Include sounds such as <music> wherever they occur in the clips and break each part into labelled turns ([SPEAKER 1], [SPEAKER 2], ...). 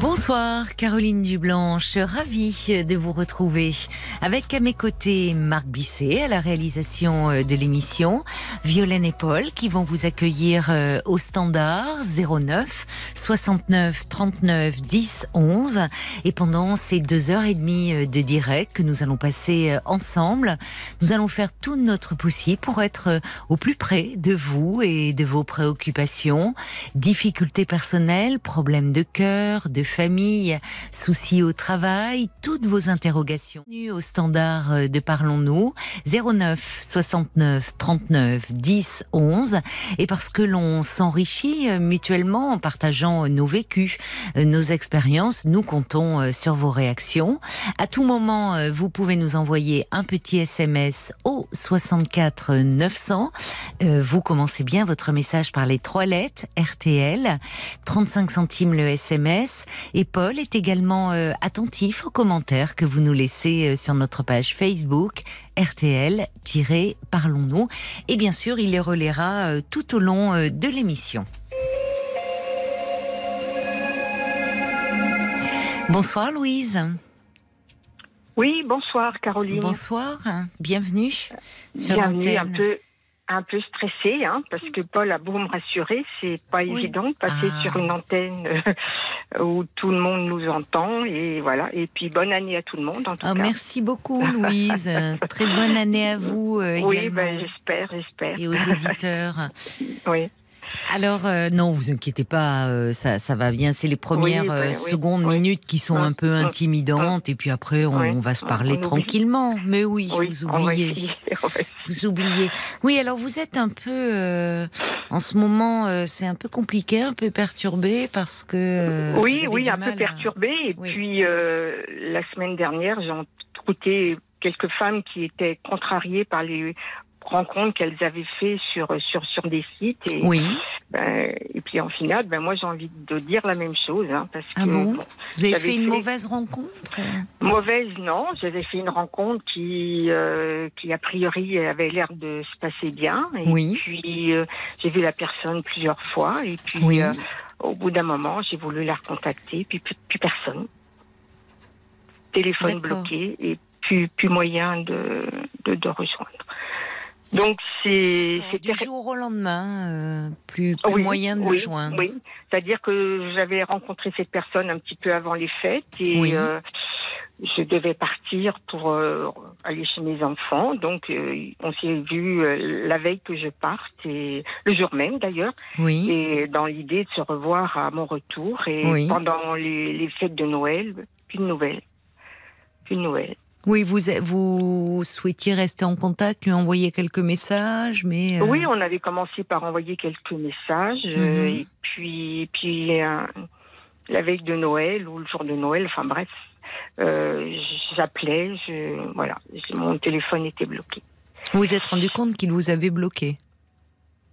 [SPEAKER 1] Bonsoir Caroline Dublanche, ravie de vous retrouver. Avec à mes côtés Marc Bisset à la réalisation euh, de l'émission, Violaine et Paul qui vont vous accueillir euh, au standard 09 69 39 10 11. Et pendant ces deux heures et demie euh, de direct que nous allons passer ensemble, nous allons faire tout notre possible pour être au plus près de vous et de vos préoccupations, difficultés personnelles, problèmes de cœur, de famille, soucis au travail, toutes vos interrogations. Au standard euh, de Parlons-nous, 09 69 39 10 11. Et parce que l'on s'enrichit euh, mutuellement en partageant nos vécus, euh, nos expériences, nous comptons sur vos réactions. À tout moment, vous pouvez nous envoyer un petit SMS au 64 900. Vous commencez bien votre message par les trois lettres RTL, 35 centimes le SMS et Paul est également euh, attentif aux commentaires que vous nous laissez euh, sur notre page Facebook RTL-Parlons-nous. Et bien sûr, il les relaiera euh, tout au long de l'émission. Bonsoir Louise.
[SPEAKER 2] Oui, bonsoir Caroline.
[SPEAKER 1] Bonsoir, bienvenue
[SPEAKER 2] sur Bienvenue un peu un peu stressée, hein, parce que Paul a beau me rassurer, c'est pas évident de passer ah. sur une antenne euh, où tout le monde nous entend et voilà. Et puis bonne année à tout le monde en tout
[SPEAKER 1] ah,
[SPEAKER 2] cas.
[SPEAKER 1] Merci beaucoup <laughs> Louise, très bonne année à vous euh, également.
[SPEAKER 2] Oui, ben, j'espère, j'espère.
[SPEAKER 1] Et aux auditeurs.
[SPEAKER 2] oui.
[SPEAKER 1] Alors euh, non, vous inquiétez pas, euh, ça, ça va bien. C'est les premières euh, secondes, minutes qui sont un peu intimidantes, et puis après on, va se parler tranquillement. Mais oui, vous oubliez, <laughs> vous oubliez. Oui, alors vous êtes un peu, en ce moment, c'est un peu compliqué, un peu perturbé parce que.
[SPEAKER 2] oui, oui, un peu perturbé. Et puis la semaine dernière, j'ai écouté quelques femmes qui étaient contrariées par les rencontres qu'elles avaient fait sur sur sur des sites et
[SPEAKER 1] oui.
[SPEAKER 2] Ben, et puis en final ben moi j'ai envie de dire la même chose hein, parce
[SPEAKER 1] ah
[SPEAKER 2] que
[SPEAKER 1] bon vous avez fait une mauvaise rencontre
[SPEAKER 2] mauvaise non. J'avais fait une rencontre qui euh, qui a priori avait l'air de se passer bien. Et
[SPEAKER 1] oui.
[SPEAKER 2] puis euh, j'ai vu la personne plusieurs fois. Et puis euh, au bout d'un moment j'ai voulu la recontacter. Puis plus, plus personne. Téléphone bloqué et plus plus moyen de, de, de rejoindre donc c'est
[SPEAKER 1] du jour au lendemain, euh, plus, moyen de le joindre.
[SPEAKER 2] Oui, c'est-à-dire que j'avais rencontré cette personne un petit peu avant les fêtes et euh, je devais partir pour euh, aller chez mes enfants. Donc on s'est vu la veille que je parte et le jour même d'ailleurs.
[SPEAKER 1] Oui.
[SPEAKER 2] Et dans l'idée de se revoir à mon retour et pendant les, les fêtes de Noël, plus de nouvelles, plus de nouvelles.
[SPEAKER 1] Oui, vous, vous souhaitiez rester en contact, lui envoyer quelques messages, mais...
[SPEAKER 2] Euh, oui, on avait commencé par envoyer quelques messages, euh, mhm. et puis, puis euh, la veille de Noël ou le jour de Noël, enfin bref, j'appelais, je, voilà, mon téléphone était bloqué.
[SPEAKER 1] Vous vous êtes rendu compte qu'il vous avait bloqué?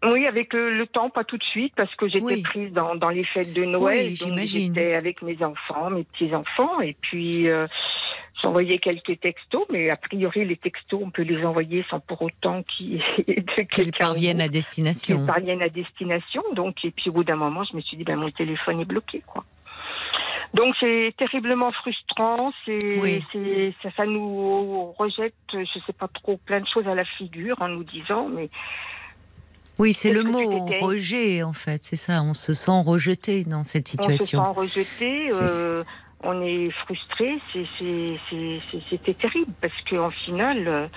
[SPEAKER 2] Oui, avec le, temps, pas tout de suite, parce que j'étais prise dans, dans, les fêtes de Noël.
[SPEAKER 1] Oui, j'imagine.
[SPEAKER 2] J'étais avec mes enfants, mes petits-enfants, et puis J'envoyais quelques textos, mais a priori, les textos, on peut les envoyer sans pour autant qu'ils
[SPEAKER 1] parviennent à destination.
[SPEAKER 2] Qu'ils parviennent à destination. Donc, et puis au bout d'un moment, je me suis dit, ben, mon téléphone est bloqué, quoi. Donc c'est terriblement frustrant, c'est, ça, ça, nous rejette, je sais pas trop, plein de choses à la figure en nous disant, mais
[SPEAKER 1] oui, c'est le mot rejet en fait, c'est ça. On se sent rejeté dans cette situation.
[SPEAKER 2] On se sent rejeté. Euh, on est frustré, c'était terrible parce qu'en final, euh,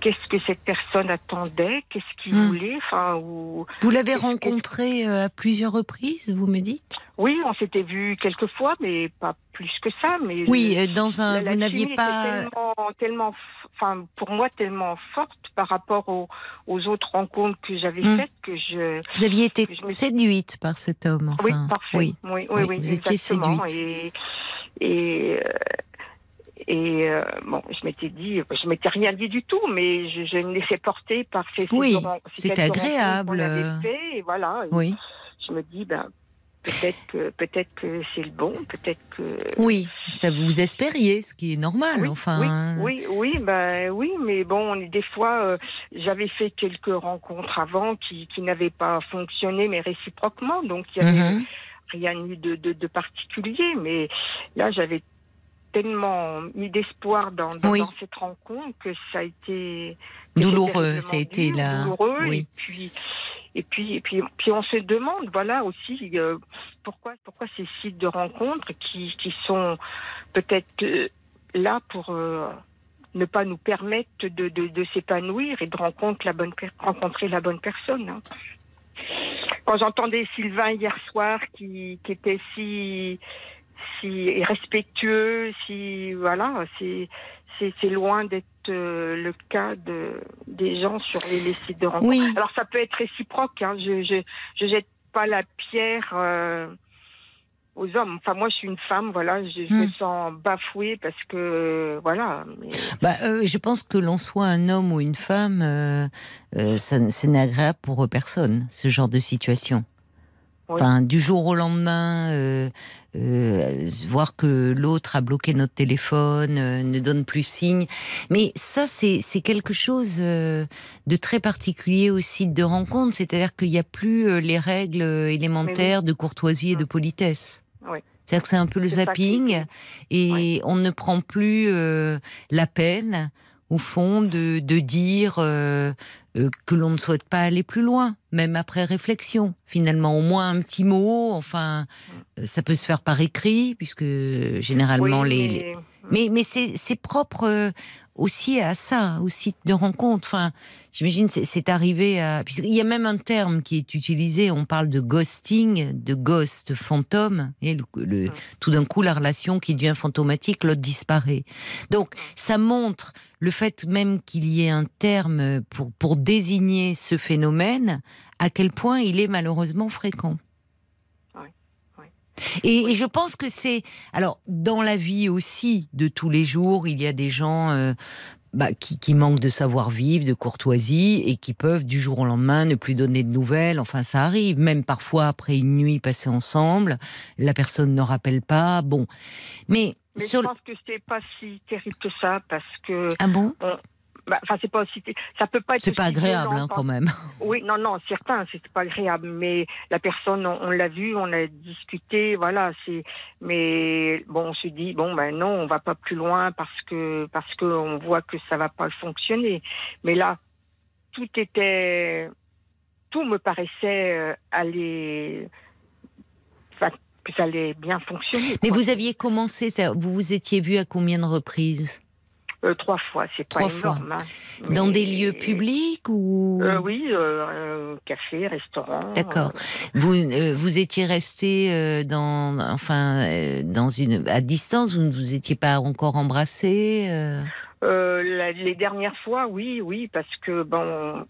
[SPEAKER 2] qu'est-ce que cette personne attendait, qu'est-ce qu'il hmm. voulait, enfin, ou,
[SPEAKER 1] Vous l'avez rencontré euh, à plusieurs reprises, vous me dites?
[SPEAKER 2] Oui, on s'était vu quelques fois, mais pas plus que ça. Mais
[SPEAKER 1] oui, euh, dans un, vous n'aviez pas
[SPEAKER 2] tellement, tellement, enfin, pour moi, tellement forte par rapport aux, autres rencontres que j'avais hmm. faites que je.
[SPEAKER 1] Vous aviez été séduite par cet homme.
[SPEAKER 2] Oui, parfait. Oui, oui, oui,
[SPEAKER 1] vous étiez séduite.
[SPEAKER 2] Et, et et euh, bon, je m'étais dit, je m'étais rien dit du tout, mais je, me laissais porter par ces
[SPEAKER 1] Oui, c'est agréable.
[SPEAKER 2] Fait, et voilà.
[SPEAKER 1] Oui.
[SPEAKER 2] je me dis, ben, peut-être que, peut-être que c'est le bon, peut-être que.
[SPEAKER 1] Oui, ça vous espériez, ce qui est normal,
[SPEAKER 2] oui,
[SPEAKER 1] enfin.
[SPEAKER 2] Oui, oui, oui, ben, oui, mais bon, des fois, euh, j'avais fait quelques rencontres avant qui, qui n'avaient pas fonctionné, mais réciproquement, donc il y avait
[SPEAKER 1] Mhm.
[SPEAKER 2] rien eu de, de, de particulier, mais là, j'avais tellement mis d'espoir dans, dans,
[SPEAKER 1] Oui.
[SPEAKER 2] dans cette rencontre que ça a été
[SPEAKER 1] Douloureux, ça a été là.
[SPEAKER 2] douloureux,
[SPEAKER 1] Oui.
[SPEAKER 2] et puis et puis et puis puis on se demande voilà aussi euh, pourquoi pourquoi ces sites de rencontres qui qui sont peut-être euh, là pour euh, ne pas nous permettre de, de, de s'épanouir et de rencontrer la bonne rencontrer la bonne personne. hein. Quand j'entendais Sylvain hier soir qui, qui était si si respectueux, si voilà, c'est loin d'être euh, le cas de des gens sur les, les sites de rencontres.
[SPEAKER 1] Oui.
[SPEAKER 2] Alors ça peut être réciproque. Hein. Je, je je jette pas la pierre euh, aux hommes. Enfin moi je suis une femme, voilà, je, je me
[SPEAKER 1] Hmm.
[SPEAKER 2] sens bafouée parce que voilà. mais-
[SPEAKER 1] Bah, euh, je pense que l'on soit un homme ou une femme, euh, euh, ça, c'est agréable pour personne, ce genre de situation. Enfin, du jour au lendemain, euh, euh, voir que l'autre a bloqué notre téléphone, euh, ne donne plus signe. Mais ça, c'est quelque chose euh, de très particulier au site de rencontre. C'est-à-dire qu'il n'y a plus euh, les règles euh, élémentaires de courtoisie et de politesse.
[SPEAKER 2] Oui.
[SPEAKER 1] C'est-à-dire que c'est un peu le zapping et on ne prend plus euh, la peine, au fond, de, de dire euh, euh, que l'on ne souhaite pas aller plus loin, même après réflexion. Finalement, au moins un petit mot. Enfin, euh, ça peut se faire par écrit, puisque généralement
[SPEAKER 2] Oui,
[SPEAKER 1] les, les-
[SPEAKER 2] mais-
[SPEAKER 1] mais, mais c'est propre aussi à ça, au site de rencontre. Enfin, j'imagine c'est c'est arrivé à. puisqu'il y a même un terme qui est utilisé. On parle de ghosting, de ghost, fantôme. Et le, le- tout d'un coup, la relation qui devient fantomatique, l'autre disparaît. Donc, ça montre le fait même qu'il y ait un terme pour pour désigner ce phénomène, à quel point il est malheureusement fréquent. Et, je pense que c'est alors dans la vie aussi de tous les jours, il y a des gens euh, bah, qui, qui manquent de savoir-vivre, de courtoisie et qui peuvent du jour au lendemain ne plus donner de nouvelles. Enfin, ça arrive. Même parfois après une nuit passée ensemble, la personne ne rappelle pas. Bon, mais,
[SPEAKER 2] Mais
[SPEAKER 1] sur
[SPEAKER 2] je pense que c'est pas si terrible que ça parce que
[SPEAKER 1] ah bon,
[SPEAKER 2] bah, enfin c'est pas aussi ça peut pas être
[SPEAKER 1] c'est pas agréable hein,
[SPEAKER 2] quand-
[SPEAKER 1] même.
[SPEAKER 2] Oui, non, non, certain, c'est pas agréable, mais la personne, on, on l'a vu, on a discuté, voilà, c'est, mais bon, on se dit, bon, ben non, on va pas plus loin parce que, parce que on voit que ça va pas fonctionner. Mais là, tout était, tout me paraissait euh, aller, enfin, que ça allait bien fonctionner.
[SPEAKER 1] Mais
[SPEAKER 2] quoi.
[SPEAKER 1] vous aviez commencé, ça- vous vous étiez vu à combien de reprises?
[SPEAKER 2] Euh, trois fois, c'est pas
[SPEAKER 1] Trois fois.
[SPEAKER 2] énorme. hein.
[SPEAKER 1] Dans
[SPEAKER 2] Mais-
[SPEAKER 1] des lieux publics ou
[SPEAKER 2] Euh, Oui, euh, euh, café, restaurant.
[SPEAKER 1] D'accord.
[SPEAKER 2] euh,
[SPEAKER 1] Vous, euh, vous étiez resté euh, dans, enfin, euh, dans une, à distance. Vous ne vous étiez pas encore embrassé. euh?
[SPEAKER 2] Euh, la- les dernières fois, oui, oui, parce que bon,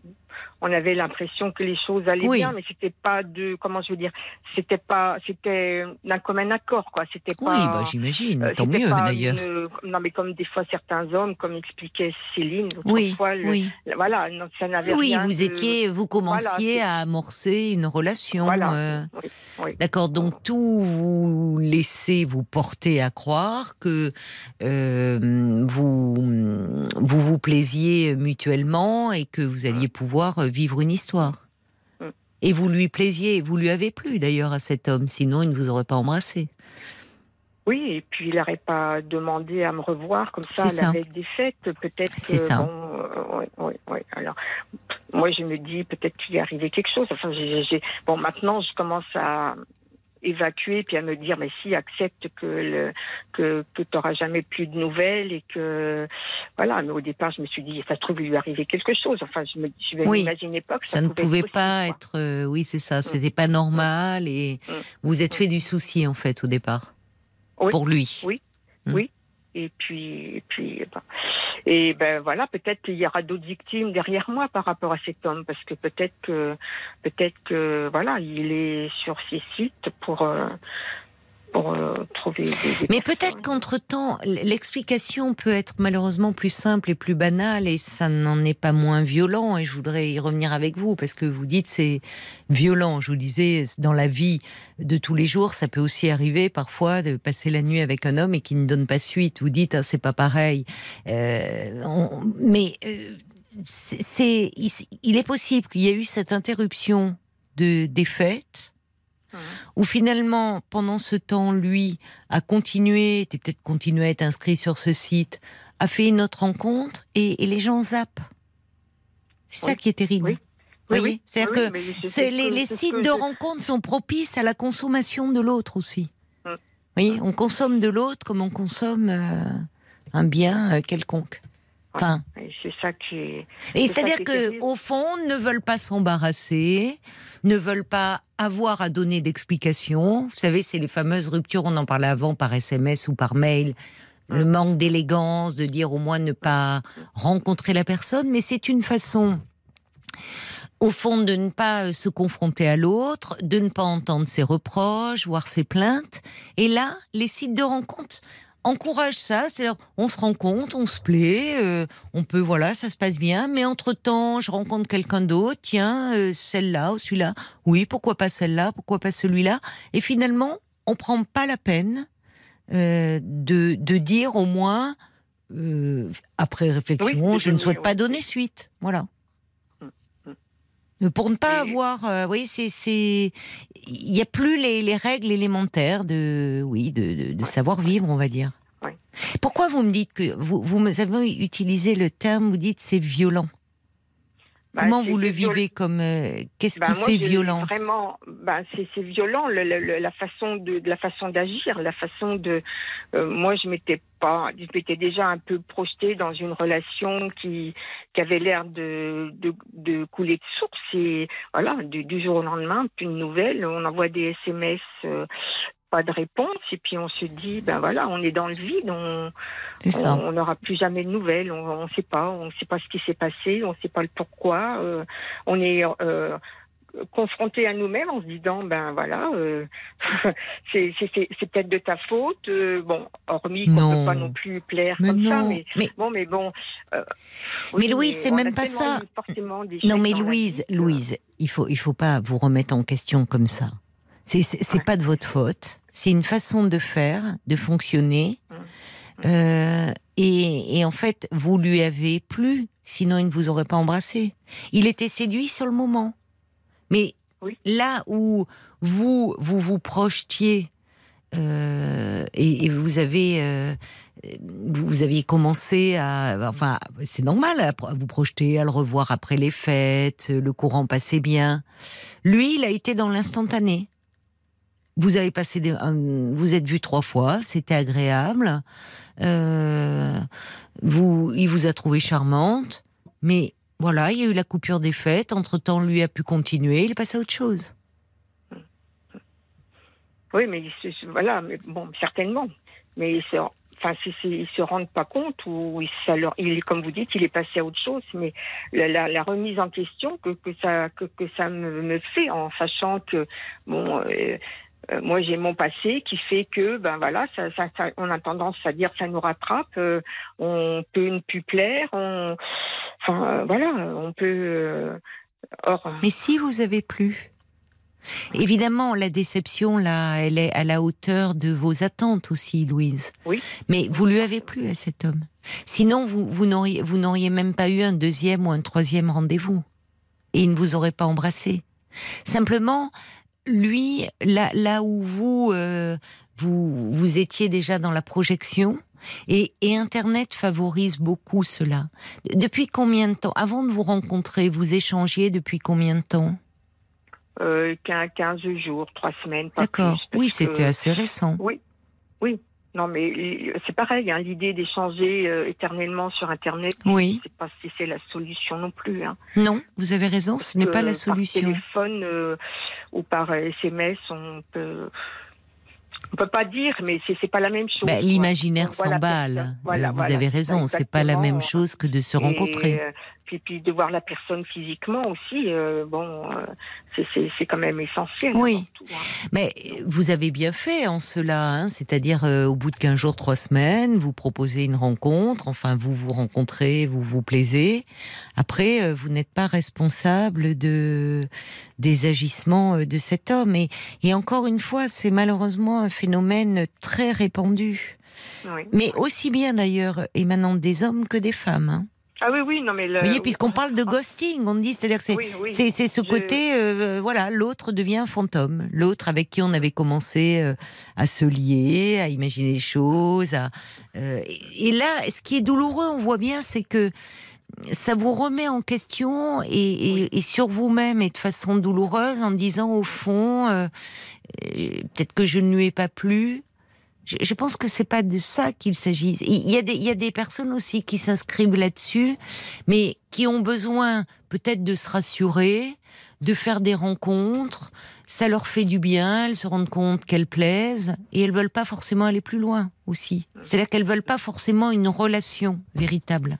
[SPEAKER 2] on avait l'impression que les choses allaient
[SPEAKER 1] Oui.
[SPEAKER 2] bien, mais c'était pas de, comment je veux dire, c'était pas, c'était d'un commun accord, quoi. C'était
[SPEAKER 1] Oui,
[SPEAKER 2] pas.
[SPEAKER 1] bah, j'imagine.
[SPEAKER 2] euh,
[SPEAKER 1] Tant mieux d'ailleurs.
[SPEAKER 2] non, mais comme des fois certains hommes, comme expliquait Céline,
[SPEAKER 1] Oui,
[SPEAKER 2] fois, le-
[SPEAKER 1] oui.
[SPEAKER 2] voilà, non, ça n'avait
[SPEAKER 1] Oui,
[SPEAKER 2] rien
[SPEAKER 1] vous
[SPEAKER 2] de-
[SPEAKER 1] étiez, vous commenciez à amorcer une relation.
[SPEAKER 2] Voilà.
[SPEAKER 1] euh,
[SPEAKER 2] Oui, oui.
[SPEAKER 1] D'accord, donc tout vous laissez vous porter à croire que euh, vous, vous vous plaisiez mutuellement et que vous alliez pouvoir vivre une histoire.
[SPEAKER 2] Mm.
[SPEAKER 1] Et vous lui plaisiez, vous lui avez plu d'ailleurs à cet homme, sinon il ne vous aurait pas embrassé.
[SPEAKER 2] Oui, et puis il n'aurait pas demandé à me revoir comme ça à
[SPEAKER 1] C'est
[SPEAKER 2] la
[SPEAKER 1] ça.
[SPEAKER 2] veille des fêtes. Peut-être
[SPEAKER 1] C'est ça.
[SPEAKER 2] bon, euh, ouais, ouais, ouais. Alors, moi je me dis peut-être qu'il est arrivé quelque chose. Enfin, bon, maintenant je commence à évacuer puis à me dire mais si accepte que le que que t'auras jamais plus de nouvelles et que voilà mais au départ je me suis dit ça se trouve il lui est arrivé quelque chose enfin je me je
[SPEAKER 1] Oui.
[SPEAKER 2] m'imaginais pas que ça,
[SPEAKER 1] Ça, ne
[SPEAKER 2] pouvait être
[SPEAKER 1] pas
[SPEAKER 2] possible,
[SPEAKER 1] être, euh, oui c'est ça, c'était pas normal et
[SPEAKER 2] Mm.
[SPEAKER 1] vous êtes fait du souci en fait au départ
[SPEAKER 2] Oui.
[SPEAKER 1] pour lui.
[SPEAKER 2] Oui.
[SPEAKER 1] Mm.
[SPEAKER 2] Oui. Et puis, et puis, ben, et ben voilà, peut-être qu'il y aura d'autres victimes derrière moi par rapport à cet homme, parce que peut-être que, peut-être que, voilà, il est sur ces sites pour, euh, pour euh, trouver des,
[SPEAKER 1] Mais peut-être qu'entre-temps, l'explication peut être malheureusement plus simple et plus banale et ça n'en est pas moins violent et je voudrais y revenir avec vous parce que vous dites c'est violent. Je vous disais, dans la vie de tous les jours, ça peut aussi arriver parfois de passer la nuit avec un homme et qui ne donne pas suite. Vous dites, ah, c'est pas pareil. Euh, mais euh, c'est, il, est possible qu'il y ait eu cette interruption de, des fêtes où finalement, pendant ce temps, lui a continué, était peut-être continué à être inscrit sur ce site, a fait une autre rencontre et, les gens zappent. C'est ça qui est terrible.
[SPEAKER 2] Oui.
[SPEAKER 1] Voyez C'est-à-dire que, les, sites de rencontre sont propices à la consommation de l'autre aussi. Vous voyez On consomme de l'autre comme on consomme euh, un bien euh, quelconque.
[SPEAKER 2] Enfin, c'est ça qui.
[SPEAKER 1] Et c'est-à-dire que, au fond, ne veulent pas s'embarrasser, ne veulent pas avoir à donner d'explications. Vous savez, c'est les fameuses ruptures, on en parlait avant par SMS ou par mail. Le manque d'élégance, de dire au moins ne pas rencontrer la personne, mais c'est une façon au fond, de ne pas euh, se confronter à l'autre, de ne pas entendre ses reproches, voir ses plaintes. Et là, les sites de rencontre encourage ça. C'est on se rencontre, on se plaît, euh, on peut, voilà, ça se passe bien. Mais entre temps, je rencontre quelqu'un d'autre. Tiens, euh, celle-là ou celui-là. Oui, pourquoi pas celle-là Pourquoi pas celui-là Et finalement, on prend pas la peine euh, de, dire au moins, après réflexion, je ne souhaite pas donner suite. Voilà. Pour ne pas avoir, oui, c'est, c'est, il n'y a plus les, règles élémentaires de, oui, de, savoir vivre, on va dire. Pourquoi vous me dites que vous, vous avez utilisé le terme, vous dites c'est violent? Bah, Comment vous le vivez comme euh, qu'est-ce bah, qui fait violence?
[SPEAKER 2] Vraiment, bah, c'est violent la façon de, la façon d'agir, la façon de. Euh, moi, je m'étais pas, je m'étais déjà un peu projetée dans une relation qui qui avait l'air de, de, couler de source et voilà du, jour au lendemain, plus de nouvelles. On envoie des SMS pas de réponse. Et puis on se dit ben voilà on est dans le vide on on n'aura plus jamais de nouvelles on ne sait pas on sait pas ce qui s'est passé on ne sait pas le pourquoi euh, on est euh, confronté à nous-mêmes en se disant ben voilà euh, <laughs> c'est peut-être de ta faute bon hormis qu'on ne peut pas non plus plaire comme ça mais, bon mais bon
[SPEAKER 1] mais Louise c'est même pas ça. non mais Louise Louise il faut il faut pas vous remettre en question comme ça c'est pas de votre faute. C'est une façon de faire, de fonctionner. Mmh. Euh, et, en fait, vous lui avez plu, sinon il ne vous aurait pas embrassé. Il était séduit sur le moment. Mais là où vous vous vous projetiez euh, et, vous avez euh, vous aviez commencé à enfin c'est normal à vous projeter à le revoir après les fêtes le courant passait bien lui il a été dans l'instantané vous avez passé des, vous êtes vu trois fois, c'était agréable. Euh, il vous a trouvé charmante, mais voilà, il y a eu la coupure des fêtes. Entre temps, lui a pu continuer. Il est passé à autre chose.
[SPEAKER 2] Oui, mais voilà, mais bon, certainement. Mais il se, enfin, ils se rendent pas compte ou comme vous dites, il est passé à autre chose. Mais la, remise en question que, que ça que, ça me, me, fait en sachant que bon. Euh, euh, moi, j'ai mon passé qui fait que, ben voilà, ça, ça, on a tendance à dire ça nous rattrape, euh, on peut ne plus plaire, on, enfin euh, voilà, on peut.
[SPEAKER 1] or. Mais si vous avez plu, Évidemment, la déception, là, elle est à la hauteur de vos attentes aussi, Louise.
[SPEAKER 2] Oui.
[SPEAKER 1] Mais vous lui avez plu à cet homme. Sinon, vous, vous n'auriez même pas eu un deuxième ou un troisième rendez-vous. Et il ne vous aurait pas embrassé. Simplement, lui, là, là où vous, euh, vous, vous étiez déjà dans la projection, et, Internet favorise beaucoup cela. Depuis combien de temps Avant de vous rencontrer, vous échangiez depuis combien de temps?
[SPEAKER 2] Euh, 15 jours, 3 semaines.
[SPEAKER 1] D'accord. Oui, c'était assez récent.
[SPEAKER 2] Oui, oui. Non, mais c'est pareil, hein, l'idée d'échanger euh, éternellement sur Internet,
[SPEAKER 1] oui.
[SPEAKER 2] c'est pas si c'est la solution non plus. Hein.
[SPEAKER 1] Non, vous avez raison, ce n'est pas la solution.
[SPEAKER 2] Par téléphone euh, ou par SMS, on peut. On peut pas dire, mais c'est pas la même chose.
[SPEAKER 1] Bah, l'imaginaire s'emballe. Voilà, vous avez raison, c'est pas la même chose que de se rencontrer.
[SPEAKER 2] Puis, puis de voir la personne physiquement aussi, euh, bon, euh, c'est quand même essentiel.
[SPEAKER 1] Oui, hein. mais vous avez bien fait en cela, hein, c'est-à-dire au bout de 15 jours, 3 semaines, vous proposez une rencontre, enfin vous vous rencontrez, vous vous plaisez. Après, vous n'êtes pas responsable de des agissements de cet homme. Et, et encore une fois, c'est malheureusement un phénomène très répandu. Mais aussi bien d'ailleurs émanant des hommes que des femmes. Hein.
[SPEAKER 2] Ah oui, oui, non mais. Le...
[SPEAKER 1] Vous voyez, puisqu'on parle de ghosting, on dit, c'est-à-dire que c'est c'est ce côté, euh, voilà, l'autre devient fantôme, l'autre avec qui on avait commencé euh, à se lier, à imaginer des choses, à, euh, et là, ce qui est douloureux, on voit bien, c'est que ça vous remet en question et, et sur vous-même et de façon douloureuse en disant au fond, peut-être que je ne lui ai pas plu, je, pense que c'est pas de ça qu'il s'agit. Il y a des, il y a des personnes aussi qui s'inscrivent là-dessus, mais qui ont besoin peut-être de se rassurer, de faire des rencontres. Ça leur fait du bien, elles se rendent compte qu'elles plaisent et elles veulent pas forcément aller plus loin aussi. C'est-à-dire qu'elles veulent pas forcément une relation véritable.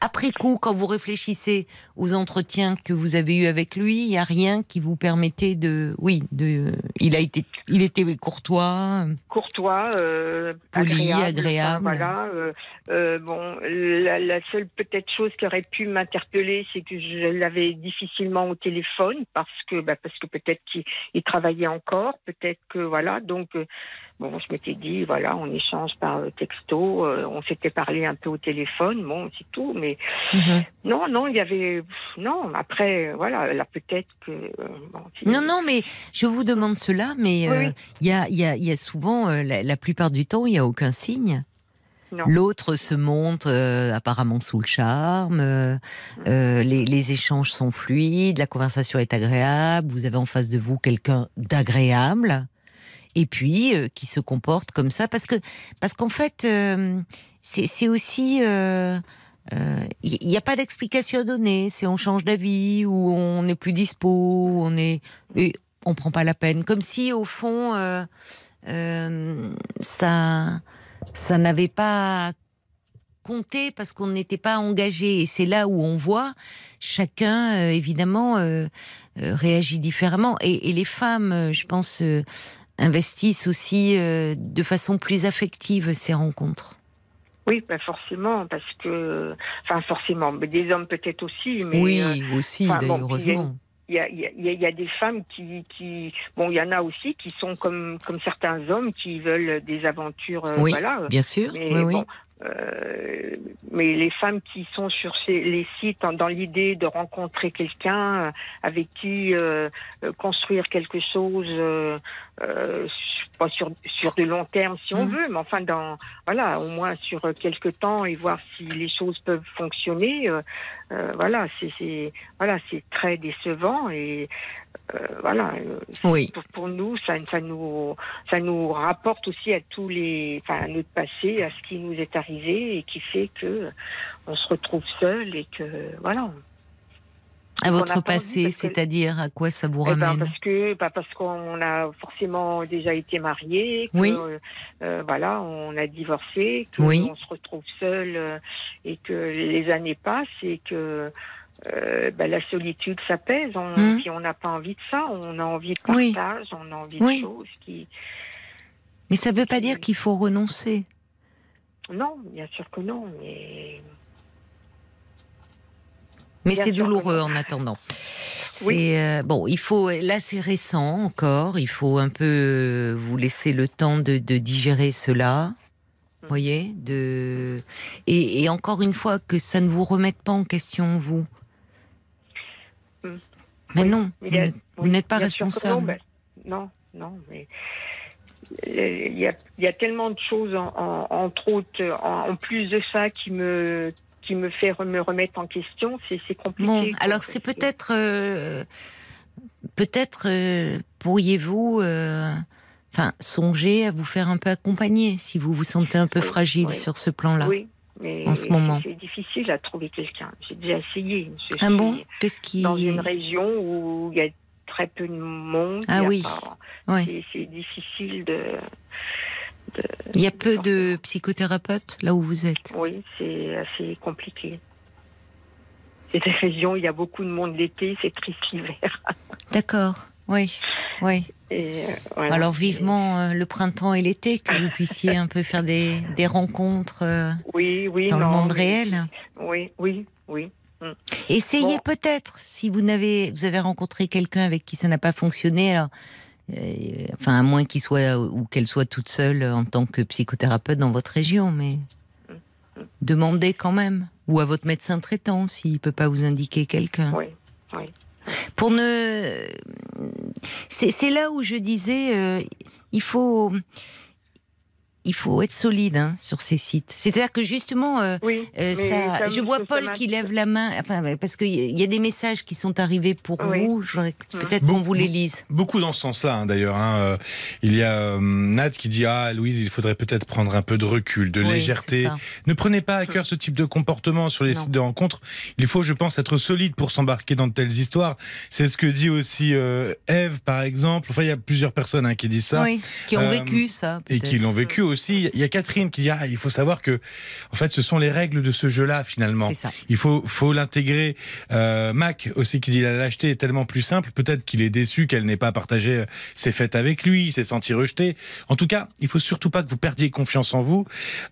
[SPEAKER 1] Après coup, quand vous réfléchissez aux entretiens que vous avez eus avec lui, il n'y a rien qui vous permettait de, oui, de, il a été, il était courtois,
[SPEAKER 2] courtois, euh,
[SPEAKER 1] poli, agréable.
[SPEAKER 2] voilà. Euh, euh, bon, la, seule peut-être chose qui aurait pu m'interpeller, c'est que je l'avais difficilement au téléphone parce que, bah, parce que peut-être qu'il travaillait encore, peut-être que voilà, donc. Euh, bon, je m'étais dit, voilà, on échange par texto, on s'était parlé un peu au téléphone, bon, c'est tout, mais mhm. non, non, il y avait, non, après, voilà, là peut-être que.
[SPEAKER 1] non, non, mais je vous demande cela, mais il y, a, y, a, y a souvent, la, la, plupart du temps, il n'y a aucun signe. L'autre se montre euh, apparemment sous le charme, euh, euh, les, échanges sont fluides, la conversation est agréable, vous avez en face de vous quelqu'un d'agréable, et puis qui se comporte comme ça, parce que parce qu'en fait, c'est aussi... il n'y a pas d'explication à donner. C'est on change d'avis ou on n'est plus dispo, on est, on prend pas la peine. Comme si au fond, ça, ça n'avait pas compté parce qu'on n'était pas engagé. Et c'est là où on voit chacun, euh, évidemment, euh, euh, réagit différemment. Et, les femmes, je pense, investissent aussi de façon plus affective ces rencontres.
[SPEAKER 2] Oui, pas forcément, parce que, enfin forcément, mais des hommes peut-être aussi, mais
[SPEAKER 1] oui, aussi, heureusement
[SPEAKER 2] il y a, y, y a, des femmes qui, qui, bon, il y en a aussi qui sont comme comme certains hommes qui veulent des aventures. Euh,
[SPEAKER 1] oui,
[SPEAKER 2] voilà.
[SPEAKER 1] bien sûr.
[SPEAKER 2] Mais
[SPEAKER 1] oui,
[SPEAKER 2] bon, euh, mais les femmes qui sont sur ces, les sites dans l'idée de rencontrer quelqu'un euh, avec qui euh, construire quelque chose, euh, pas sur sur de long terme si on mmh. veut, mais enfin dans voilà au moins sur quelques temps et voir si les choses peuvent fonctionner. voilà, c'est voilà c'est très décevant et euh, voilà. Euh,
[SPEAKER 1] oui.
[SPEAKER 2] Pour, pour, nous, ça, ça, nous, ça nous rapporte aussi à tous les, enfin, à notre passé, à ce qui nous est arrivé et qui fait que on se retrouve seul et que voilà.
[SPEAKER 1] À votre passé, c'est-à-dire à quoi ça vous eh ben, ramène
[SPEAKER 2] Parce que, bah, parce qu'on a forcément déjà été mariés,
[SPEAKER 1] oui.
[SPEAKER 2] Euh, voilà, on a divorcé, qu'on on se retrouve seul et que les années passent et que euh, bah, la solitude, ça pèse. On, hmm. on n'a pas envie de ça. On a envie de partage, on a envie de choses qui.
[SPEAKER 1] Mais ça ne veut pas dire qu'il faut renoncer.
[SPEAKER 2] Non, bien sûr que non, mais.
[SPEAKER 1] Mais c'est douloureux en attendant. Euh, bon, il faut là c'est récent encore, il faut un peu euh, vous laisser le temps de, de digérer cela. Vous hmm. voyez, de et, et, encore une fois que ça ne vous remette pas en question vous. Mais non, vous n'êtes pas responsable.
[SPEAKER 2] Non, non, mais il y, a, il y a, tellement de choses, en, entre autres, en, plus de ça, qui me qui me fait me remettre en question. C'est compliqué. Bon,
[SPEAKER 1] alors c'est peut-être euh, peut-être euh, pourriez-vous. Euh, enfin, songer à vous faire un peu accompagner si vous vous sentez un peu fragile sur ce plan-là.
[SPEAKER 2] Oui, en ce moment C'est difficile à trouver quelqu'un. J'ai déjà essayé.
[SPEAKER 1] ah bon Qu'est-ce qui
[SPEAKER 2] dans une région où il y a très peu de monde.
[SPEAKER 1] Ah oui.
[SPEAKER 2] C'est difficile de,
[SPEAKER 1] Il y a peu de psychothérapeutes là où vous êtes?
[SPEAKER 2] Oui, c'est assez compliqué. cette région, il y a beaucoup de monde l'été, c'est triste l'hiver. <laughs>
[SPEAKER 1] D'accord, oui, oui.
[SPEAKER 2] Et, euh, voilà.
[SPEAKER 1] Alors vivement euh, le printemps et l'été, que vous puissiez un peu faire des, des rencontres euh,
[SPEAKER 2] oui, oui,
[SPEAKER 1] dans le monde
[SPEAKER 2] mais-
[SPEAKER 1] réel.
[SPEAKER 2] Oui, oui, oui.
[SPEAKER 1] Essayez
[SPEAKER 2] Bon.
[SPEAKER 1] peut-être, si vous n'avez, vous avez rencontré quelqu'un avec qui ça n'a pas fonctionné, alors, enfin, à moins qu'il soit ou qu'elle soit toute seule en tant que psychothérapeute dans votre région, mais demandez quand même, ou à votre médecin traitant s'il peut pas vous indiquer quelqu'un.
[SPEAKER 2] Oui, oui.
[SPEAKER 1] Pour ne, c'est c'est là où je disais, euh, il faut. Il faut être solide hein, sur ces sites. C'est-à-dire que justement, euh,
[SPEAKER 2] Oui,
[SPEAKER 1] euh, ça, je vois Paul qui lève la main, enfin parce qu'il y a des messages qui sont arrivés pour
[SPEAKER 2] Oui.
[SPEAKER 1] vous. Je voudrais que-
[SPEAKER 2] Mm.
[SPEAKER 1] peut-être qu'on vous les lise.
[SPEAKER 3] Beaucoup dans ce sens-là, hein, d'ailleurs. hein. Euh, Il y a euh, Nat qui dit Ah, Louise, il faudrait peut-être prendre un peu de recul, de
[SPEAKER 1] Oui,
[SPEAKER 3] légèreté. Ne prenez pas à cœur ce type de comportement sur les
[SPEAKER 1] Non.
[SPEAKER 3] sites de rencontres. Il faut, je pense, être solide pour s'embarquer dans de telles histoires. C'est ce que dit aussi euh, Eve, par exemple. Enfin, il y a plusieurs personnes hein, qui disent ça.
[SPEAKER 1] Oui, qui ont
[SPEAKER 3] Euh,
[SPEAKER 1] vécu ça.
[SPEAKER 3] et qui l'ont vécu aussi. Il y a Catherine qui dit ah, il faut savoir que en fait ce sont les règles de ce jeu-là finalement.
[SPEAKER 1] Ça.
[SPEAKER 3] Il faut faut l'intégrer. Euh, Mac aussi qui dit la lâcheté est tellement plus simple. Peut-être qu'il est déçu qu'elle n'ait pas partagé euh, ses fêtes avec lui, il s'est senti rejeté. En tout cas, il faut surtout pas que vous perdiez confiance en vous.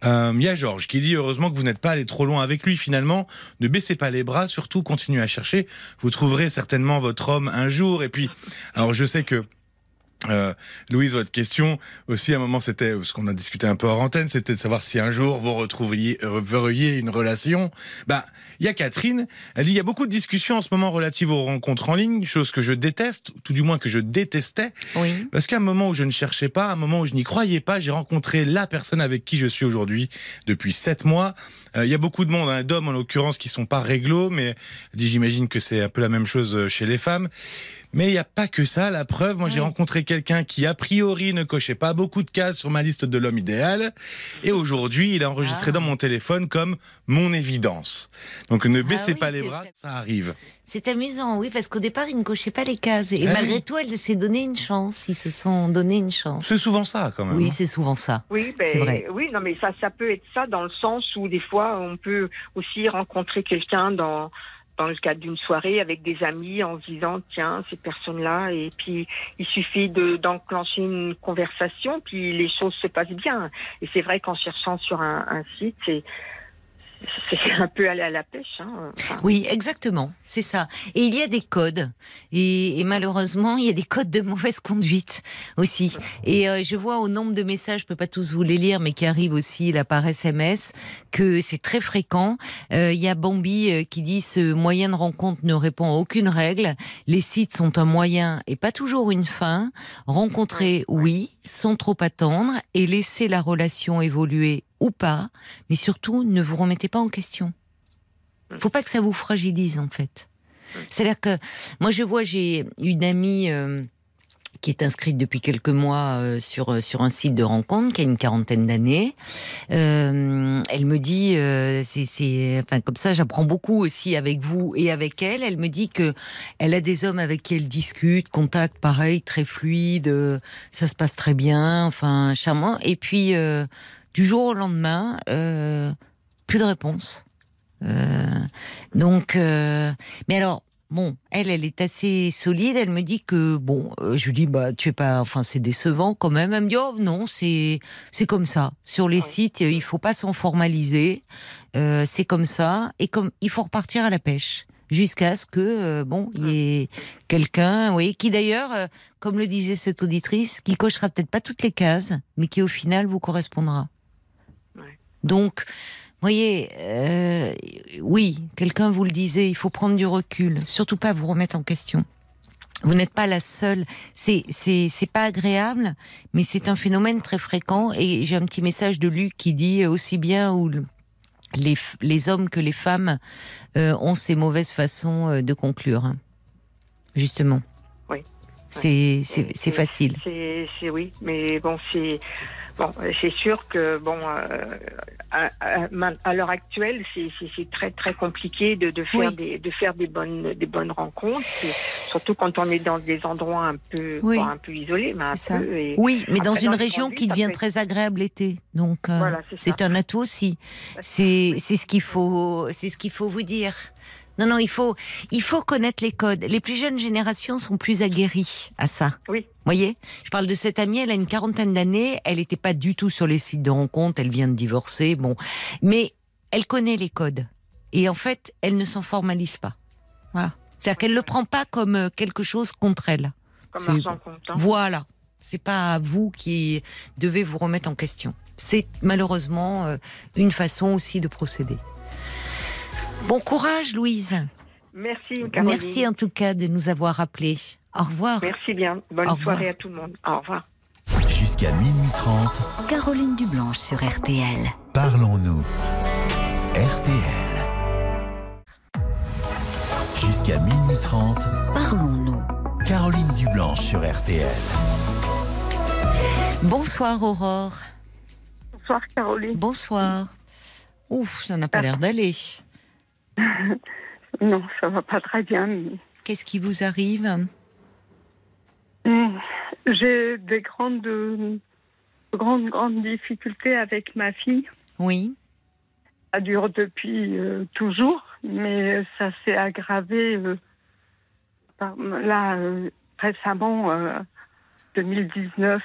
[SPEAKER 3] Euh, Il y a Georges qui dit heureusement que vous n'êtes pas allé trop loin avec lui finalement. Ne baissez pas les bras, surtout continuez à chercher. Vous trouverez certainement votre homme un jour. Et puis, alors je sais que euh, Louise, votre question aussi à un moment c'était parce qu'on a discuté un peu hors antenne, c'était de savoir si un jour vous retrouveriez euh, une relation. Bah, il y a Catherine, elle dit il y a beaucoup de discussions en ce moment relatives aux rencontres en ligne, chose que je déteste, ou tout du moins que je détestais,
[SPEAKER 1] Oui.
[SPEAKER 3] parce qu'à un moment où je ne cherchais pas, à un moment où je n'y croyais pas, j'ai rencontré la personne avec qui je suis aujourd'hui depuis sept mois. Euh, Il y a beaucoup de monde, hein, d'hommes en l'occurrence, qui sont pas réglo, mais j'imagine que c'est un peu la même chose chez les femmes. Mais il n'y a pas que ça, la preuve. Moi, j'ai rencontré quelqu'un qui, a priori, ne cochait pas beaucoup de cases sur ma liste de l'homme idéal. Et aujourd'hui, il est enregistré
[SPEAKER 1] Ah.
[SPEAKER 3] dans mon téléphone comme mon évidence. Donc, ne baissez
[SPEAKER 1] oui,
[SPEAKER 3] pas les bras, ça arrive.
[SPEAKER 1] C'est amusant, oui, parce qu'au départ, ils ne cochaient pas les cases. Et
[SPEAKER 3] Ah
[SPEAKER 1] malgré
[SPEAKER 3] oui.
[SPEAKER 1] tout, elle s'est donné une chance. Ils se sont donné une chance.
[SPEAKER 3] C'est souvent ça, quand même.
[SPEAKER 1] Oui,
[SPEAKER 3] hein.
[SPEAKER 1] c'est souvent ça.
[SPEAKER 2] Oui, ben,
[SPEAKER 1] C'est vrai.
[SPEAKER 2] oui, non, mais ça, ça peut être ça dans le sens où des fois, on peut aussi rencontrer quelqu'un dans dans le cadre d'une soirée avec des amis en se disant tiens ces personnes-là et puis il suffit de d'enclencher une conversation puis les choses se passent bien. Et c'est vrai qu'en cherchant sur un, un site c'est <laughs> c'est un peu aller à la pêche hein. Enfin,
[SPEAKER 1] Oui, exactement, c'est ça. Et il y a des codes. Et, et malheureusement, il y a des codes de mauvaise conduite aussi. Et euh, je vois au nombre de messages, je peux pas tous vous les lire, mais qui arrivent aussi là par SMS, que c'est très fréquent. Euh, il y a Bambi euh, qui dit ce moyen de rencontre ne répond à aucune règle. Les sites sont un moyen et pas toujours une fin. Rencontrer, oui, sans trop attendre et laisser la relation évoluer ou pas, mais surtout ne vous remettez pas en question. Faut pas que ça vous fragilise en fait. C'est-à-dire que moi je vois j'ai une amie euh, qui est inscrite depuis quelques mois euh, sur euh, sur un site de rencontre qui a une quarantaine d'années. Euh, elle me dit c'est c'est enfin comme ça j'apprends beaucoup aussi avec vous et avec elle. Elle me dit que elle a des hommes avec qui elle discute, contact pareil très fluide, ça se passe très bien, enfin charmant. Et puis du jour au lendemain, euh, plus de réponse. Euh, donc, euh, mais alors, bon, elle, elle est assez solide. Elle me dit que bon, euh, je lui dis bah tu es pas, enfin c'est décevant quand même. Elle me dit oh non, c'est c'est comme ça. Sur les
[SPEAKER 2] Ouais.
[SPEAKER 1] sites, il faut pas s'en formaliser. Euh, c'est comme ça et comme il faut repartir à la pêche jusqu'à ce que euh, bon il y ait quelqu'un, oui, qui d'ailleurs, comme le disait cette auditrice, qui cochera peut-être pas toutes les cases, mais qui au final vous correspondra.
[SPEAKER 2] Ouais.
[SPEAKER 1] Donc, vous voyez, euh, oui, quelqu'un vous le disait, il faut prendre du recul, surtout pas vous remettre en question. Vous n'êtes pas la seule. C'est c'est c'est pas agréable, mais c'est un phénomène très fréquent. Et j'ai un petit message de Luc qui dit aussi bien où le- les les hommes que les femmes euh, ont ces mauvaises façons euh, de conclure. hein. Justement.
[SPEAKER 2] Oui.
[SPEAKER 1] C'est c'est
[SPEAKER 2] Et-
[SPEAKER 1] c'est
[SPEAKER 2] et
[SPEAKER 1] facile.
[SPEAKER 2] C'est, c'est oui, mais bon, c'est bon, c'est sûr que bon, euh, à, à- ma- à l'heure actuelle, c'est, c'est, c'est très très compliqué de, de faire
[SPEAKER 1] Oui.
[SPEAKER 2] des de faire des bonnes des bonnes rencontres, surtout quand on est dans des endroits un peu
[SPEAKER 1] Oui.
[SPEAKER 2] un peu isolés, mais un
[SPEAKER 1] ça.
[SPEAKER 2] peu. Et,
[SPEAKER 1] Oui, mais dans une
[SPEAKER 2] dans
[SPEAKER 1] région qui devient
[SPEAKER 2] être-
[SPEAKER 1] très agréable l'été. Donc, euh,
[SPEAKER 2] Voilà, c'est
[SPEAKER 1] un atout aussi. C'est c'est ce qu'il faut, c'est ce qu'il faut vous dire. Non, non, il faut, il faut connaître les codes. Les plus jeunes générations sont plus aguerries à ça.
[SPEAKER 4] Oui.
[SPEAKER 1] voyez Je parle de cette amie, elle a une quarantaine d'années, elle n'était pas du tout sur les sites de rencontres, elle vient de divorcer, bon. Mais elle connaît les codes. Et en fait, elle ne s'en formalise pas. Voilà. C'est-à-dire qu'elle ne le prend pas comme euh, quelque chose contre elle.
[SPEAKER 4] Comme argent comptant.
[SPEAKER 1] Voilà. C'est pas vous qui devez vous remettre en question. C'est malheureusement euh, une façon aussi de procéder. Bon courage, Louise.
[SPEAKER 4] Merci, Caroline.
[SPEAKER 1] Merci en tout cas de nous avoir appelés. Au revoir.
[SPEAKER 4] Merci bien. Bonne
[SPEAKER 1] Au revoir.
[SPEAKER 4] soirée à tout le monde. Au revoir.
[SPEAKER 5] Jusqu'à minuit 30,
[SPEAKER 6] Caroline Dublanche sur RTL.
[SPEAKER 5] parlons-nous. RTL. Jusqu'à minuit 30,
[SPEAKER 6] Parlons-nous.
[SPEAKER 5] Caroline Dublanche sur RTL.
[SPEAKER 1] Bonsoir Aurore.
[SPEAKER 4] Bonsoir, Caroline.
[SPEAKER 1] Bonsoir. Ouf, ça n'a pas l'air d'aller. <laughs>
[SPEAKER 4] Non, ça va pas très bien. mais-
[SPEAKER 1] Qu'est-ce qui vous arrive
[SPEAKER 4] Hmm. J'ai des grandes, de grandes, grandes difficultés avec ma fille.
[SPEAKER 1] Oui.
[SPEAKER 4] Ça dure depuis euh, toujours, mais ça s'est aggravé euh, par- là euh, récemment, euh, 2019.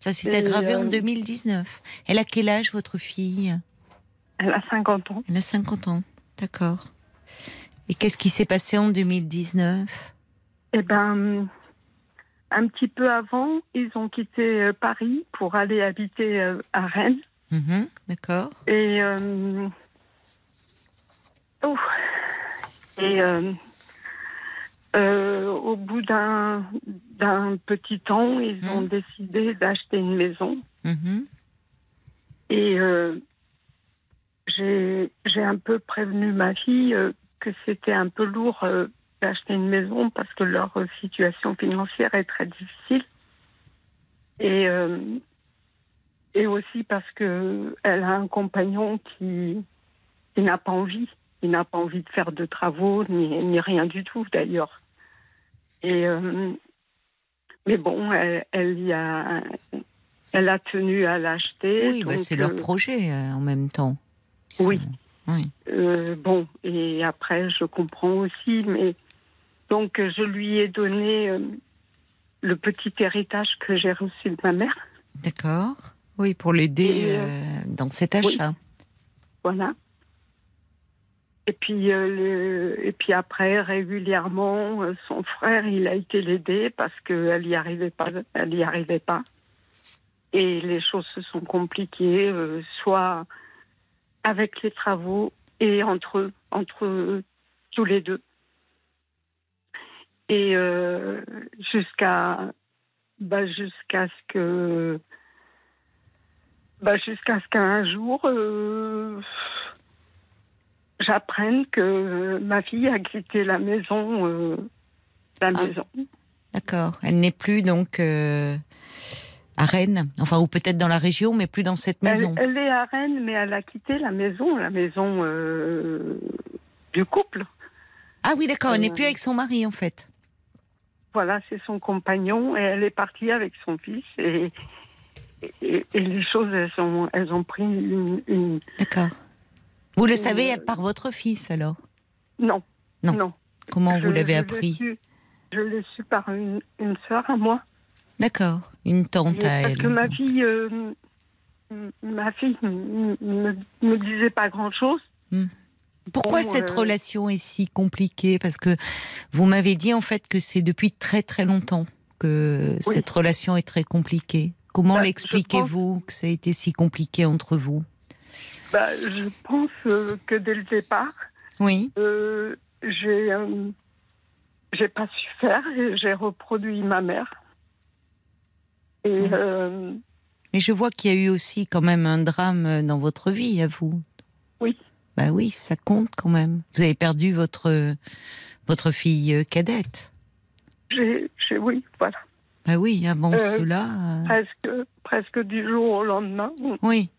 [SPEAKER 1] Ça s'est aggravé en
[SPEAKER 4] euh,
[SPEAKER 1] 2019. Elle a quel âge votre fille?
[SPEAKER 4] Elle a 50 ans.
[SPEAKER 1] Elle a 50 ans. D'accord. Et qu'est-ce qui s'est passé en 2019
[SPEAKER 4] Eh ben, un petit peu avant, ils ont quitté euh, Paris pour aller habiter euh, à Rennes.
[SPEAKER 1] Mhm, D'accord.
[SPEAKER 4] Et, euh, et euh, euh, au bout d'un petit temps, ils ont
[SPEAKER 1] Mhm.
[SPEAKER 4] décidé d'acheter une maison.
[SPEAKER 1] Mhm.
[SPEAKER 4] Et euh, j'ai j'ai un peu prévenu ma fille euh, que c'était un peu lourd euh, d'acheter une maison parce que leur euh, situation financière est très difficile. Et, et aussi parce que elle a un compagnon qui, qui n'a pas envie. Il n'a pas envie de faire de travaux, ni, ni rien du tout d'ailleurs. Et mais bon, elle, elle y a, elle a tenu à l'acheter.
[SPEAKER 1] Oui, bah, c'est leur projet euh, en même temps.
[SPEAKER 4] Oui. euh, bon, et après, je comprends aussi, mais donc je lui ai donné euh, le petit héritage que j'ai reçu de ma mère.
[SPEAKER 1] D'accord. Oui, pour l'aider
[SPEAKER 4] euh,
[SPEAKER 1] euh, dans cet achat.
[SPEAKER 4] Voilà. Et puis, euh, le- et puis après, régulièrement, euh, son frère, il a été l'aider parce qu'elle n'y arrivait pas. Elle y arrivait pas. Et les choses se sont compliquées, euh, soit avec les travaux et entre eux, entre eux, tous les deux. Et euh, jusqu'à bah, jusqu'à ce que bah, jusqu'à ce qu'un jour euh, j'apprenne que ma fille a quitté la maison euh, la
[SPEAKER 1] Ah.
[SPEAKER 4] maison
[SPEAKER 1] D'accord. Elle n'est plus donc à Rennes, enfin ou peut-être dans la région, mais plus dans cette maison.
[SPEAKER 4] elle est à Rennes mais elle a quitté la maison la maison euh, du couple
[SPEAKER 1] Ah oui, d'accord. Elle n'est
[SPEAKER 4] euh,
[SPEAKER 1] plus avec son mari en fait.
[SPEAKER 4] voilà c'est son compagnon et elle est partie avec son fils et et, et les choses elles ont elles ont pris une, une-
[SPEAKER 1] D'accord. Vous le
[SPEAKER 4] Euh,
[SPEAKER 1] savez par votre fils alors?
[SPEAKER 4] Non
[SPEAKER 1] Non.
[SPEAKER 4] non
[SPEAKER 1] Comment
[SPEAKER 4] Je-
[SPEAKER 1] vous l'avez appris?
[SPEAKER 4] su- Je l'ai su par une, une sœur à moi.
[SPEAKER 1] D'accord. Une tante à
[SPEAKER 4] Parce
[SPEAKER 1] elle.
[SPEAKER 4] que ma fille, euh, ma fille me disait pas grand-chose.
[SPEAKER 1] Pourquoi
[SPEAKER 4] Bon,
[SPEAKER 1] cette
[SPEAKER 4] euh,
[SPEAKER 1] relation est si compliquée? Parce que vous m'avez dit en fait que c'est depuis très très longtemps que
[SPEAKER 4] Oui.
[SPEAKER 1] cette relation est très compliquée. Comment
[SPEAKER 4] Bah,
[SPEAKER 1] l'expliquez-vous que ça a été si compliqué entre vous?
[SPEAKER 4] Bah, je pense euh, que dès le départ,
[SPEAKER 1] Oui.
[SPEAKER 4] j'ai j'ai pas su faire et j'ai reproduit ma mère. Et euh,
[SPEAKER 1] Mais je vois qu'il y a eu aussi quand même un drame dans votre vie à vous.
[SPEAKER 4] Oui.
[SPEAKER 1] Bah oui, ça compte quand même. Vous avez perdu votre votre fille euh, cadette.
[SPEAKER 4] j'ai, oui, voilà,
[SPEAKER 1] Bah oui, avant
[SPEAKER 4] Euh,
[SPEAKER 1] cela. euh,
[SPEAKER 4] presque, presque du jour au lendemain.
[SPEAKER 1] Oui.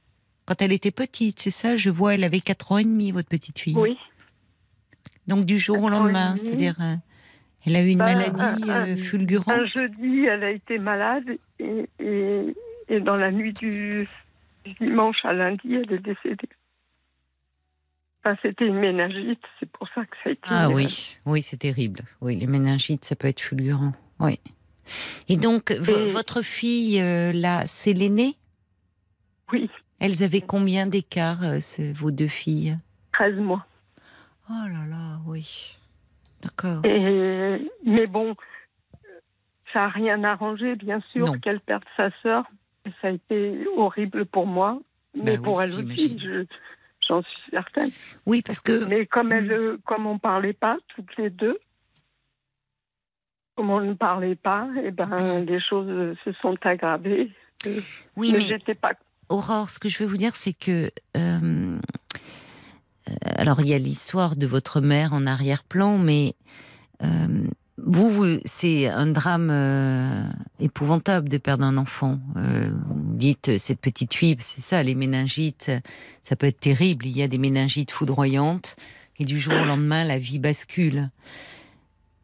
[SPEAKER 1] Quand elle était petite, c'est ça, je vois, elle avait 4 ans et demi, votre petite fille.
[SPEAKER 4] Oui.
[SPEAKER 1] Donc du jour au lendemain, c'est-à-dire, euh, elle a eu une
[SPEAKER 4] Bah,
[SPEAKER 1] maladie
[SPEAKER 4] un-
[SPEAKER 1] euh, fulgurante.
[SPEAKER 4] Un jeudi, elle a été malade et, et, et dans la nuit du dimanche à lundi, elle est décédée. bah, c'était une méningite, c'est pour ça que ça a été.
[SPEAKER 1] Ah oui, oui, c'est terrible. Oui, les méningites, ça peut être fulgurant. Oui. Et donc, votre fille, euh, là, c'est l'aînée?
[SPEAKER 4] Oui.
[SPEAKER 1] Elles avaient combien d'écart, euh, vos deux filles?
[SPEAKER 4] 13 mois.
[SPEAKER 1] Oh là là, oui. D'accord.
[SPEAKER 4] Mais bon, ça n'a rien arrangé, bien sûr, qu'elle perde sa sœur. Ça a été horrible pour moi, mais bah pour elle aussi, j'en suis certaine.
[SPEAKER 1] Oui, parce que.
[SPEAKER 4] Mais comme, elle, hmm. comme on ne parlait pas, toutes les deux, comme on ne parlait pas, et eh ben, les choses se sont aggravées.
[SPEAKER 1] Oui, mais, j'étais pas. Aurore, ce que je veux vous dire, c'est que. Euh, euh, alors, il y a l'histoire de votre mère en arrière-plan, mais. Euh, vous, c'est un drame épouvantable de perdre un enfant. vous dites cette petite fille, c'est ça, les méningites, ça peut être terrible. Il y a des méningites foudroyantes et du jour au lendemain, la vie bascule.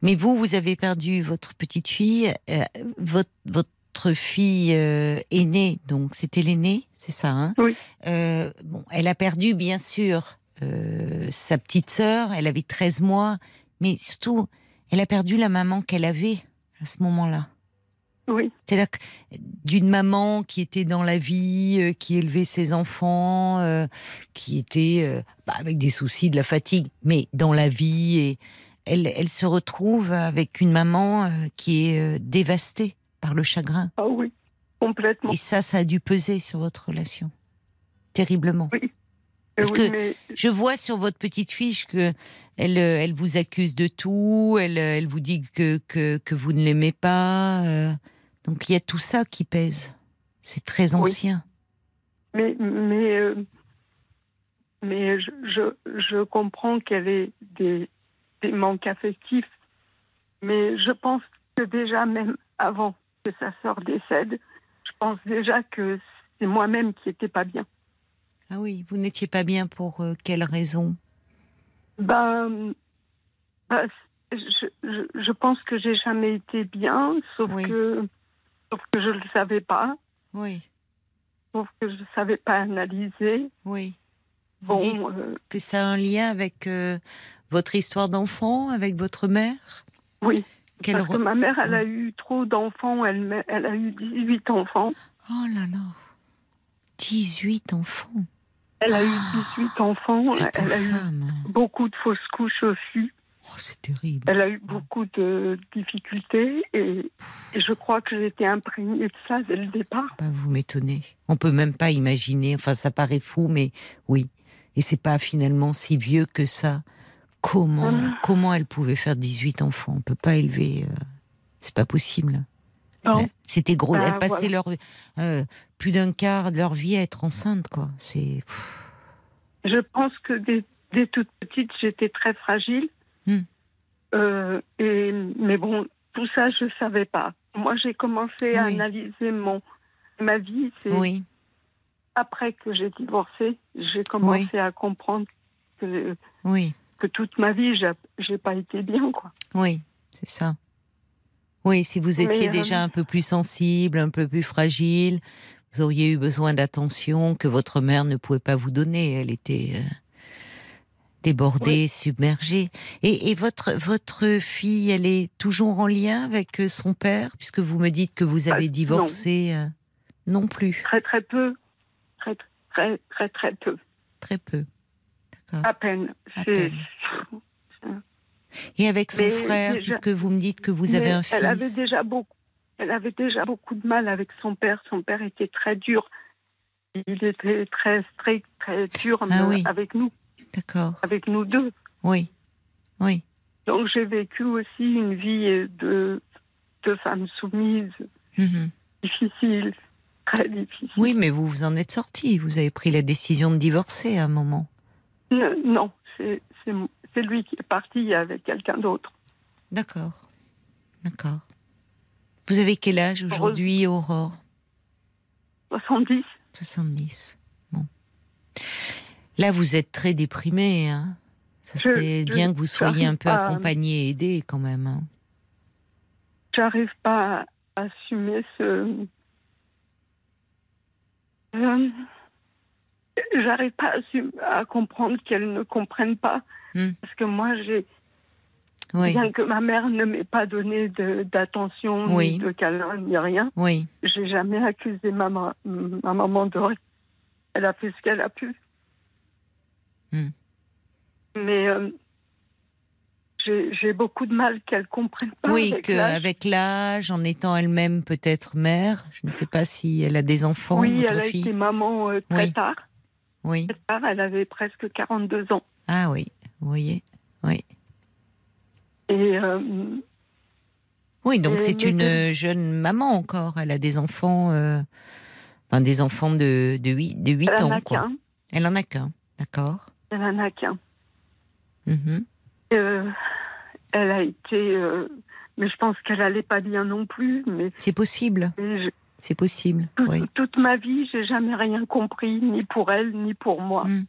[SPEAKER 1] Mais vous, vous avez perdu votre petite fille, euh, votre, votre fille euh, aînée, donc c'était l'aînée, c'est ça hein?
[SPEAKER 4] Oui.
[SPEAKER 1] Euh, bon, elle a perdu bien sûr sa petite sœur, elle avait 13 mois, mais surtout, elle a perdu la maman qu'elle avait à ce moment-là.
[SPEAKER 4] Oui.
[SPEAKER 1] C'est-à-dire d'une maman qui était dans la vie, qui élevait ses enfants, qui était bah, avec des soucis de la fatigue, mais dans la vie et elle, se retrouve avec une maman euh, qui est euh, dévastée par le chagrin.
[SPEAKER 4] Ah oui, complètement.
[SPEAKER 1] Et ça, ça a dû peser sur votre relation. Terriblement. Oui. Parce que je vois sur votre petite fiche que elle, euh, elle vous accuse de tout, elle, elle vous dit que, que, vous ne l'aimez pas. donc il y a tout ça qui pèse. C'est très ancien.
[SPEAKER 4] Mais, mais, mais je, je, je comprends qu'elle ait des, des manques affectifs. Mais je pense que déjà, même avant que sa sœur décède, je pense déjà que c'est moi-même qui n'étais pas bien.
[SPEAKER 1] Ah oui, vous n'étiez pas bien pour euh, quelle raison?
[SPEAKER 4] Ben, ben je, je, pense que j'ai jamais été bien, sauf, que, sauf que je ne le savais pas.
[SPEAKER 1] Oui.
[SPEAKER 4] Sauf que je ne savais pas analyser.
[SPEAKER 1] Oui. Bon, euh, que ça a un lien avec euh, votre histoire d'enfant avec votre mère?
[SPEAKER 4] Oui. parce que ma mère, elle a eu trop d'enfants. Elle, elle a eu 18 enfants.
[SPEAKER 1] Oh là là. 18 enfants.
[SPEAKER 4] Elle a eu 18 ah, enfants. Elle a eu beaucoup de fausses couches aussi.
[SPEAKER 1] Oh, c'est terrible.
[SPEAKER 4] Elle a eu beaucoup de difficultés et, je crois que j'étais imprégnée de ça dès le départ.
[SPEAKER 1] Bah, vous m'étonnez. On peut même pas imaginer. Enfin, ça paraît fou, mais oui. Et c'est pas finalement si vieux que ça. Comment, ah. comment elle pouvait faire 18 enfants? On peut pas élever. Euh, c'est pas possible. C'était gros. Bah, elles passaient leur, euh, plus d'un quart de leur vie à être enceinte, quoi. C'est.
[SPEAKER 4] Je pense que dès, toute petite, j'étais très fragile. Hmm. Euh, et, mais bon, tout ça, je savais pas. Moi, j'ai commencé à analyser mon, ma vie.
[SPEAKER 1] Oui.
[SPEAKER 4] Après que j'ai divorcé, j'ai commencé à comprendre que.
[SPEAKER 1] Oui
[SPEAKER 4] que toute ma vie, j'ai pas été bien, quoi.
[SPEAKER 1] Oui, c'est ça. Oui, si vous étiez déjà euh, un peu plus sensible, un peu plus fragile, vous auriez eu besoin d'attention que votre mère ne pouvait pas vous donner. Elle était euh, débordée, submergée. Et, votre votre fille, elle est toujours en lien avec euh, son père, puisque vous me dites que vous avez divorcé. Non. plus.
[SPEAKER 4] Très très peu. Très très très très peu.
[SPEAKER 1] Très peu.
[SPEAKER 4] À peine. <laughs>
[SPEAKER 1] Et avec son frère, puisque vous me dites que vous avez un fils.
[SPEAKER 4] Elle avait déjà beaucoup. Elle avait déjà beaucoup de mal avec son père. Son père était très dur. Il était très strict, très dur
[SPEAKER 1] ah
[SPEAKER 4] avec nous.
[SPEAKER 1] D'accord.
[SPEAKER 4] Avec nous deux.
[SPEAKER 1] Oui. Oui.
[SPEAKER 4] Donc j'ai vécu aussi une vie de, de femme soumise, mhm. difficile, très difficile.
[SPEAKER 1] Oui, mais vous vous en êtes sortie. Vous avez pris la décision de divorcer à un moment.
[SPEAKER 4] Non, c'est lui qui est parti avec quelqu'un d'autre.
[SPEAKER 1] D'accord. D'accord. Vous avez quel âge aujourd'hui, Aurore?
[SPEAKER 4] 70.
[SPEAKER 1] 70. Bon. Là, vous êtes très déprimée. Hein Ça serait bien que vous soyez un peu accompagnée et aidée quand même. Hein
[SPEAKER 4] J'arrive pas à assumer ce. Euh, j'arrive pas à, à comprendre qu'elle ne comprenne pas.
[SPEAKER 1] Hmm.
[SPEAKER 4] Parce que moi, j'ai,
[SPEAKER 1] Oui,
[SPEAKER 4] bien que ma mère ne m'ait pas donné d'attention,
[SPEAKER 1] Oui.
[SPEAKER 4] ni de câlin, ni rien,
[SPEAKER 1] oui.
[SPEAKER 4] j'ai jamais accusé ma, ma, ma maman de rien. Elle a fait ce qu'elle a pu.
[SPEAKER 1] Hmm.
[SPEAKER 4] Mais euh, j'ai beaucoup de mal qu'elle comprenne pas.
[SPEAKER 1] Oui, qu'avec l'âge, en étant elle-même peut-être mère, je ne sais pas si elle a des enfants,
[SPEAKER 4] Oui,
[SPEAKER 1] votre
[SPEAKER 4] elle a
[SPEAKER 1] fille.
[SPEAKER 4] été maman euh, très
[SPEAKER 1] Oui.
[SPEAKER 4] tard.
[SPEAKER 1] Oui.
[SPEAKER 4] Très tard, elle avait presque 42 ans.
[SPEAKER 1] Ah oui, vous voyez. Oui.
[SPEAKER 4] Et euh,
[SPEAKER 1] Oui, donc c'est une
[SPEAKER 4] deux-
[SPEAKER 1] jeune maman encore. Elle a des enfants, euh, enfin des enfants de, de 8, de 8
[SPEAKER 4] elle en
[SPEAKER 1] ans.
[SPEAKER 4] a
[SPEAKER 1] Quoi.
[SPEAKER 4] qu'un.
[SPEAKER 1] Elle en a qu'un, d'accord.
[SPEAKER 4] Elle en a qu'un.
[SPEAKER 1] Mhm.
[SPEAKER 4] Euh, elle a été. euh, mais je pense qu'elle allait pas bien non plus. Mais,
[SPEAKER 1] C'est possible,
[SPEAKER 4] je-
[SPEAKER 1] c'est possible.
[SPEAKER 4] tout-
[SPEAKER 1] Oui.
[SPEAKER 4] toute ma vie, j'ai jamais rien compris, ni pour elle, ni pour moi.
[SPEAKER 1] Mm.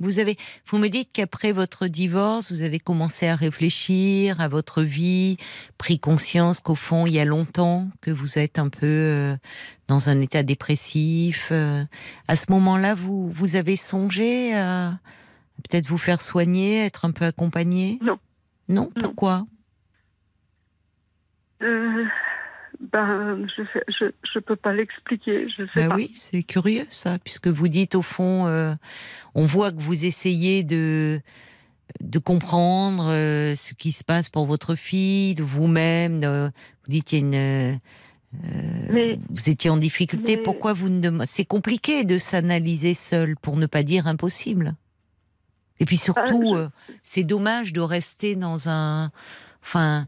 [SPEAKER 1] Vous avez, vous me dites qu'après votre divorce, vous avez commencé à réfléchir à votre vie, pris conscience qu'au fond, il y a longtemps que vous êtes un peu euh, dans un état dépressif. euh. À ce moment-là, vous, vous avez songé à peut-être vous faire soigner, être un peu accompagné
[SPEAKER 4] Non.
[SPEAKER 1] Non,
[SPEAKER 4] Non.
[SPEAKER 1] pourquoi?
[SPEAKER 4] Euh, ben, je, fais- je, je peux pas l'expliquer. Je sais
[SPEAKER 1] Ben
[SPEAKER 4] pas.
[SPEAKER 1] oui, c'est curieux ça, puisque vous dites au fond, euh, on voit que vous essayez de de comprendre euh, ce qui se passe pour votre fille, de vous-même. de- vous dites il y a une, euh,
[SPEAKER 4] Mais
[SPEAKER 1] vous étiez en difficulté.
[SPEAKER 4] Mais-
[SPEAKER 1] Pourquoi vous ne C'est compliqué de s'analyser seul, pour ne pas dire impossible. Et puis surtout,
[SPEAKER 4] je-
[SPEAKER 1] c'est dommage de rester dans un, enfin,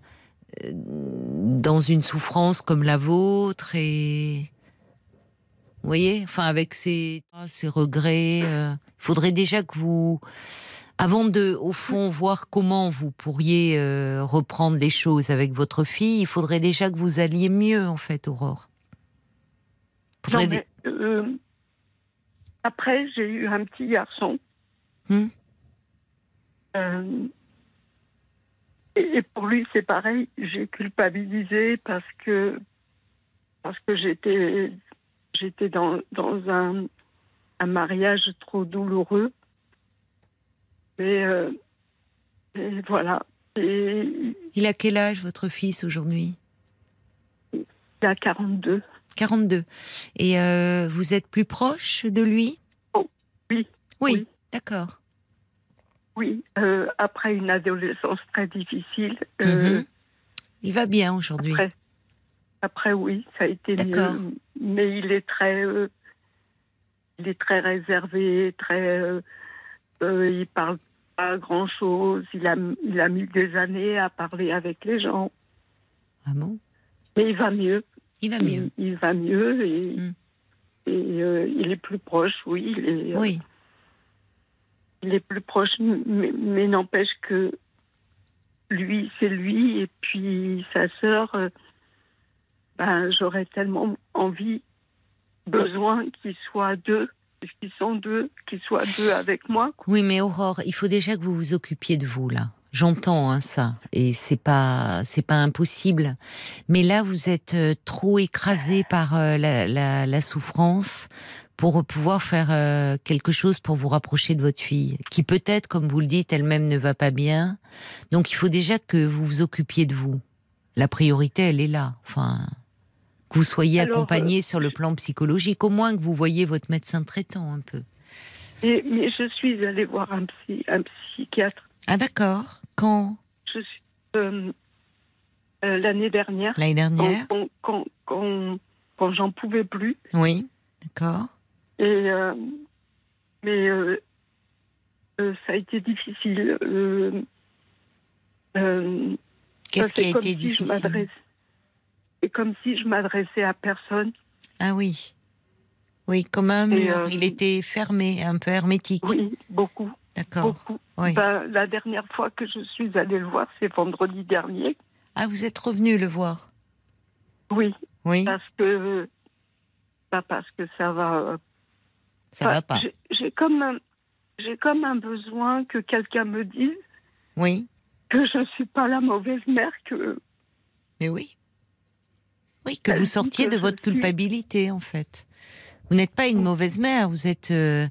[SPEAKER 1] dans une souffrance comme la vôtre et, vous voyez, enfin avec ces, ces regrets. euh, Il faudrait déjà que vous, avant de, au fond, voir comment vous pourriez euh, reprendre les choses avec votre fille, il faudrait déjà que vous alliez mieux, en fait, Aurore. Faudrait
[SPEAKER 4] non, mais, euh, après, j'ai eu un petit garçon.
[SPEAKER 1] Hmm.
[SPEAKER 4] Euh, et, pour lui, c'est pareil. J'ai culpabilisé parce que parce que j'étais j'étais dans, dans un, un mariage trop douloureux. Et, euh, et voilà. Et
[SPEAKER 1] Il a quel âge, votre fils, aujourd'hui?
[SPEAKER 4] Il a 42.
[SPEAKER 1] 42. Et euh, vous êtes plus proche de lui?
[SPEAKER 4] Oh, oui,
[SPEAKER 1] Oui,
[SPEAKER 4] oui.
[SPEAKER 1] d'accord.
[SPEAKER 4] Oui, euh, après une adolescence très difficile. euh,
[SPEAKER 1] Mhm. Il va bien aujourd'hui.
[SPEAKER 4] Après, après, oui, ça a été mieux. Mais il est très, euh, il est très réservé, très, euh, il parle pas grand chose. Il a, il a mis des années à parler avec les gens,
[SPEAKER 1] Ah bon?
[SPEAKER 4] Mais il va mieux.
[SPEAKER 1] Il va mieux.
[SPEAKER 4] Il, il va mieux et,
[SPEAKER 1] Mm.
[SPEAKER 4] et, il est plus proche. Oui, il est,
[SPEAKER 1] Oui.
[SPEAKER 4] Il est plus proche, mais, n'empêche que lui, c'est lui, et puis sa sœur, euh, ben, j'aurais tellement envie, besoin qu'ils soient deux, puisqu'ils sont deux, qu'ils soient deux avec moi.
[SPEAKER 1] Oui, mais Aurore, il faut déjà que vous vous occupiez de vous là. J'entends hein, ça, et c'est pas c'est pas impossible. Mais là, vous êtes euh, trop écrasé par euh, la souffrance pour pouvoir faire euh, quelque chose pour vous rapprocher de votre fille, qui peut-être, comme vous le dites, elle-même ne va pas bien. Donc, il faut déjà que vous vous occupiez de vous. La priorité, elle est là. Enfin, que vous soyez
[SPEAKER 4] Alors,
[SPEAKER 1] accompagné sur le plan psychologique, au moins que vous voyez votre médecin traitant un peu.
[SPEAKER 4] Mais je suis allée voir un, psy, un psychiatre
[SPEAKER 1] Ah d'accord. Quand?
[SPEAKER 4] Je suis, euh, euh, l'année dernière,
[SPEAKER 1] L'année dernière
[SPEAKER 4] quand, quand, quand, quand j'en pouvais plus.
[SPEAKER 1] Oui. D'accord.
[SPEAKER 4] Et, euh, mais euh, euh, ça a été difficile.
[SPEAKER 1] Qu'est-ce qui a été
[SPEAKER 4] si
[SPEAKER 1] difficile?
[SPEAKER 4] C'est comme si je m'adressais à personne.
[SPEAKER 1] Ah oui. Oui, comme un mur.
[SPEAKER 4] euh,
[SPEAKER 1] Il était fermé, un peu hermétique.
[SPEAKER 4] Oui, beaucoup,
[SPEAKER 1] D'accord. Oui.
[SPEAKER 4] Ben, la dernière fois que je suis allée le voir, c'est vendredi dernier.
[SPEAKER 1] Ah, vous êtes revenu le voir?
[SPEAKER 4] Oui,
[SPEAKER 1] Oui.
[SPEAKER 4] parce que pas parce que ça va.
[SPEAKER 1] Ça
[SPEAKER 4] enfin,
[SPEAKER 1] va pas.
[SPEAKER 4] j'ai- comme un, j'ai comme un besoin que quelqu'un me dise
[SPEAKER 1] Oui.
[SPEAKER 4] que je suis pas la mauvaise mère que
[SPEAKER 1] Mais oui. Oui, que vous sortiez
[SPEAKER 4] que
[SPEAKER 1] de votre
[SPEAKER 4] suis-
[SPEAKER 1] culpabilité, en fait. Vous n'êtes pas une mauvaise mère. Vous êtes, euh,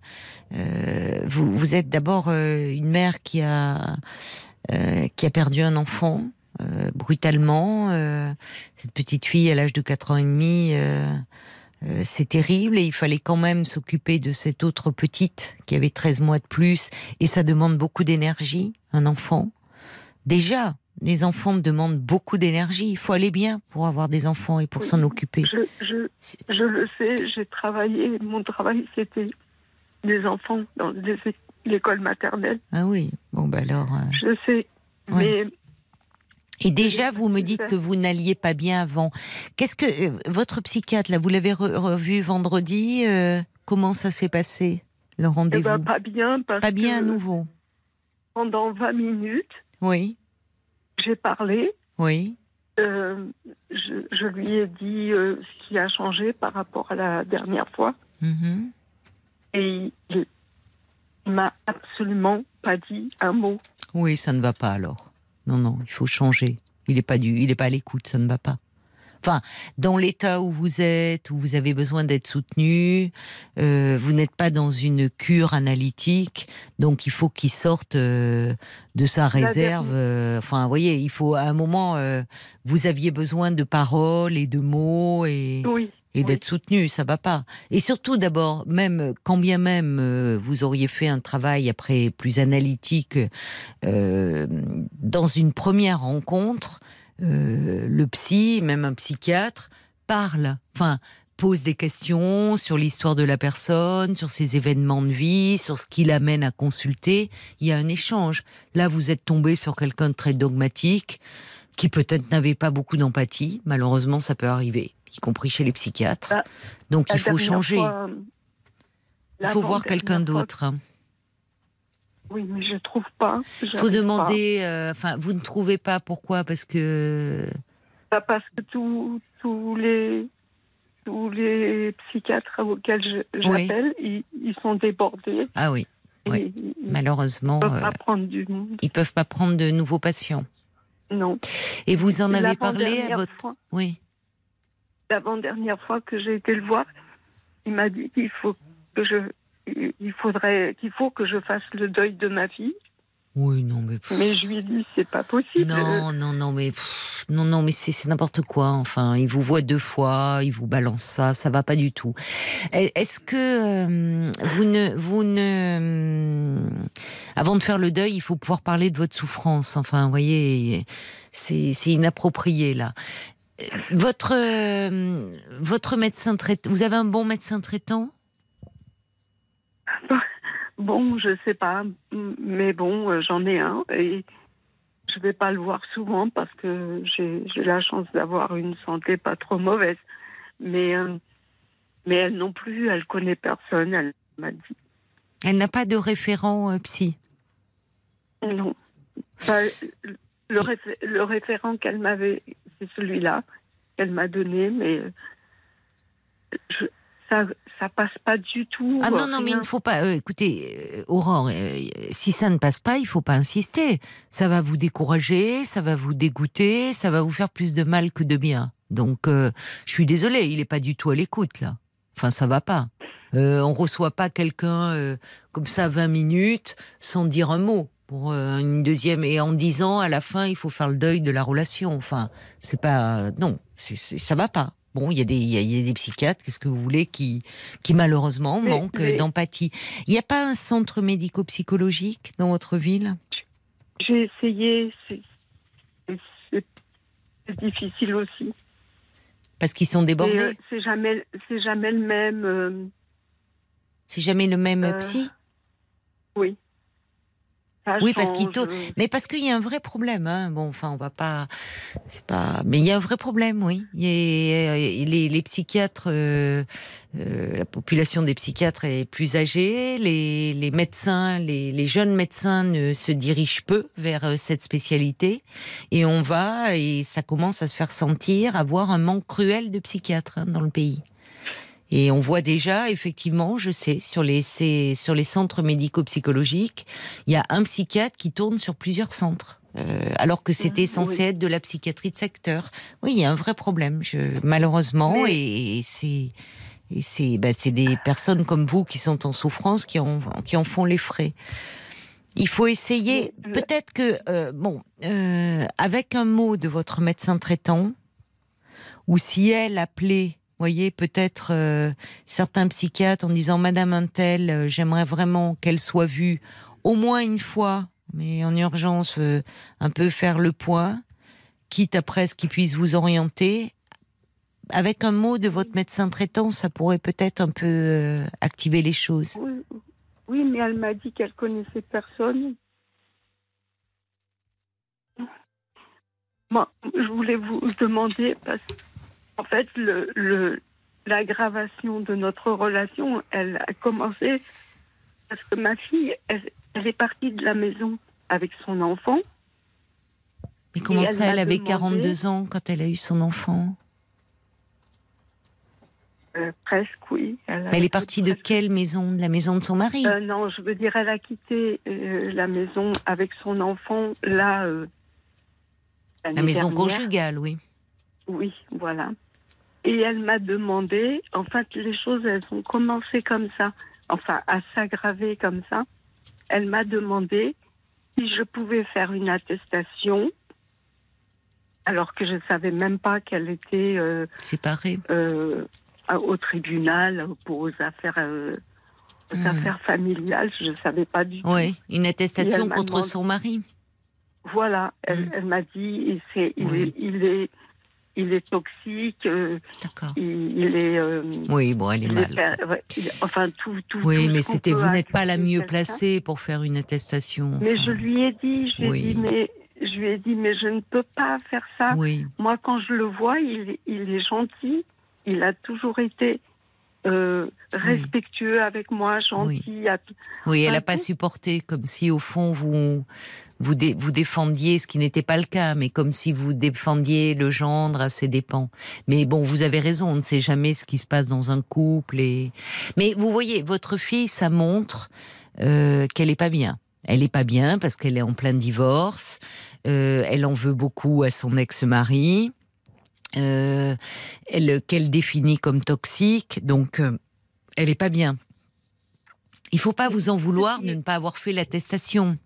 [SPEAKER 1] euh, vous, vous êtes d'abord euh, une mère qui a qui a perdu un enfant brutalement. Cette petite fille à l'âge de 4 ans et demi. Euh, c'est terrible et il fallait quand même s'occuper de cette autre petite qui avait 13 mois de plus et ça demande beaucoup d'énergie, un enfant. Déjà, les enfants demandent beaucoup d'énergie. Il faut aller bien pour avoir des enfants et pour
[SPEAKER 4] Oui.
[SPEAKER 1] s'en occuper.
[SPEAKER 4] Je, je, je le sais, j'ai travaillé, mon travail c'était les enfants dans l'école maternelle.
[SPEAKER 1] Ah oui, bon bah alors. euh,
[SPEAKER 4] Je sais,
[SPEAKER 1] Oui.
[SPEAKER 4] mais
[SPEAKER 1] Et déjà, vous me dites que vous n'alliez pas bien avant. Qu'est-ce que euh, votre psychiatre là, vous l'avez re- revu vendredi euh, Comment ça s'est passé le
[SPEAKER 4] eh
[SPEAKER 1] rendez-vous?
[SPEAKER 4] ben, pas bien parce
[SPEAKER 1] Pas bien à nouveau.
[SPEAKER 4] pendant 20 minutes,
[SPEAKER 1] Oui,
[SPEAKER 4] j'ai parlé.
[SPEAKER 1] oui.
[SPEAKER 4] euh, je, je lui ai dit ce qui a changé par rapport à la dernière fois.
[SPEAKER 1] mhm.
[SPEAKER 4] Et il, il m'a absolument pas dit un mot.
[SPEAKER 1] Oui, ça ne va pas alors. Non, non, il faut changer. Il n'est pas du, il est pas à l'écoute, ça ne va pas. Enfin, dans l'état où vous êtes, où vous avez besoin d'être soutenu, euh, vous n'êtes pas dans une cure analytique, donc il faut qu'il sorte euh, de sa réserve. euh, enfin, vous voyez, il faut à un moment, vous aviez besoin de paroles et de mots et
[SPEAKER 4] Oui.
[SPEAKER 1] Et
[SPEAKER 4] oui.
[SPEAKER 1] d'être soutenu, ça va pas. Et surtout, d'abord, même quand bien même euh, vous auriez fait un travail après plus analytique euh, dans une première rencontre, euh, le psy, même un psychiatre, parle, enfin pose des questions sur l'histoire de la personne, sur ses événements de vie, sur ce qui l'amène à consulter. Il y a un échange. Là, vous êtes tombé sur quelqu'un de très dogmatique, qui peut-être n'avait pas beaucoup d'empathie. Malheureusement, ça peut arriver, y compris chez les psychiatres.
[SPEAKER 4] Ah,
[SPEAKER 1] Donc il faut changer.
[SPEAKER 4] fois,
[SPEAKER 1] Il faut voir quelqu'un
[SPEAKER 4] fois-
[SPEAKER 1] d'autre. hein.
[SPEAKER 4] Oui, mais je trouve pas.
[SPEAKER 1] Faut demander. euh, Enfin, vous ne trouvez pas pourquoi Parce que.
[SPEAKER 4] Pas parce que tous tous les tous les psychiatres auxquels
[SPEAKER 1] Oui.
[SPEAKER 4] j'appelle, ils, ils sont débordés.
[SPEAKER 1] ah oui, Oui.
[SPEAKER 4] Ils ne
[SPEAKER 1] malheureusement,
[SPEAKER 4] peuvent
[SPEAKER 1] euh,
[SPEAKER 4] pas prendre du monde.
[SPEAKER 1] ils peuvent pas prendre de nouveaux patients.
[SPEAKER 4] Non.
[SPEAKER 1] Et vous en avez parlé à votre.
[SPEAKER 4] fois-
[SPEAKER 1] Oui.
[SPEAKER 4] L'avant-dernière fois que j'ai été le voir, il m'a dit qu'il faut que je il faudrait qu'il faut que je fasse le deuil de ma fille.
[SPEAKER 1] Oui, non, mais. pff,
[SPEAKER 4] Mais je lui ai dit c'est pas possible.
[SPEAKER 1] Non, non, non, mais pff, non, non, mais c'est c'est n'importe quoi. Enfin, il vous voit deux fois, il vous balance ça, ça va pas du tout. Est- Est-ce que euh, vous ne, vous ne, avant de faire le deuil, il faut pouvoir parler de votre souffrance. Enfin, vous voyez, c'est c'est inapproprié là. Votre euh, votre médecin traitant, vous avez un bon médecin traitant?
[SPEAKER 4] Bon, je sais pas, mais bon, j'en ai un et je vais pas le voir souvent parce que j'ai la chance d'avoir une santé pas trop mauvaise. Mais euh, mais elle non plus, elle connaît personne. Elle m'a dit
[SPEAKER 1] Elle n'a pas de référent euh, psy?
[SPEAKER 4] non. Bah, le, réfé- le référent qu'elle m'avait, c'est celui-là qu'elle m'a donné, mais euh, je, ça ça passe pas du tout.
[SPEAKER 1] Ah non, non, mais il ne faut pas. euh, écoutez, euh, Aurore, euh, si ça ne passe pas, il faut pas insister. Ça va vous décourager, ça va vous dégoûter, ça va vous faire plus de mal que de bien. Donc, euh, je suis désolée, il n'est pas du tout à l'écoute, là. Enfin, ça va pas. Euh, on reçoit pas quelqu'un euh, comme ça 20 minutes sans dire un mot pour euh, une deuxième et en disant à la fin il faut faire le deuil de la relation. Enfin, c'est pas non, c'est c'est- ça va pas. Bon, il y a des il y a- il y a des psychiatres, qu'est-ce que vous voulez qui qui malheureusement manquent d'empathie. Il n'y a pas un centre médico-psychologique dans votre ville?
[SPEAKER 4] J'ai essayé, c'est difficile aussi.
[SPEAKER 1] parce qu'ils sont débordés?
[SPEAKER 4] euh, C'est jamais, c'est jamais le même. euh,
[SPEAKER 1] C'est jamais le même
[SPEAKER 4] euh,
[SPEAKER 1] psy?
[SPEAKER 4] oui. Ça
[SPEAKER 1] Oui, parce qu'il
[SPEAKER 4] euh,
[SPEAKER 1] Mais parce qu'il y a un vrai problème, hein. Bon, enfin, on va pas, c'est pas, mais il y a un vrai problème, oui. Il a- les, les psychiatres, euh, euh, la population des psychiatres est plus âgée. Les, les médecins, les, les jeunes médecins ne se dirigent peu vers cette spécialité, et on va et ça commence à se faire sentir, avoir un manque cruel de psychiatres hein, dans le pays. Et on voit déjà, effectivement, je sais, sur les, sur les centres médico-psychologiques, il y a un psychiatre qui tourne sur plusieurs centres. euh, alors que c'était
[SPEAKER 4] Mhm,
[SPEAKER 1] censé
[SPEAKER 4] oui.
[SPEAKER 1] être de la psychiatrie de secteur. Oui, il y a un vrai problème, je, malheureusement,
[SPEAKER 4] Mais-
[SPEAKER 1] et, et c'est Et c'est bah, des personnes comme vous qui sont en souffrance qui en, qui en font les frais. Il faut essayer, peut-être que, euh, bon, euh, avec un mot de votre médecin traitant, ou si elle appelait, voyez, peut-être euh, certains psychiatres en disant Madame Untel, j'aimerais vraiment qu'elle soit vue au moins une fois, mais en urgence, un peu faire le point, quitte après ce qui puisse vous orienter avec un mot de votre médecin traitant, ça pourrait peut-être un peu euh, activer les choses.
[SPEAKER 4] Oui, mais elle m'a dit qu'elle connaissait personne. Moi, je voulais vous demander, parce qu'en fait, le, l'aggravation de notre relation, elle a commencé parce que ma fille, elle, est partie de la maison avec son enfant.
[SPEAKER 1] Mais comment ça, elle, avait 42 ans quand elle a eu son enfant?
[SPEAKER 4] Euh, presque, oui.
[SPEAKER 1] Elle, est partie de quelle maison? De la maison de son mari?
[SPEAKER 4] Euh, Non, je veux dire, elle a quitté euh, la maison avec son enfant, là.
[SPEAKER 1] la maison conjugale, oui.
[SPEAKER 4] Oui, voilà. Et elle m'a demandé, en fait, les choses, elles ont commencé comme ça, enfin, à s'aggraver comme ça. Elle m'a demandé si je pouvais faire une attestation alors que je ne savais même pas qu'elle était
[SPEAKER 1] séparée
[SPEAKER 4] au tribunal pour aux affaires, euh, hmm. affaires familiales. Je ne savais pas du tout.
[SPEAKER 1] Oui, une attestation contre son mari.
[SPEAKER 4] Voilà, elle, hmm. m'a dit c'est, il, est, il, est, il est toxique. Euh,
[SPEAKER 1] D'accord.
[SPEAKER 4] Il, est. Euh,
[SPEAKER 1] oui, bon, elle est mal.
[SPEAKER 4] enfin, tout. tout
[SPEAKER 1] oui, mais c'était, vous n'êtes pas la mieux placée pour faire une attestation.
[SPEAKER 4] Mais je lui ai dit, je lui ai dit, mais je lui ai dit, mais je ne peux pas faire ça.
[SPEAKER 1] Oui.
[SPEAKER 4] Moi, quand je le vois, il, il est gentil il a toujours été euh, respectueux avec moi, gentil.
[SPEAKER 1] Oui, elle n'a pas supporté, comme si au fond vous vous, vous défendiez, ce qui n'était pas le cas, mais comme si vous défendiez le gendre à ses dépens. Mais bon, vous avez raison, on ne sait jamais ce qui se passe dans un couple. Et... Mais vous voyez, votre fille, ça montre euh, qu'elle est pas bien. Elle est pas bien parce qu'elle est en plein divorce. Euh, elle en veut beaucoup à son ex-mari euh, qu'elle définit comme toxique, donc euh, elle n'est pas bien. Il faut pas vous en vouloir de ne pas avoir fait l'attestation.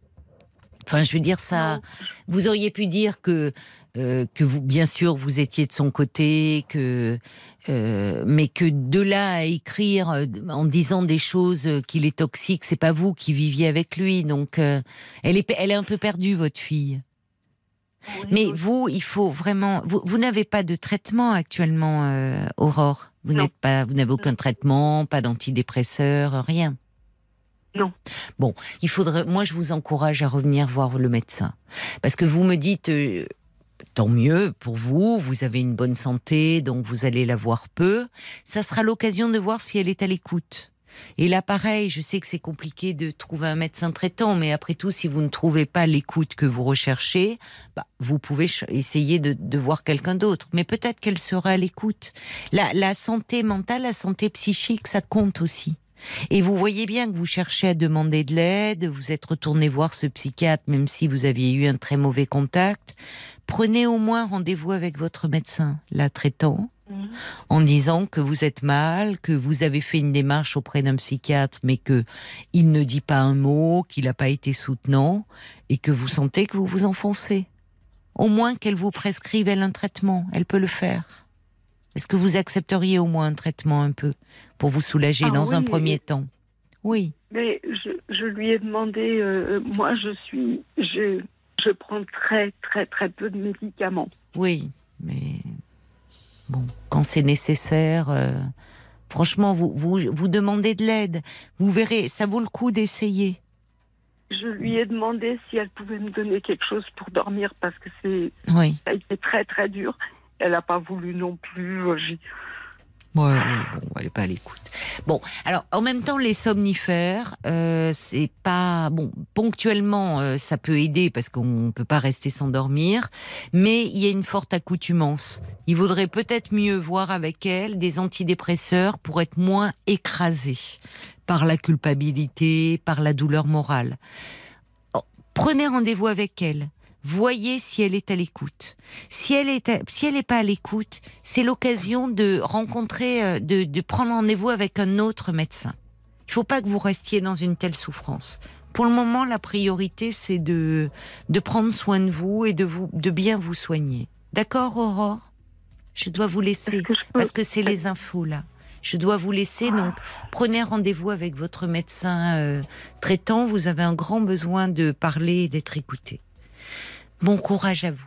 [SPEAKER 1] Enfin, je veux dire ça. Vous auriez pu dire que euh, que vous, bien sûr, vous étiez de son côté, que euh, mais que de là à écrire en disant des choses qu'il est toxique, c'est pas vous qui viviez avec lui. Donc, elle est elle est un peu perdue, votre fille. Mais vous, il faut vraiment. Vous, n'avez pas de traitement actuellement, euh, Aurore. Vous n'êtes pas, vous n'avez aucun traitement, pas d'antidépresseur, rien.
[SPEAKER 4] Non.
[SPEAKER 1] Bon, il faudrait. Moi, je vous encourage à revenir voir le médecin, parce que vous me dites. Euh, tant mieux pour vous, vous avez une bonne santé, donc vous allez la voir peu. Ça sera l'occasion de voir si elle est à l'écoute. Et là, pareil, je sais que c'est compliqué de trouver un médecin traitant, mais après tout, si vous ne trouvez pas l'écoute que vous recherchez, bah, vous pouvez essayer de, voir quelqu'un d'autre. Mais peut-être qu'elle sera à l'écoute. La, la santé mentale, la santé psychique, ça compte aussi. Et vous voyez bien que vous cherchez à demander de l'aide, vous êtes retourné voir ce psychiatre, même si vous aviez eu un très mauvais contact. Prenez au moins rendez-vous avec votre médecin, la traitant, en disant que vous êtes mal, que vous avez fait une démarche auprès d'un psychiatre, mais que il ne dit pas un mot, qu'il n'a pas été soutenant, et que vous sentez que vous vous enfoncez. Au moins qu'elle vous prescrive elle un traitement, elle peut le faire. Est-ce que vous accepteriez au moins un traitement un peu pour vous soulager ah dans un premier temps? Oui.
[SPEAKER 4] Mais je, lui ai demandé, euh, moi je suis, je, je prends très très très peu de médicaments.
[SPEAKER 1] Oui, mais Bon, quand c'est nécessaire, euh, franchement, vous, vous, vous demandez de l'aide. Vous verrez, ça vaut le coup d'essayer.
[SPEAKER 4] Je lui ai demandé si elle pouvait me donner quelque chose pour dormir parce que c'est
[SPEAKER 1] oui.
[SPEAKER 4] ça a été très très dur. Elle n'a pas voulu non plus.
[SPEAKER 1] Ouais, bon, elle n'est pas à l'écoute. Bon, alors en même temps, les somnifères, euh, c'est pas bon. Ponctuellement, euh, ça peut aider parce qu'on peut pas rester sans dormir, mais il y a une forte accoutumance. Il vaudrait peut-être mieux voir avec elle des antidépresseurs pour être moins écrasé par la culpabilité, par la douleur morale. Oh, prenez rendez-vous avec elle voyez si elle est à l'écoute. Si elle est, si elle n'est pas à l'écoute, c'est l'occasion de rencontrer, euh, de, de prendre rendez-vous avec un autre médecin. Il ne faut pas que vous restiez dans une telle souffrance. Pour le moment, la priorité, c'est de, de prendre soin de vous et de, vous, de bien vous soigner. D'accord, Aurore? Je dois vous laisser,
[SPEAKER 4] que peux-
[SPEAKER 1] parce que c'est les infos là. Je dois vous laisser, donc prenez rendez-vous avec votre médecin euh, traitant. Vous avez un grand besoin de parler et d'être écouté. Bon courage à vous.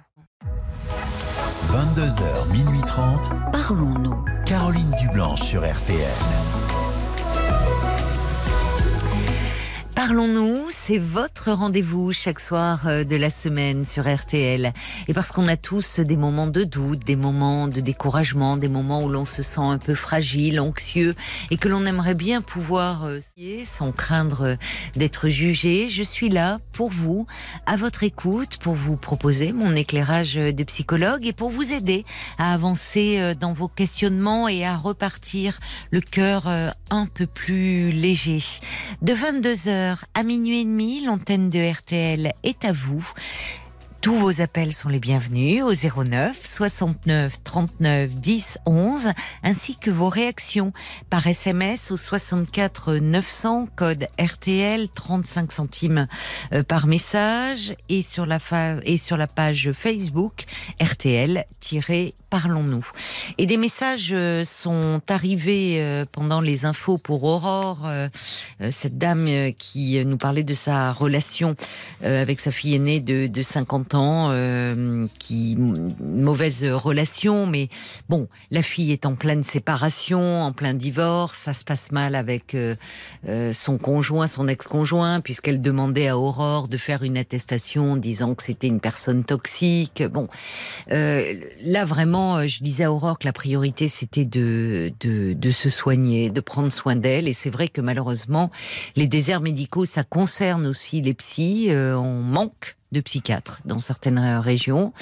[SPEAKER 5] 22h, minuit 30.
[SPEAKER 7] Parlons-nous.
[SPEAKER 5] Caroline Dublanche sur RTL.
[SPEAKER 1] Parlons-nous, c'est votre rendez-vous chaque soir euh, de la semaine sur RTL. Et parce qu'on a tous des moments de doute, des moments de découragement, des moments où l'on se sent un peu fragile, anxieux, et que l'on aimerait bien pouvoir euh, sans craindre euh, d'être jugé, je suis là pour vous, à votre écoute, pour vous proposer mon éclairage de psychologue et pour vous aider à avancer dans vos questionnements et à repartir le cœur un peu plus léger. De 22h à minuit et demi, l'antenne de RTL est à vous. Tous vos appels sont les bienvenus au 09 69 39 10 11 ainsi que vos réactions par SMS au 64 900 code RTL 35 centimes euh, par message et sur la et sur la page Facebook RTL parlons-nous. Et des messages euh, sont arrivés euh, pendant les infos pour Aurore, euh, cette dame qui nous parlait de sa relation avec sa fille aînée de, de 50 ans, qui mauvaise relation, mais bon, la fille est en pleine séparation, en plein divorce, ça se passe mal avec son conjoint, son ex-conjoint, puisqu'elle demandait à Aurore de faire une attestation disant que c'était une personne toxique. Bon, là vraiment, euh, je disais à Aurore que la priorité c'était de, de, se soigner, de prendre soin d'elle, et c'est vrai que malheureusement, les déserts médicaux, ça concerne aussi les psys. Euh, on manque de psychiatres dans certaines régions.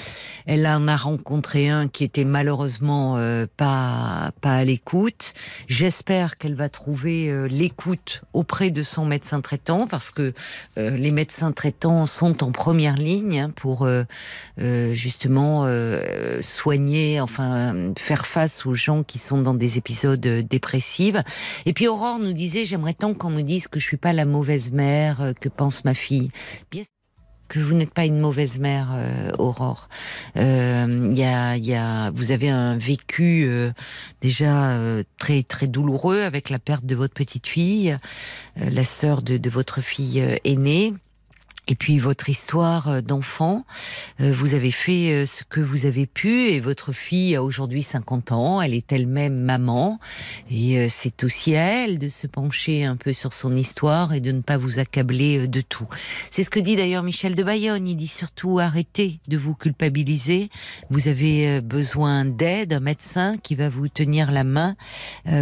[SPEAKER 1] Elle en a rencontré un qui était malheureusement euh, pas pas à l'écoute. J'espère qu'elle va trouver euh, l'écoute auprès de son médecin traitant parce que euh, les médecins traitants sont en première ligne hein, pour justement soigner, enfin faire face aux gens qui sont dans des épisodes dépressifs. Et puis Aurore nous disait j'aimerais tant qu'on me dise que je suis pas la mauvaise mère que pense ma fille. Que vous n'êtes pas une mauvaise mère, euh, Aurore. Euh, y a, vous avez un vécu euh, déjà euh, très très douloureux avec la perte de votre petite fille, la sœur de, votre fille aînée. Et puis votre histoire euh, d'enfant, Euh, vous avez fait euh, ce que vous avez pu et votre fille a aujourd'hui 50 ans, elle est elle-même maman. Et c'est aussi à elle de se pencher un peu sur son histoire et de ne pas vous accabler de tout. C'est ce que dit d'ailleurs Michel de Bayonne, il dit surtout arrêtez de vous culpabiliser, vous avez besoin d'aide, un médecin qui va vous tenir la main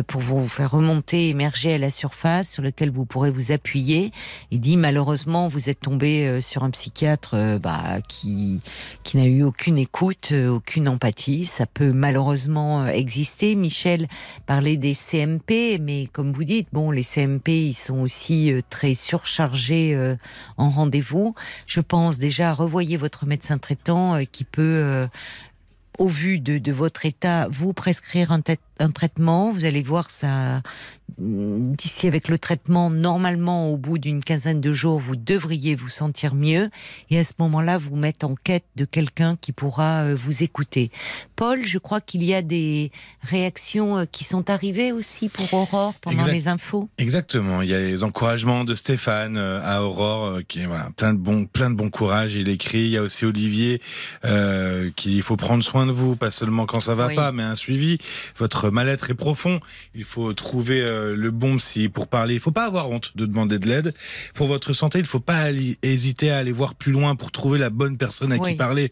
[SPEAKER 1] pour vous faire remonter, émerger à la surface sur lequel vous pourrez vous appuyer. Il dit malheureusement vous êtes tombé euh, sur un psychiatre euh, bah, qui qui n'a eu aucune écoute, euh, aucune empathie. Ça peut malheureusement exister. Michel parlait des CMP, mais comme vous dites, bon, les CMP ils sont aussi très surchargés en rendez-vous. Je pense déjà revoyez votre médecin traitant qui peut au vu de, de votre état, vous prescrire un, trai- un traitement. Vous allez voir ça d'ici avec le traitement. Normalement, au bout d'une quinzaine de jours, vous devriez vous sentir mieux. Et à ce moment-là, vous mettre en quête de quelqu'un qui pourra euh, vous écouter. Paul, je crois qu'il y a des réactions euh, qui sont arrivées aussi pour Aurore pendant
[SPEAKER 3] Exact.
[SPEAKER 1] les infos?
[SPEAKER 3] Exactement. Il y a les encouragements de Stéphane euh, à Aurore, qui est voilà, plein de bon, plein de bon courage. Il écrit. Il y a aussi Olivier euh, qui il faut prendre soin de vous, pas seulement quand ça va
[SPEAKER 1] Oui.
[SPEAKER 3] pas, mais un suivi. Votre mal-être est profond. Il faut trouver euh, le bon psy pour parler. Il faut pas avoir honte de demander de l'aide pour votre santé. Il faut pas hésiter à aller voir plus loin pour trouver la bonne personne à
[SPEAKER 1] Oui.
[SPEAKER 3] qui parler.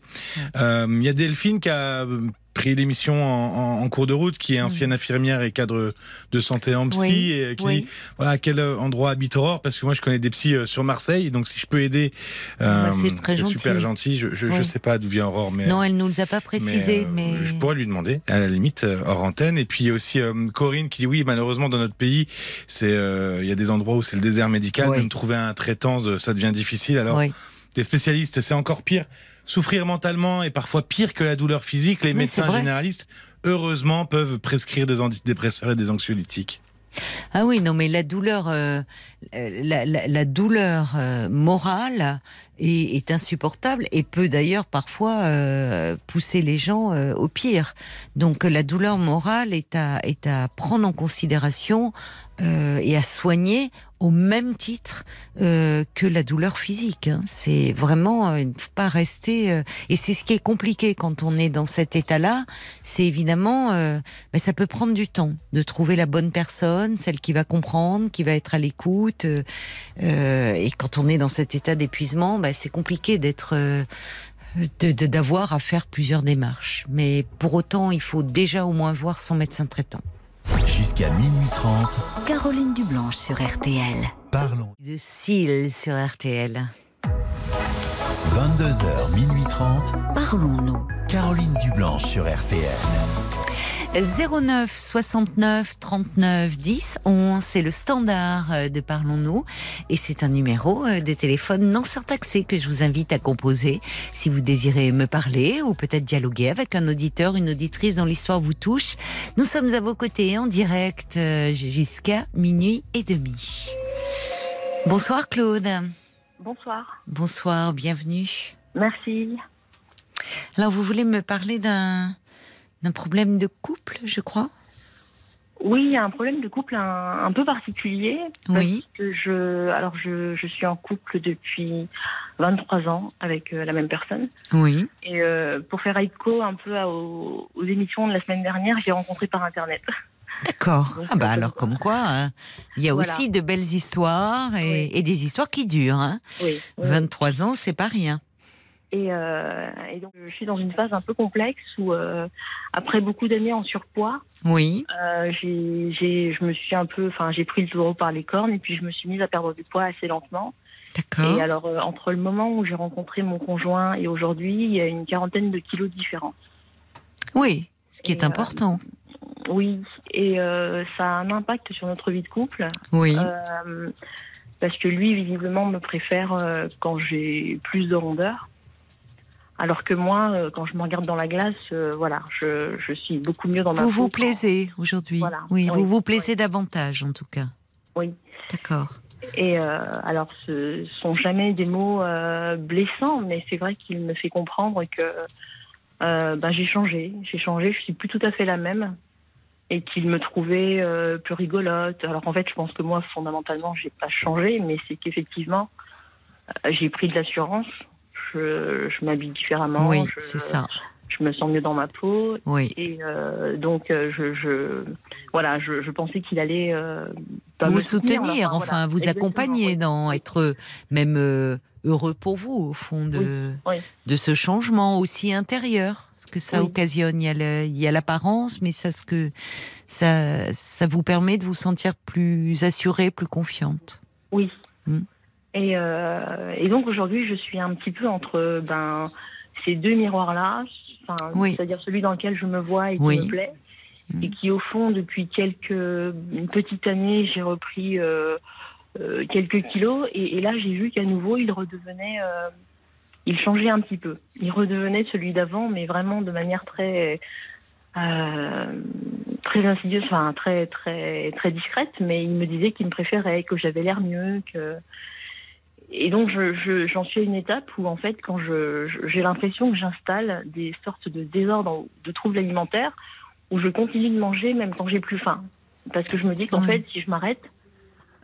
[SPEAKER 3] Euh, Il y a Delphine qui a euh, pris l'émission en, en- en cours de route, qui est ancienne infirmière et cadre de santé en psy.
[SPEAKER 1] Oui,
[SPEAKER 3] et qui
[SPEAKER 1] oui.
[SPEAKER 3] dit voilà à quel euh, endroit habite Aurore, parce que moi je connais des psys euh, sur Marseille, donc si je peux aider, euh,
[SPEAKER 1] Bah, c'est très gentil.
[SPEAKER 3] super gentil. Je, je, je
[SPEAKER 1] Oui.
[SPEAKER 3] sais pas d'où vient Aurore, mais
[SPEAKER 1] Non, elle nous a pas précisé,
[SPEAKER 3] euh,
[SPEAKER 1] mais,
[SPEAKER 3] je pourrais lui demander à la limite euh, hors antenne. Et puis il y a aussi euh, Corinne qui dit oui, malheureusement dans notre pays, c'est euh, il y a des endroits où c'est le désert médical, même trouver un traitant, euh, ça devient difficile. Alors des spécialistes, c'est encore pire. Souffrir mentalement est parfois pire que la douleur physique. Les
[SPEAKER 1] Oui,
[SPEAKER 3] médecins généralistes, heureusement, peuvent prescrire des antidépresseurs et des anxiolytiques.
[SPEAKER 1] Ah oui, non, mais la douleur, euh, la, la- la douleur euh, morale est, est insupportable et peut d'ailleurs parfois euh, pousser les gens au pire. Donc la douleur morale est à, est à prendre en considération et à soigner au même titre euh, que la douleur physique. hein. C'est vraiment, euh, il ne faut pas rester. euh, et c'est ce qui est compliqué quand on est dans cet état-là, c'est évidemment, ben, ça peut prendre du temps de trouver la bonne personne, celle qui va comprendre, qui va être à l'écoute. euh, et quand on est dans cet état d'épuisement, ben, c'est compliqué d'être, d'avoir à faire plusieurs démarches. Mais pour autant, il faut déjà au moins voir son médecin traitant.
[SPEAKER 5] Jusqu'à minuit 30,
[SPEAKER 8] Caroline Dublanche sur RTL.
[SPEAKER 5] parlons.
[SPEAKER 1] De Cils sur RTL.
[SPEAKER 5] 22h, minuit 30,
[SPEAKER 8] Parlons-nous.
[SPEAKER 5] Caroline Dublanche sur RTL.
[SPEAKER 1] 09 69 39 10 11, c'est le standard euh, de Parlons-nous et c'est un numéro euh, de téléphone non surtaxé que je vous invite à composer si vous désirez me parler ou peut-être dialoguer avec un auditeur, une auditrice dont l'histoire vous touche. Nous sommes à vos côtés en direct euh, jusqu'à minuit et demi. Bonsoir Claude.
[SPEAKER 9] Bonsoir.
[SPEAKER 1] Bonsoir, bienvenue.
[SPEAKER 9] Merci.
[SPEAKER 1] Alors vous voulez me parler d'un d'un problème de couple, je crois
[SPEAKER 9] Oui, il y a un problème de couple un, un peu particulier. Parce
[SPEAKER 1] Oui.
[SPEAKER 9] que je, alors je, je suis en couple depuis 23 ans avec euh, la même personne.
[SPEAKER 1] Oui.
[SPEAKER 9] Et euh, pour faire écho un peu à- aux, aux émissions de la semaine dernière, j'ai rencontré par Internet.
[SPEAKER 1] D'accord. Ah bah
[SPEAKER 9] euh,
[SPEAKER 1] alors comme quoi, hein, il y a
[SPEAKER 9] Voilà.
[SPEAKER 1] aussi de belles histoires et,
[SPEAKER 9] Oui.
[SPEAKER 1] et des histoires qui durent. Hein.
[SPEAKER 9] Oui.
[SPEAKER 1] 23 ans, c'est pas rien.
[SPEAKER 9] Et, euh, et donc, je suis dans une phase un peu complexe où, euh, après beaucoup d'années en surpoids,
[SPEAKER 1] Oui.
[SPEAKER 9] euh, j'ai, j'ai, je me suis un peu, enfin, j'ai pris le taureau par les cornes et puis je me suis mise à perdre du poids assez lentement.
[SPEAKER 1] D'accord.
[SPEAKER 9] Et alors, entre le moment où j'ai rencontré mon conjoint et aujourd'hui, il y a une quarantaine de kilos de différence.
[SPEAKER 1] Oui. Ce qui
[SPEAKER 9] Et,
[SPEAKER 1] est important.
[SPEAKER 9] Oui, et ça a un impact sur notre vie de couple.
[SPEAKER 1] Oui.
[SPEAKER 9] Parce que lui, visiblement, me préfère euh, quand j'ai plus de rondeur. Alors que moi, euh, quand je me regarde dans la glace, euh, voilà, je, je suis beaucoup mieux dans ma
[SPEAKER 1] vous
[SPEAKER 9] peau
[SPEAKER 1] vous plaisez aujourd'hui.
[SPEAKER 9] Voilà.
[SPEAKER 1] Oui, vous
[SPEAKER 9] Oui.
[SPEAKER 1] vous plaisez davantage en tout cas.
[SPEAKER 9] Oui.
[SPEAKER 1] D'accord.
[SPEAKER 9] Et euh, alors, ce sont jamais des mots euh, blessants, mais c'est vrai qu'il me fait comprendre que ben, j'ai changé. J'ai changé, je suis plus tout à fait la même. Et qu'il me trouvait plus rigolote. Alors en fait, je pense que moi, fondamentalement, j'ai pas changé, mais c'est qu'effectivement, j'ai pris de l'assurance. Je, je m'habille différemment.
[SPEAKER 1] oui, c'est ça.
[SPEAKER 9] Je me sens mieux dans ma peau.
[SPEAKER 1] Oui.
[SPEAKER 9] Et euh, donc, euh, je, je, voilà, je, je pensais qu'il allait euh, pas
[SPEAKER 1] vous
[SPEAKER 9] me
[SPEAKER 1] soutenir, enfin,
[SPEAKER 9] voilà.
[SPEAKER 1] vous
[SPEAKER 9] Exactement,
[SPEAKER 1] accompagner
[SPEAKER 9] oui.
[SPEAKER 1] dans être même euh, heureux pour vous au fond de,
[SPEAKER 9] Oui, oui.
[SPEAKER 1] de ce changement aussi intérieur que ça occasionne. Il y a le- il y a l'apparence, mais ça, ce que ça, ça vous permet de vous sentir plus assurée, plus confiante.
[SPEAKER 9] Oui. Et, euh, et donc aujourd'hui, je suis un petit peu entre ben, ces deux miroirs-là,
[SPEAKER 1] Oui.
[SPEAKER 9] c'est-à-dire celui dans lequel je me vois et qui
[SPEAKER 1] Oui.
[SPEAKER 9] me plaît,
[SPEAKER 1] Mm.
[SPEAKER 9] et qui au fond, depuis quelques une petite année, j'ai repris euh, euh, quelques kilos, et, et là j'ai vu qu'à nouveau, il redevenait, il changeait un petit peu. Il redevenait celui d'avant, mais vraiment de manière très euh, très insidieuse, enfin très très très discrète, mais il me disait qu'il me préférait, que j'avais l'air mieux, que et donc je- je- j'en suis à une étape où en fait quand je je- j'ai l'impression que j'installe des sortes de désordres, de troubles alimentaires, où je continue de manger même quand j'ai plus faim, parce que je me dis qu'en
[SPEAKER 1] Oui.
[SPEAKER 9] fait si je m'arrête,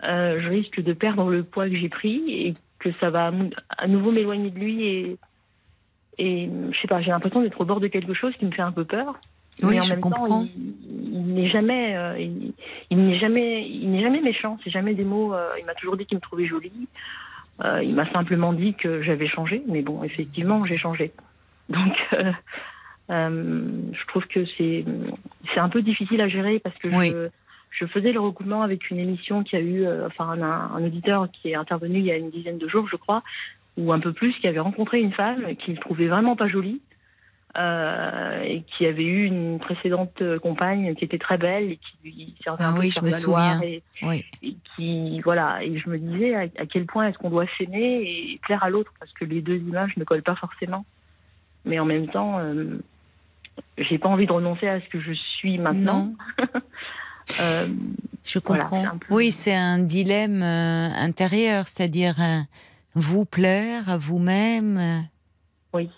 [SPEAKER 9] euh, je risque de perdre le poids que j'ai pris et que ça va à nouveau m'éloigner de lui et et je sais pas, j'ai l'impression d'être au bord de quelque chose qui me fait un peu peur.
[SPEAKER 1] Oui,
[SPEAKER 9] mais en
[SPEAKER 1] je
[SPEAKER 9] même
[SPEAKER 1] comprends.
[SPEAKER 9] temps, il, il n'est jamais, euh, il, il n'est jamais, il n'est jamais méchant. C'est jamais des mots. euh, il m'a toujours dit qu'il me trouvait jolie. Euh, il m'a simplement dit que j'avais changé. Mais bon, effectivement, j'ai changé. Donc, <laughs> euh, euh, je trouve que c'est, c'est un peu difficile à gérer parce que
[SPEAKER 1] Oui.
[SPEAKER 9] je, je faisais le recoupement avec une émission qui a eu, euh, enfin, un, un auditeur qui est intervenu il y a une dizaine de jours, je crois, ou un peu plus, qui avait rencontré une femme qu'il trouvait vraiment pas jolie. Euh, et qui avait eu une précédente compagne qui était très belle et qui lui servait
[SPEAKER 1] Ah
[SPEAKER 9] un peu
[SPEAKER 1] oui,
[SPEAKER 9] de
[SPEAKER 1] je me
[SPEAKER 9] faire-valoir
[SPEAKER 1] souviens.
[SPEAKER 9] et,
[SPEAKER 1] Oui.
[SPEAKER 9] et qui voilà et je me disais à, à quel point est-ce qu'on doit s'aimer et plaire à l'autre parce que les deux images ne collent pas forcément mais en même temps euh, j'ai pas envie de renoncer à ce que je suis maintenant <laughs> Euh,
[SPEAKER 1] je comprends.
[SPEAKER 9] peu-
[SPEAKER 1] Oui, c'est un dilemme euh, intérieur, c'est-à-dire vous plaire à vous-même
[SPEAKER 9] oui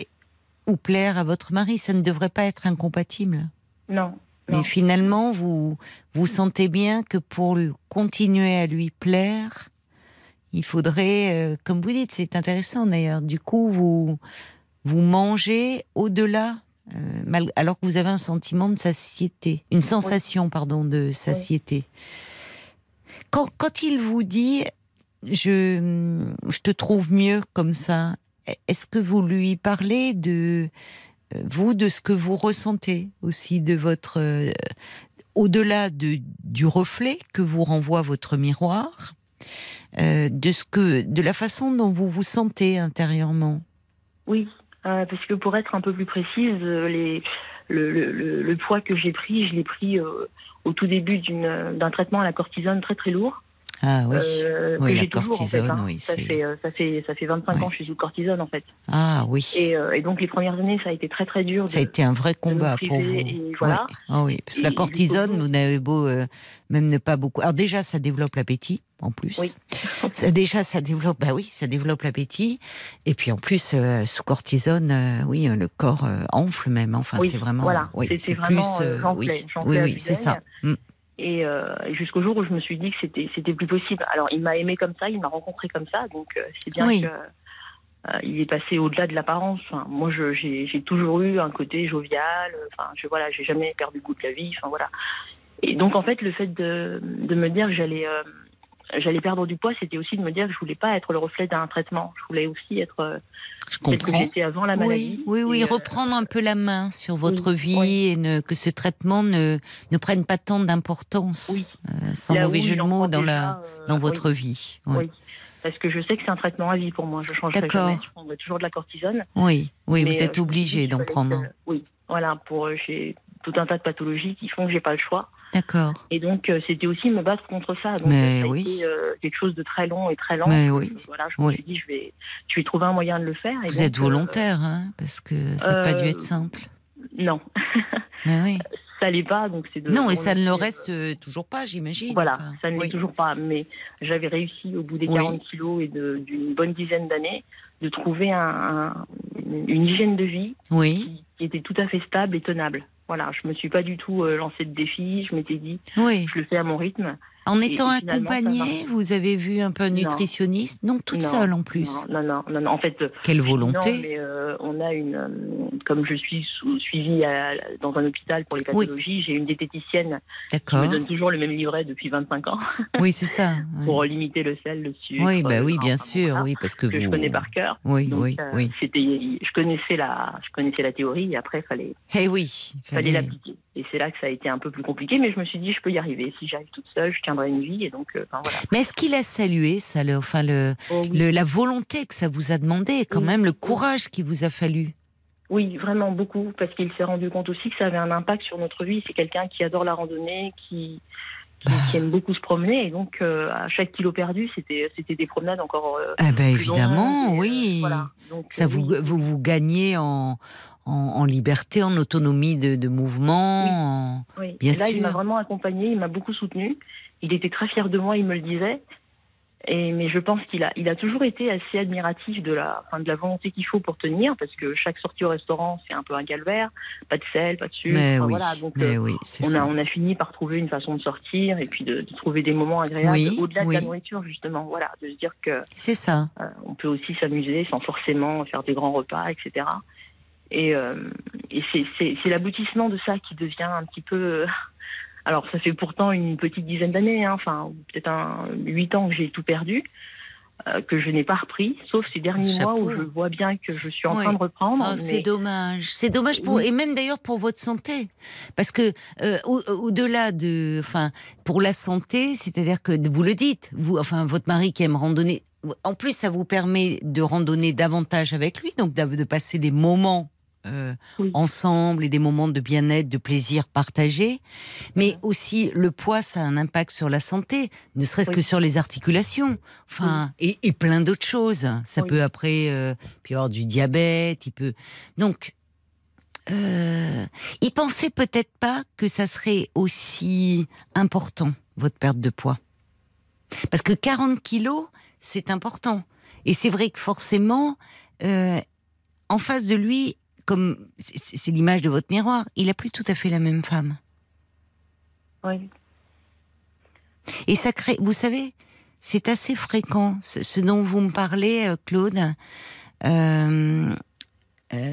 [SPEAKER 1] ou plaire à votre mari, ça ne devrait pas être incompatible.
[SPEAKER 9] non
[SPEAKER 1] Mais finalement, vous vous sentez bien que pour continuer à lui plaire, il faudrait, euh, comme vous dites, c'est intéressant d'ailleurs. Du coup, vous vous mangez au-delà, euh, alors que vous avez un sentiment de satiété, une sensation, pardon, de satiété. Quand, quand il vous dit, je, je te trouve mieux comme ça, est-ce que vous lui parlez de euh, vous, de ce que vous ressentez aussi, de votre euh, au-delà de, du reflet que vous renvoie votre miroir, euh, de ce que, de la façon dont vous vous sentez intérieurement?
[SPEAKER 9] Oui, parce que pour être un peu plus précise, le, le, poids que j'ai pris, je l'ai pris au tout début d'un traitement à la cortisone très très lourd.
[SPEAKER 1] Ah oui.
[SPEAKER 9] euh,
[SPEAKER 1] Oui,
[SPEAKER 9] que
[SPEAKER 1] la
[SPEAKER 9] j'ai toujours, en fait,
[SPEAKER 1] cortisone,
[SPEAKER 9] hein.
[SPEAKER 1] oui,
[SPEAKER 9] ça,
[SPEAKER 1] c'est-
[SPEAKER 9] fait, euh, ça, fait, ça fait 25
[SPEAKER 1] Ouais.
[SPEAKER 9] ans que je suis sous cortisone en fait.
[SPEAKER 1] Ah oui.
[SPEAKER 9] Et, euh, et donc les premières années, ça a été très très dur.
[SPEAKER 1] Ça a
[SPEAKER 9] de-
[SPEAKER 1] été un vrai combat pour vous.
[SPEAKER 9] et voilà.
[SPEAKER 1] Oui. Ah oui, parce que la cortisone, vous n'avez beau euh, même ne pas beaucoup. Alors déjà, ça développe l'appétit, en plus.
[SPEAKER 9] Oui.
[SPEAKER 1] Ça, déjà, ça développe. Bah oui, ça développe l'appétit. Et puis en plus, euh, sous cortisone, euh, oui, euh, le corps euh, enfle même. Enfin,
[SPEAKER 9] Oui,
[SPEAKER 1] c'est vraiment.
[SPEAKER 9] voilà.
[SPEAKER 1] Oui, c'est plus.
[SPEAKER 9] euh,
[SPEAKER 1] oui, oui, c'est ça. Mm.
[SPEAKER 9] Et, euh, et jusqu'au jour où je me suis dit que c'était c'était plus possible. Alors il m'a aimé comme ça, il m'a rencontré comme ça, donc euh, c'est bien
[SPEAKER 1] Oui.
[SPEAKER 9] que euh, il est passé au-delà de l'apparence. Enfin, moi, j'ai toujours eu un côté jovial. Enfin, je voilà, j'ai jamais perdu le goût de la vie. Enfin voilà. Et donc en fait, le fait de, de me dire que j'allais j'allais perdre du poids, c'était aussi de me dire que je voulais pas être le reflet d'un traitement. Je voulais aussi être euh,
[SPEAKER 1] Je
[SPEAKER 9] celle que
[SPEAKER 1] comprends.
[SPEAKER 9] j'étais avant la maladie.
[SPEAKER 1] Oui, oui,
[SPEAKER 9] euh,
[SPEAKER 1] reprendre un peu la main sur votre
[SPEAKER 9] oui,
[SPEAKER 1] vie
[SPEAKER 9] oui.
[SPEAKER 1] et ne, que ce traitement ne, ne prenne pas tant d'importance,
[SPEAKER 9] Oui.
[SPEAKER 1] euh, sans
[SPEAKER 9] là
[SPEAKER 1] mauvais jeu de mots, dans, la,
[SPEAKER 9] euh,
[SPEAKER 1] dans
[SPEAKER 9] oui.
[SPEAKER 1] votre vie. Oui,
[SPEAKER 9] Oui. Parce que je sais que c'est un traitement à vie pour moi. Je changerai
[SPEAKER 1] D'accord.
[SPEAKER 9] jamais. Je prendrai toujours de la cortisone.
[SPEAKER 1] oui, oui, vous êtes obligé d'en prendre.
[SPEAKER 9] Oui, voilà, pour j'ai tout un tas de pathologies qui font que j'ai pas le choix.
[SPEAKER 1] D'accord.
[SPEAKER 9] Et donc euh, c'était aussi me battre contre ça. Donc
[SPEAKER 1] Mais
[SPEAKER 9] ça a
[SPEAKER 1] oui.
[SPEAKER 9] été euh, quelque chose de très long et très lent.
[SPEAKER 1] Mais oui.
[SPEAKER 9] Voilà, je me suis dit je vais, je vais trouver un moyen de le faire. Et
[SPEAKER 1] Vous
[SPEAKER 9] donc,
[SPEAKER 1] êtes
[SPEAKER 9] euh,
[SPEAKER 1] volontaire, hein, parce que ça n'a pas dû être simple.
[SPEAKER 9] non, <laughs>
[SPEAKER 1] Mais oui.
[SPEAKER 9] ça l'est pas. Donc c'est de.
[SPEAKER 1] Non, et ça ne le reste euh, toujours pas, j'imagine.
[SPEAKER 9] Voilà,
[SPEAKER 1] Enfin,
[SPEAKER 9] ça ne l'est
[SPEAKER 1] oui.
[SPEAKER 9] toujours pas. Mais j'avais réussi au bout des
[SPEAKER 1] Oui.
[SPEAKER 9] 40 kilos et d'une bonne dizaine d'années de trouver un, un- une hygiène de vie
[SPEAKER 1] Oui,
[SPEAKER 9] qui, qui était tout à fait stable et tenable. Voilà, je me suis pas du tout euh, lancé de défi. Je m'étais dit,
[SPEAKER 1] oui.
[SPEAKER 9] je le fais à mon rythme.
[SPEAKER 1] En étant accompagnée, vous avez vu un peu un nutritionniste Non, toute
[SPEAKER 9] Non,
[SPEAKER 1] seule en plus.
[SPEAKER 9] Non, non, non, non. En fait, euh,
[SPEAKER 1] Quelle
[SPEAKER 9] non,
[SPEAKER 1] volonté
[SPEAKER 9] mais euh, on a une, euh, comme je suis sous- suivie à- dans un hôpital pour les
[SPEAKER 1] Oui.
[SPEAKER 9] pathologies, j'ai une diététicienne qui me donne toujours le même livret depuis 25 ans
[SPEAKER 1] Oui, c'est ça. <laughs> oui.
[SPEAKER 9] pour limiter le sel, le sucre.
[SPEAKER 1] Oui, bah oui, bien sûr, oui, parce que,
[SPEAKER 9] que
[SPEAKER 1] vous.
[SPEAKER 9] je connais par cœur.
[SPEAKER 1] Oui,
[SPEAKER 9] Donc,
[SPEAKER 1] oui,
[SPEAKER 9] euh,
[SPEAKER 1] oui.
[SPEAKER 9] c'était, je connaissais la, je connaissais la théorie et après fallait,
[SPEAKER 1] Eh oui, il
[SPEAKER 9] fallait
[SPEAKER 1] fallait-
[SPEAKER 9] l'appliquer. Et c'est là que ça a été un peu plus compliqué, mais je me suis dit je peux y arriver. Si j'arrive toute seule, je tiendrai une vie et donc, euh, enfin, voilà.
[SPEAKER 1] Mais est-ce qu'il a salué ça, le, enfin le,
[SPEAKER 9] Oh, oui.
[SPEAKER 1] le- la volonté que ça vous a demandé, quand
[SPEAKER 9] Oui.
[SPEAKER 1] même, le courage qu'il vous a fallu?
[SPEAKER 9] Oui, vraiment beaucoup, parce qu'il s'est rendu compte aussi que ça avait un impact sur notre vie. C'est quelqu'un qui adore la randonnée, qui, qui, qui aime beaucoup se promener, et donc euh, à chaque kilo perdu, c'était des promenades encore. euh,
[SPEAKER 1] Ah ben
[SPEAKER 9] plus
[SPEAKER 1] évidemment,
[SPEAKER 9] longues, euh,
[SPEAKER 1] oui.
[SPEAKER 9] voilà. Donc,
[SPEAKER 1] Ça vous, vous vous gagnez en, en, en liberté, en autonomie de, de mouvement. en-
[SPEAKER 9] Oui.
[SPEAKER 1] Bien
[SPEAKER 9] Et là,
[SPEAKER 1] sûr.
[SPEAKER 9] il m'a vraiment accompagné, il m'a beaucoup soutenu. Il était très fier de moi, il me le disait. Et, mais je pense qu'il a, il a toujours été assez admiratif de la, enfin, de la volonté qu'il faut pour tenir, parce que chaque sortie au restaurant, c'est un peu un calvaire. Pas de sel, pas de sucre.
[SPEAKER 1] Mais
[SPEAKER 9] enfin,
[SPEAKER 1] oui,
[SPEAKER 9] voilà. Donc,
[SPEAKER 1] mais
[SPEAKER 9] euh,
[SPEAKER 1] oui,
[SPEAKER 9] on a, on a fini par trouver une façon de sortir et puis de, de trouver des moments agréables
[SPEAKER 1] Oui,
[SPEAKER 9] au-delà de la nourriture, justement. Voilà, de se dire que
[SPEAKER 1] C'est ça.
[SPEAKER 9] euh, on peut aussi s'amuser sans forcément faire des grands repas, etc. Et, euh, et c'est l'aboutissement de ça qui devient un petit peu. Euh, alors, ça fait pourtant une petite dizaine d'années, hein, enfin, peut-être un huit ans que j'ai tout perdu, euh, que je n'ai pas repris, sauf ces derniers mois où je vois bien que je suis en
[SPEAKER 1] Oui.
[SPEAKER 9] train de reprendre.
[SPEAKER 1] Oh,
[SPEAKER 9] mais-
[SPEAKER 1] C'est dommage. C'est dommage pour
[SPEAKER 9] Oui.
[SPEAKER 1] et même d'ailleurs pour votre santé, parce que euh, au- au-delà de, enfin, pour la santé, c'est-à-dire que vous le dites, vous, enfin, votre mari qui aime randonner. En plus, ça vous permet de randonner davantage avec lui, donc de passer des moments euh, ensemble et des moments de bien-être, de plaisir partagé. Mais aussi, le poids, ça a un impact sur la santé, ne serait-ce que sur les articulations. Enfin, et, plein d'autres choses. Ça peut après, euh, puis avoir du diabète, il peut. Donc, euh, il pensait peut-être pas que ça serait aussi important, votre perte de poids. Parce que 40 kilos, c'est important. Et c'est vrai que forcément, euh, en face de lui, comme c'est l'image de votre miroir, il n'a plus tout à fait la même femme.
[SPEAKER 9] Oui.
[SPEAKER 1] Et ça crée, vous savez, c'est assez fréquent, ce, dont vous me parlez, euh, Claude. Euh,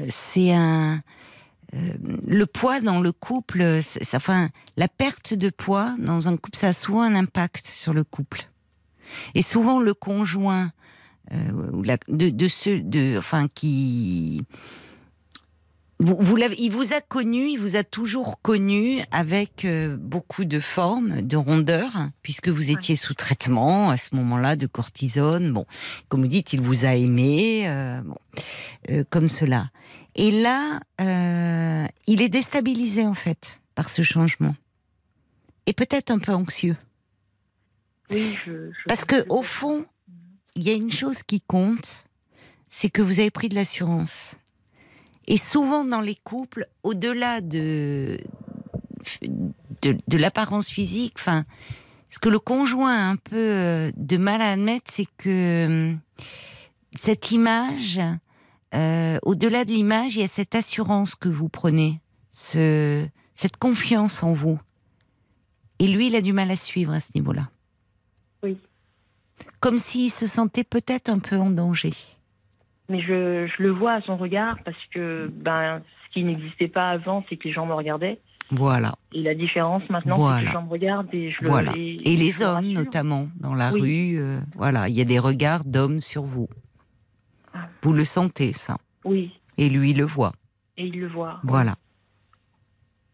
[SPEAKER 1] c'est un. le poids dans le couple, ça, enfin, la perte de poids dans un couple, ça a souvent un impact sur le couple. Et souvent, le conjoint euh, de, de ceux, de, enfin, qui vous, vous il vous a connu, il vous a toujours connu avec euh, beaucoup de formes, de rondeur, puisque vous étiez sous traitement à ce moment-là de cortisone. Bon, comme vous dites, il vous a aimé, euh, bon, comme cela. Et là, il est déstabilisé en fait par ce changement, et peut-être un peu anxieux.
[SPEAKER 9] Oui, je,
[SPEAKER 1] Parce que au fond, il y a une chose qui compte, c'est que vous avez pris de l'assurance. Et souvent dans les couples, au-delà de, de, l'apparence physique, enfin, ce que le conjoint a un peu euh, de mal à admettre, c'est que euh, cette image, euh, au-delà de l'image, il y a cette assurance que vous prenez, ce, cette confiance en vous. Et lui, il a du mal à suivre à ce niveau-là.
[SPEAKER 9] Oui
[SPEAKER 1] comme s'il se sentait peut-être un peu en danger.
[SPEAKER 9] Mais je, je, le vois à son regard parce que ben, ce qui n'existait pas avant, c'est que les gens me regardaient.
[SPEAKER 1] Voilà.
[SPEAKER 9] Et la différence maintenant, c'est que les gens me regardent et je
[SPEAKER 1] voilà.
[SPEAKER 9] le.
[SPEAKER 1] Et, et les hommes, notamment, dans la rue, euh, voilà, il y a des regards d'hommes sur vous. Ah. Vous le sentez, ça
[SPEAKER 9] Oui.
[SPEAKER 1] Et lui le voit.
[SPEAKER 9] Et il le voit.
[SPEAKER 1] Voilà.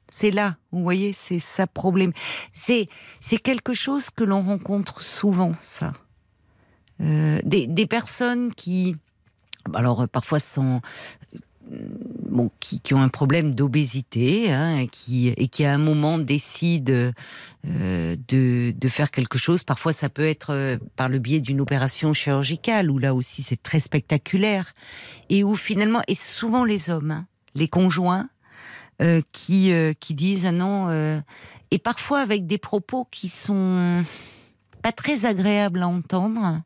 [SPEAKER 1] C'est là, vous voyez, c'est ça problème. C'est c'est quelque chose que l'on rencontre souvent, ça. Euh, des, personnes qui, alors euh, parfois sont euh, Bon, qui, ont un problème d'obésité hein, qui, et qui à un moment décident de, faire quelque chose. Parfois, ça peut être par le biais d'une opération chirurgicale, où là aussi c'est très spectaculaire, et où finalement, et souvent les hommes, hein, les conjoints, qui, qui disent ah non, et parfois avec des propos qui sont pas très agréables à entendre,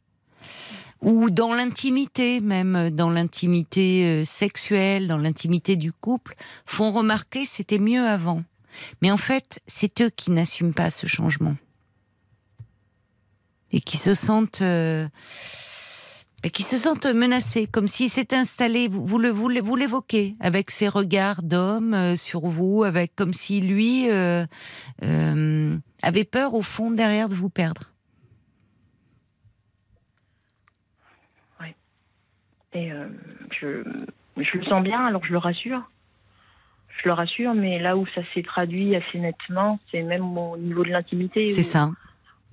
[SPEAKER 1] ou dans l'intimité même, dans l'intimité euh, sexuelle, dans l'intimité du couple, font remarquer c'était mieux avant. Mais en fait, c'est eux qui n'assument pas ce changement et qui se sentent euh, qui se sentent menacés, comme s'ils s'étaient installés. Vous, vous le vous l'évoquez avec ses regards d'homme euh, sur vous, avec comme si lui avait peur au fond derrière de vous perdre.
[SPEAKER 9] Et euh, je, je le sens bien, alors je le rassure. Je le rassure, mais là où ça s'est traduit assez nettement, c'est même au niveau de l'intimité.
[SPEAKER 1] C'est ça.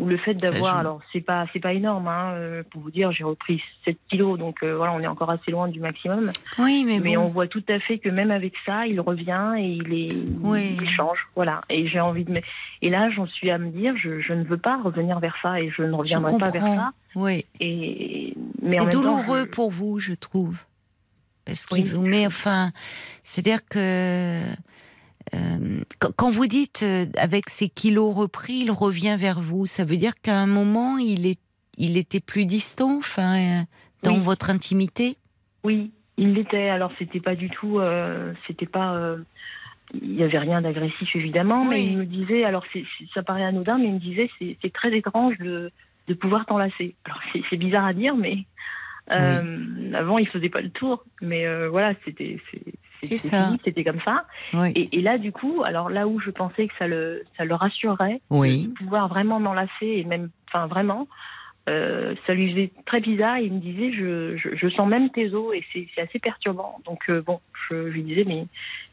[SPEAKER 9] Ou le fait d'avoir, alors c'est pas c'est pas énorme, hein, euh, pour vous dire, j'ai repris 7 kilos, donc euh, voilà, on est encore assez loin du maximum.
[SPEAKER 1] Oui, mais
[SPEAKER 9] mais on voit tout à fait que même avec ça, il revient et il est, il change, voilà. Et j'ai envie de, et là, j'en suis à me dire, je, je, ne veux pas revenir vers ça et je ne reviendrai pas vers ça.
[SPEAKER 1] Oui.
[SPEAKER 9] Et
[SPEAKER 1] c'est douloureux pour vous, je trouve, parce qu'il vous met, enfin, c'est-à-dire que euh, quand vous dites euh, avec ses kilos repris, il revient vers vous, ça veut dire qu'à un moment il est, il était plus distant, enfin, euh, dans votre intimité?
[SPEAKER 9] Oui, il l'était. Alors c'était pas du tout, c'était pas, il y avait rien d'agressif évidemment, mais il me disait, alors ça paraît anodin, mais il me disait c'est très étrange de, de pouvoir t'enlacer. Alors c'est bizarre à dire, mais avant il faisait pas le tour, mais voilà, c'était c'était comme ça. Et, là, du coup, alors là où je pensais que ça le, ça le rassurerait,
[SPEAKER 1] de
[SPEAKER 9] pouvoir vraiment m'enlacer, et même, enfin vraiment, euh, ça lui faisait très bizarre. Il me disait, je, je, sens même tes os, et c'est assez perturbant. Donc euh, bon, je, lui disais, mais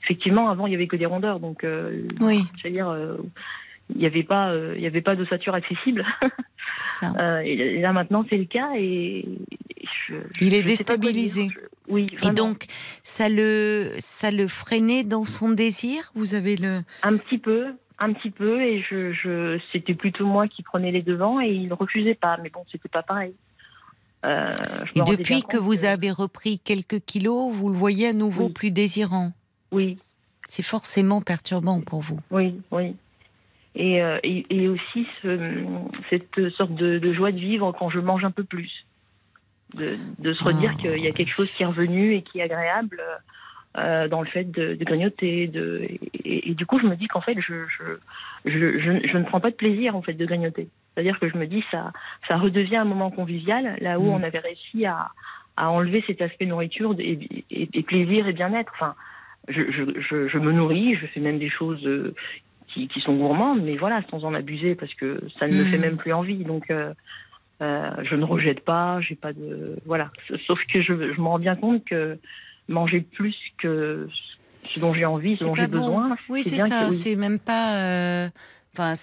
[SPEAKER 9] effectivement, avant, il y avait que des rondeurs, donc euh,
[SPEAKER 1] oui.
[SPEAKER 9] je veux dire, il n'y avait pas, il y avait pas d'ossature accessible. <laughs>
[SPEAKER 1] Ça.
[SPEAKER 9] et là maintenant, c'est le cas, et
[SPEAKER 1] il est déstabilisé.
[SPEAKER 9] oui.
[SPEAKER 1] Et donc, ça le, ça le freinait dans son désir? Vous avez le.
[SPEAKER 9] Un petit peu, un petit peu, et je, je c'était plutôt moi qui prenais les devants et il ne refusait pas. Mais bon, c'était pas pareil.
[SPEAKER 1] Euh, et depuis que vous avez repris quelques kilos, vous le voyez à nouveau plus désirant?
[SPEAKER 9] Oui.
[SPEAKER 1] C'est forcément perturbant pour vous.
[SPEAKER 9] Oui, oui. Et, euh, et, aussi cette sorte de, joie de vivre quand je mange un peu plus. De, se redire oh. qu'il y a quelque chose qui est revenu et qui est agréable euh, dans le fait de, grignoter. De, et, du coup, je me dis qu'en fait, je je, je, je, ne prends pas de plaisir en fait de grignoter. C'est-à-dire que je me dis ça, ça redevient un moment convivial, là où mm. on avait réussi à, à, enlever cet aspect nourriture et, et, plaisir et bien-être. Enfin, je, je, je, me nourris, je fais même des choses euh, qui, qui, sont gourmandes, mais voilà, sans en abuser, parce que ça ne me fait mm. même plus envie. Donc, euh, euh, je ne rejette pas, j'ai pas de voilà. Sauf que je, je me rends bien compte que manger plus que ce dont j'ai envie, ce dont j'ai besoin.
[SPEAKER 1] Oui, c'est ça. C'est même pas. Enfin,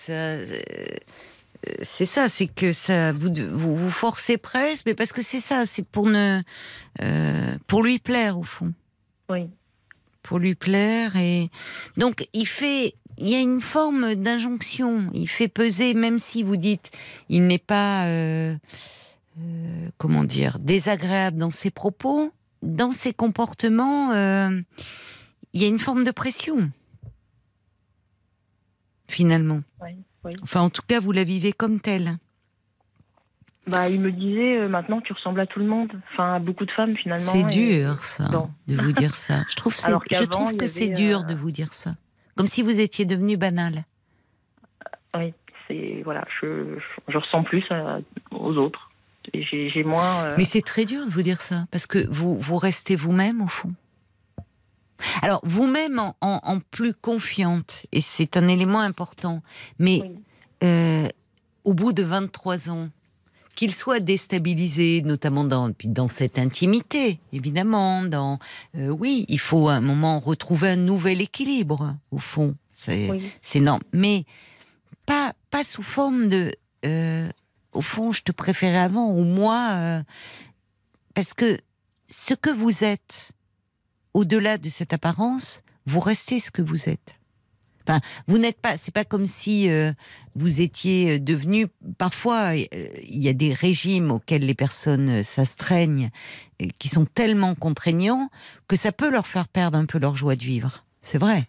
[SPEAKER 1] c'est ça, c'est que ça vous, vous, vous forcez presque, mais parce que c'est ça, c'est pour ne euh, pour lui plaire au fond.
[SPEAKER 9] Oui.
[SPEAKER 1] Pour lui plaire et donc il fait, il y a une forme d'injonction. Il fait peser, même si vous dites, il n'est pas euh, euh, comment dire désagréable dans ses propos, dans ses comportements, il y a une forme de pression finalement.
[SPEAKER 9] Oui.
[SPEAKER 1] Enfin, en tout cas, vous la vivez comme telle.
[SPEAKER 9] Bah, il me disait euh, maintenant tu ressembles à tout le monde, enfin à beaucoup de femmes finalement.
[SPEAKER 1] C'est dur ça, de vous dire ça. <laughs> Je trouve, je trouve que c'est dur de euh, vous dire ça, comme si vous étiez devenu banal.
[SPEAKER 9] Oui, c'est voilà, je, je, ressens plus aux autres. J'ai moins. Euh,
[SPEAKER 1] Mais c'est très dur de vous dire ça, parce que vous vous restez vous-même au fond. Alors, vous-même en, plus confiante, et c'est un élément important, mais euh, au bout de 23 ans, qu'il soit déstabilisé, notamment dans, dans cette intimité, évidemment, dans, euh, oui, il faut à un moment retrouver un nouvel équilibre, au fond. C'est oui. non, mais pas, pas sous forme de, euh, au fond, je te préférais avant, ou moi, parce que ce que vous êtes, au-delà de cette apparence, vous restez ce que vous êtes. Enfin, vous n'êtes pas. C'est pas comme si euh, vous étiez euh, devenu. Parfois, euh, il y a des régimes auxquels les personnes s'astreignent, qui sont tellement contraignants que ça peut leur faire perdre un peu leur joie de vivre. C'est vrai.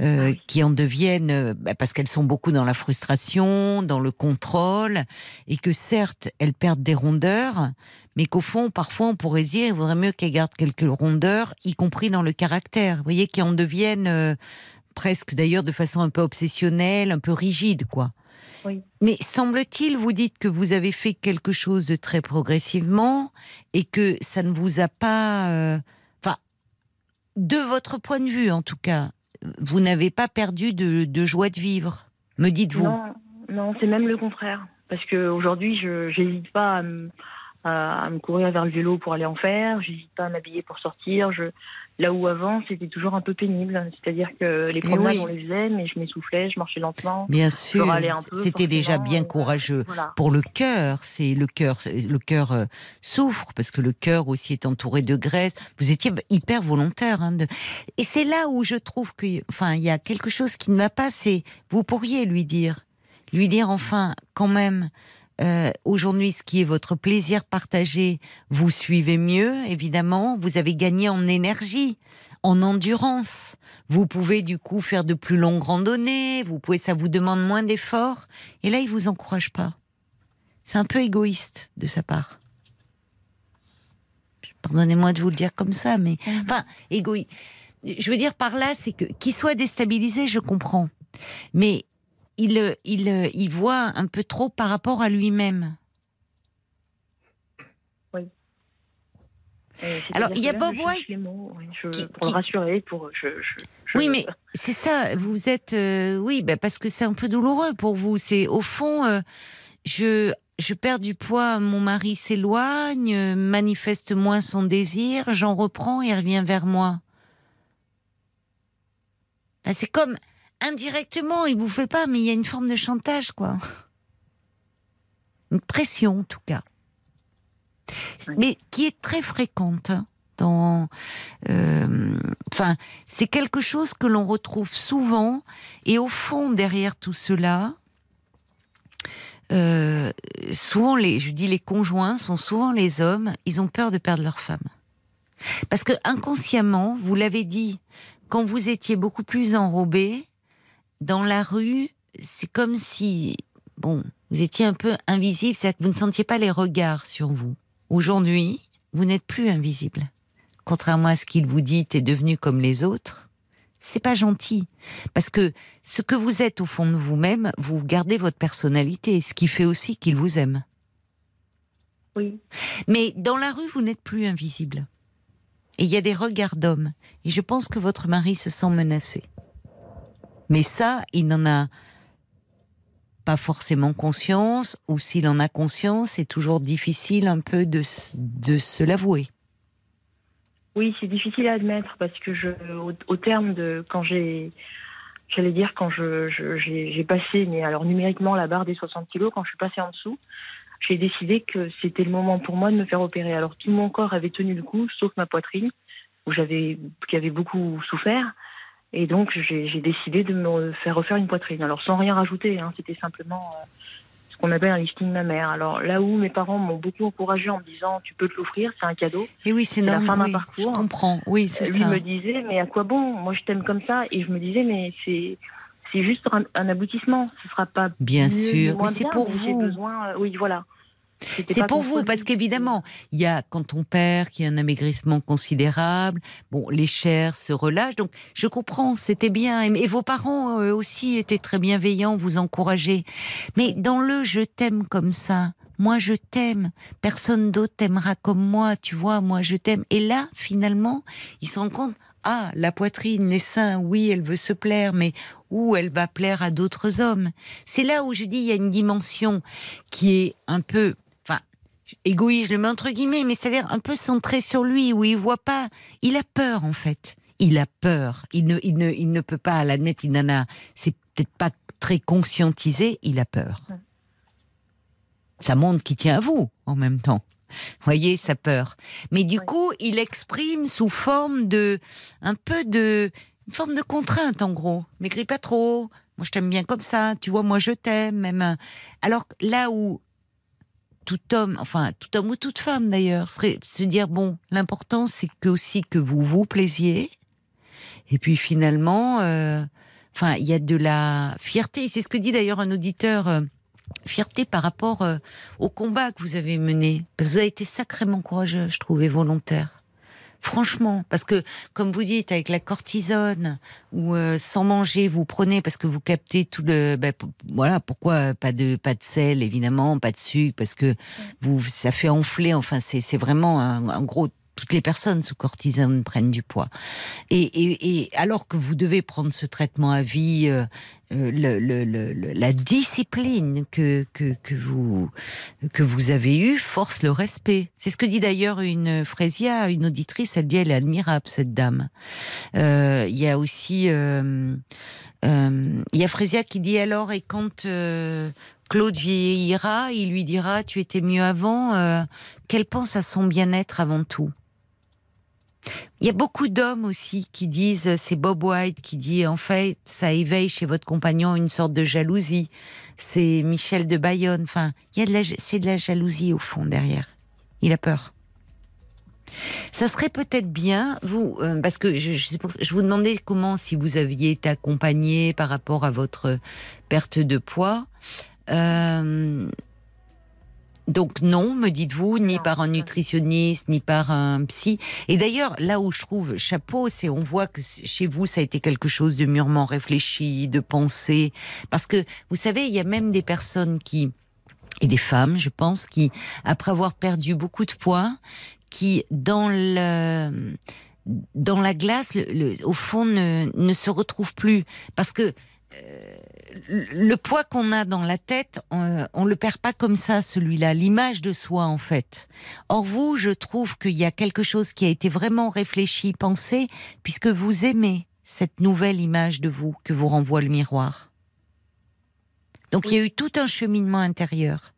[SPEAKER 1] Euh, qui en deviennent, euh, bah, parce qu'elles sont beaucoup dans la frustration, dans le contrôle, et que certes, elles perdent des rondeurs, mais qu'au fond, parfois, on pourrait dire, il vaudrait mieux qu'elles gardent quelques rondeurs, y compris dans le caractère. Vous voyez, qui en deviennent euh, presque d'ailleurs de façon un peu obsessionnelle, un peu rigide, quoi.
[SPEAKER 9] Oui.
[SPEAKER 1] Mais semble-t-il, vous dites que vous avez fait quelque chose de très progressivement et que ça ne vous a pas, enfin, de votre point de vue en tout cas, vous n'avez pas perdu de, joie de vivre, me dites-vous
[SPEAKER 9] Non, non c'est même le contraire. Parce qu'aujourd'hui, je n'hésite pas à me, à, me, courir vers le vélo pour aller en faire, j'hésite pas à m'habiller pour sortir. Je, là où avant, c'était toujours un peu pénible. C'est-à-dire que les promenades, on les faisait, mais je m'essoufflais, je marchais lentement.
[SPEAKER 1] Bien sûr, c'était déjà bien courageux. Pour le cœur, c'est le cœur, le cœur euh, souffre parce que le cœur aussi est entouré de graisse. Vous étiez hyper volontaire, hein, et c'est là où je trouve que, enfin, il y a quelque chose qui ne va pas. C'est, vous pourriez lui dire, lui dire enfin, quand même. Euh, aujourd'hui ce qui est votre plaisir partagé, vous suivez mieux, évidemment, vous avez gagné en énergie, en endurance. Vous pouvez du coup faire de plus longues randonnées, vous pouvez, ça vous demande moins d'efforts, et là il vous encourage pas. C'est un peu égoïste de sa part. Pardonnez-moi de vous le dire comme ça, mais mmh. enfin égoïste. Je veux dire par là, c'est que qu'il soit déstabilisé, je comprends, mais il, il, il voit un peu trop par rapport à lui-même.
[SPEAKER 9] Oui.
[SPEAKER 1] Euh, Alors, il y a Bob White.
[SPEAKER 9] pour le rassurer, pour.
[SPEAKER 1] oui, mais c'est ça. Vous êtes. Euh, oui, bah, parce que c'est un peu douloureux pour vous. C'est au fond, euh, je. Je perds du poids, mon mari s'éloigne, manifeste moins son désir, j'en reprends, il revient vers moi. Bah, c'est comme indirectement, il vous fait pas, mais il y a une forme de chantage, quoi. Une pression, en tout cas. mais qui est très fréquente. Hein, dans, euh, enfin, c'est quelque chose que l'on retrouve souvent, et au fond, derrière tout cela, euh, souvent les, je dis les conjoints sont souvent les hommes, ils ont peur de perdre leur femme. Parce que inconsciemment, vous l'avez dit, quand vous étiez beaucoup plus enrobé, dans la rue, c'est comme si, bon, vous étiez un peu invisible, c'est-à-dire que vous ne sentiez pas les regards sur vous. Aujourd'hui, vous n'êtes plus invisible. Contrairement à ce qu'il vous dit, est devenu comme les autres. C'est pas gentil. Parce que ce que vous êtes au fond de vous-même, vous gardez votre personnalité, ce qui fait aussi qu'il vous aime.
[SPEAKER 9] Oui.
[SPEAKER 1] Mais dans la rue, vous n'êtes plus invisible. Et il y a des regards d'hommes. Et je pense que votre mari se sent menacé. Mais ça, il n'en a pas forcément conscience, ou s'il en a conscience, c'est toujours difficile un peu de, de se l'avouer.
[SPEAKER 9] Oui, c'est difficile à admettre parce que je, au, terme de quand j'ai, j'allais dire quand je, j'ai, passé, mais alors numériquement la barre des 60 kilos, quand je suis passée en dessous, j'ai décidé que c'était le moment pour moi de me faire opérer. Alors tout mon corps avait tenu le coup, sauf ma poitrine, où j'avais, qui avait beaucoup souffert. Et donc, j'ai décidé de me faire refaire une poitrine. Alors, sans rien rajouter, hein, c'était simplement euh, ce qu'on appelle un lifting mammaire. Alors, là où mes parents m'ont beaucoup encouragé en me disant, tu peux te l'offrir, c'est un cadeau.
[SPEAKER 1] Et oui, c'est normal. La fin d'un parcours. Je comprends. Oui, c'est ça.
[SPEAKER 9] Lui me disait, mais à quoi bon? Moi, je t'aime comme ça. Et je me disais, mais c'est c'est juste un, aboutissement. Ce sera pas
[SPEAKER 1] bien sûr, mais c'est pour vous.
[SPEAKER 9] Besoin, euh, oui, voilà.
[SPEAKER 1] C'est pour vous, parce qu'évidemment, il y a quand on perd, qu'il y a un amaigrissement considérable. Bon, les chairs se relâchent, donc je comprends, c'était bien. Et vos parents aussi étaient très bienveillants, vous encourager. Mais dans le je t'aime comme ça, moi je t'aime, personne d'autre t'aimera comme moi, tu vois, moi je t'aime. Et là, finalement, ils se rendent compte, ah, la poitrine, les seins, oui, elle veut se plaire, mais où elle va plaire à d'autres hommes? C'est là où je dis, il y a une dimension qui est un peu égoïste, je le mets entre guillemets, mais c'est-à-dire un peu centré sur lui, où il voit pas, il a peur en fait. Il a peur. Il ne, il ne, il ne peut pas, à la net, il n'en a, c'est peut-être pas très conscientisé, il a peur. Ça montre qu'il tient à vous en même temps. Voyez sa peur. Mais du coup, il exprime sous forme de, un peu de, une forme de contrainte en gros. M'écris pas trop. Moi, je t'aime bien comme ça. Tu vois, moi, je t'aime même. Alors là où tout homme, enfin tout homme ou toute femme d'ailleurs, serait se dire bon, l'important c'est que aussi que vous vous plaisiez. Et puis finalement, euh, il y a de la fierté. C'est ce que dit d'ailleurs un auditeur. Euh, fierté par rapport euh, au combat que vous avez mené, parce que vous avez été sacrément courageux, je trouvais volontaire. Franchement, parce que comme vous dites, avec la cortisone ou euh, sans manger, vous prenez parce que vous captez tout le, ben, voilà, pourquoi pas de pas de sel évidemment, pas de sucre parce que vous ça fait enfler. Enfin, c'est vraiment un gros toutes les personnes sous cortisone prennent du poids. Et, alors que vous devez prendre ce traitement à vie, euh, euh, la discipline que, que, vous, que vous avez eue force le respect. C'est ce que dit d'ailleurs une Frésia, une auditrice, elle dit elle est admirable, cette dame. Euh, il y a aussi... il y a Frésia qui dit alors, et quand Claude vieillira, il lui dira Tu étais mieux avant. qu'elle pense à son bien-être avant tout. Il y a beaucoup d'hommes aussi qui disent, c'est Bob White qui dit, en fait, ça éveille chez votre compagnon une sorte de jalousie. C'est Michel de Bayonne. Enfin, il y a de la, c'est de la jalousie au fond derrière. Il a peur. Ça serait peut-être bien, vous, euh, parce que je, je, vous demandais comment, si vous aviez été accompagné par rapport à votre perte de poids. Euh, donc non, me dites-vous, ni par un nutritionniste, ni par un psy. Et d'ailleurs, là où je trouve chapeau, c'est on voit que chez vous, ça a été quelque chose de mûrement réfléchi, de pensé. Parce que, vous savez, il y a même des personnes qui, et des femmes, je pense, qui, après avoir perdu beaucoup de poids, qui, dans le, dans la glace, au fond, ne, ne se retrouvent plus. Parce que, euh, le poids qu'on a dans la tête, on, on le perd pas comme ça, celui-là, l'image de soi en fait. Or vous, je trouve qu'il y a quelque chose qui a été vraiment réfléchi, pensé, puisque vous aimez cette nouvelle image de vous que vous renvoie le miroir. Donc il y a eu tout un cheminement intérieur.